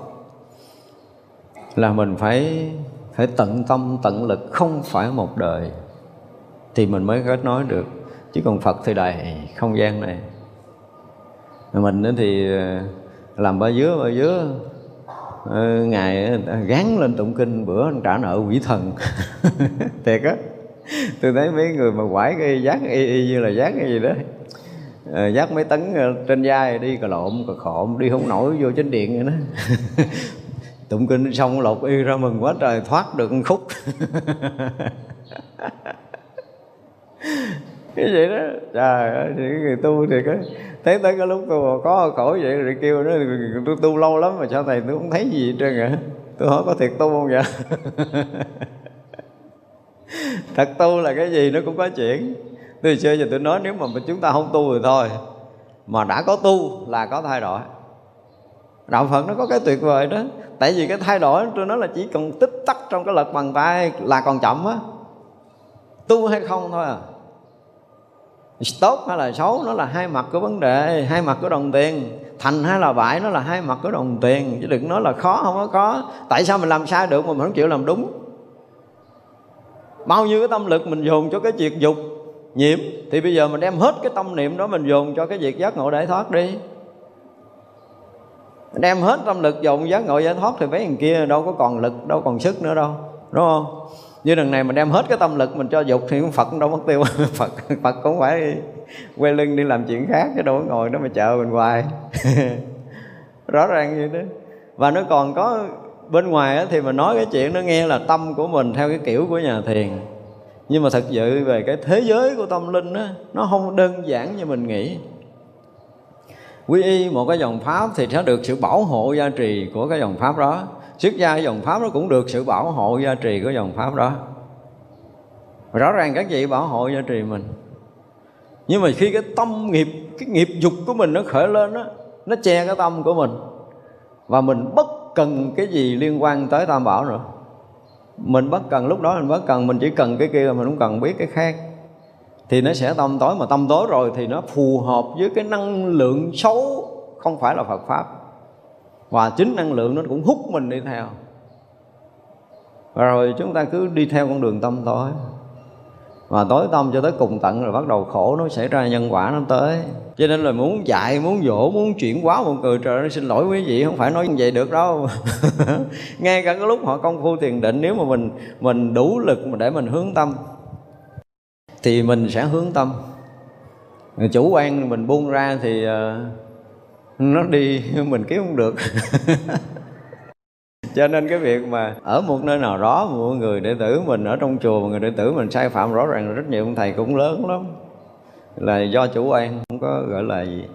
Speaker 1: là mình phải phải tận tâm tận lực không phải một đời. Thì mình mới kết nối được. Chứ còn phật thì đầy không gian này. Mình thì ờ, làm ba dứa ba dứa. Ờ, ngày gán lên tụng kinh bữa trả nợ quỷ thần. Thiệt á. Tôi thấy mấy người mà quải cái giác y, y như là giác cái gì đó. À, giác mấy tấn trên vai đi cà lộn cà khộm đi không nổi vô trên điện vậy đó. tụng kinh xong lột y ra mừng quá trời, thoát được một khúc. Cái vậy đó? Trời ơi, thì người tu thì cái thế tới cái lúc tôi có khổ vậy rồi kêu nó, tôi tu lâu lắm mà sao thầy tôi không thấy gì hết trơn à tôi hỏi có thiệt tu không vậy? Thật tu là cái gì nó cũng có chuyện. Từ xưa giờ tôi nói, nếu mà chúng ta không tu thì thôi, mà đã có tu là có thay đổi đạo phật nó có cái tuyệt vời đó. Tại vì cái thay đổi tôi nói là chỉ cần tích tắc trong cái lật bàn tay là còn chậm á. Tu hay không thôi à. Tốt hay là xấu nó là hai mặt của vấn đề, hai mặt của đồng tiền. Thành hay là bại nó là hai mặt của đồng tiền. Chứ đừng nói là khó không có khó tại sao mình làm sai được mà mình không chịu làm đúng? Bao nhiêu cái tâm lực mình dồn cho cái việc dục, nhiễm, thì bây giờ mình đem hết cái tâm niệm đó mình dồn cho cái việc giác ngộ để thoát đi đem hết tâm lực dồn giác ngộ giải thoát thì mấy thằng kia đâu có còn lực đâu còn sức nữa đâu. Đúng không? Như lần này mình đem hết cái tâm lực mình cho dục thì phật đâu mất tiêu. Phật phật cũng phải quay lưng đi làm chuyện khác chứ đâu có ngồi đó mà chờ mình hoài. Rõ ràng như thế và nó còn có bên ngoài thì mình nói cái chuyện nó nghe là tâm của mình theo cái kiểu của nhà thiền. Nhưng mà thật sự về cái thế giới của tâm linh đó, nó không đơn giản như mình nghĩ quy y một cái dòng pháp thì sẽ được sự bảo hộ gia trì của cái dòng pháp đó. Xuất gia dòng pháp nó cũng được sự bảo hộ gia trì của dòng pháp đó. Rõ ràng các vị bảo hộ gia trì mình. Nhưng mà khi cái tâm nghiệp, cái nghiệp dục của mình nó khởi lên đó nó che cái tâm của mình. Và mình bất cần cái gì liên quan tới tam bảo nữa. Mình bất cần, lúc đó mình bất cần, mình chỉ cần cái kia là mình không cần biết cái khác thì nó sẽ tâm tối, mà tâm tối rồi thì nó phù hợp với cái năng lượng xấu, không phải là Phật pháp. Và chính năng lượng nó cũng hút mình đi theo. Và rồi chúng ta cứ đi theo con đường tâm tối. Và tối tâm cho tới cùng tận rồi bắt đầu khổ nó xảy ra nhân quả nó tới. Cho nên là muốn dạy muốn dỗ muốn chuyển hóa một người, trời ơi, xin lỗi quý vị, không phải nói như vậy được đâu. Ngay cả cái lúc họ công phu thiền định, nếu mà mình mình đủ lực mà để mình hướng tâm thì mình sẽ hướng tâm. Chủ quan mình buông ra thì ờ, nó đi mình kiếm không được. Cho nên cái việc mà ở một nơi nào đó một người đệ tử mình ở trong chùa một người đệ tử mình sai phạm rõ ràng rất nhiều ông thầy cũng lớn lắm. Là do chủ quan không có gọi là gì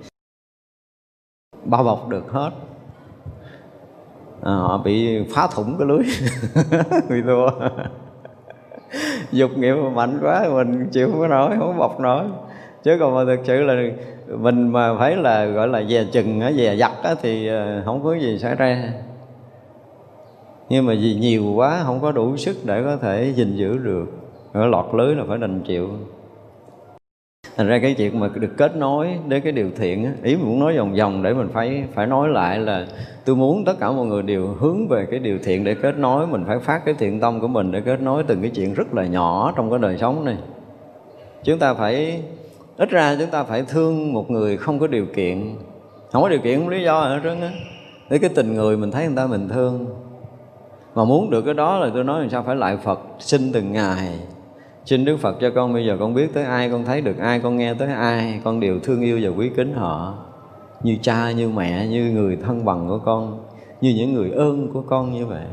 Speaker 1: bao bọc được hết. À, họ bị phá thủng cái lưới. Bị thua dục nghiệp mạnh quá, mình chịu không có nổi, không bọc nổi. Chứ còn mà thực sự là mình mà phải là, gọi là, dè chừng dè dặt thì ờ, không có gì xảy ra. Nhưng mà vì nhiều quá, không có đủ sức để có thể gìn giữ được. Ở lọt lưới là phải đành chịu thành ra cái chuyện mà được kết nối đến cái điều thiện ý mình muốn nói vòng vòng để mình phải phải nói lại là tôi muốn tất cả mọi người đều hướng về cái điều thiện để kết nối, mình phải phát cái thiện tâm của mình để kết nối từng cái chuyện rất là nhỏ trong cái đời sống này. Chúng ta phải, ít ra chúng ta phải thương một người không có điều kiện, không có điều kiện không lý do ở trơn á. Để cái tình người mình thấy người ta mình thương, mà muốn được cái đó là tôi nói làm sao phải lại Phật xin từng ngày xin Đức Phật cho con bây giờ con biết tới ai, con thấy được ai, con nghe tới ai, con đều thương yêu và quý kính họ. Như cha, như mẹ, như người thân bằng của con, như những người ơn của con như vậy.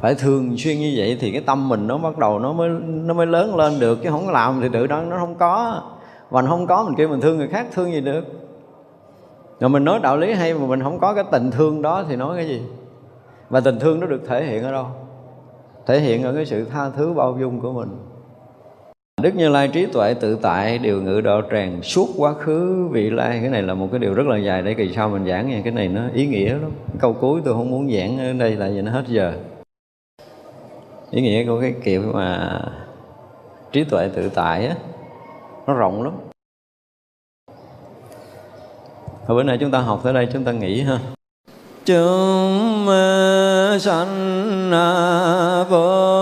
Speaker 1: Phải thường xuyên như vậy thì cái tâm mình nó bắt đầu nó mới nó mới lớn lên được. Chứ không làm thì tự đó nó không có. Và không có, mình kêu mình thương người khác thương gì được. Rồi mình nói đạo lý hay mà mình không có cái tình thương đó thì nói cái gì? Và tình thương nó được thể hiện ở đâu? Thể hiện ở cái sự tha thứ bao dung của mình. Đức Như Lai trí tuệ tự tại, điều ngự độ tràng suốt quá khứ. Vị lai, Cái này là một cái điều rất là dài để kỳ sau mình giảng nha. Cái này nó ý nghĩa lắm. Câu cuối tôi không muốn giảng ở đây là vì nó hết giờ. Ý nghĩa của cái kiểu mà trí tuệ tự tại á, Nó rộng lắm. Thôi bữa nay chúng ta học tới đây, chúng ta nghỉ ha. Chúng sanh à, vô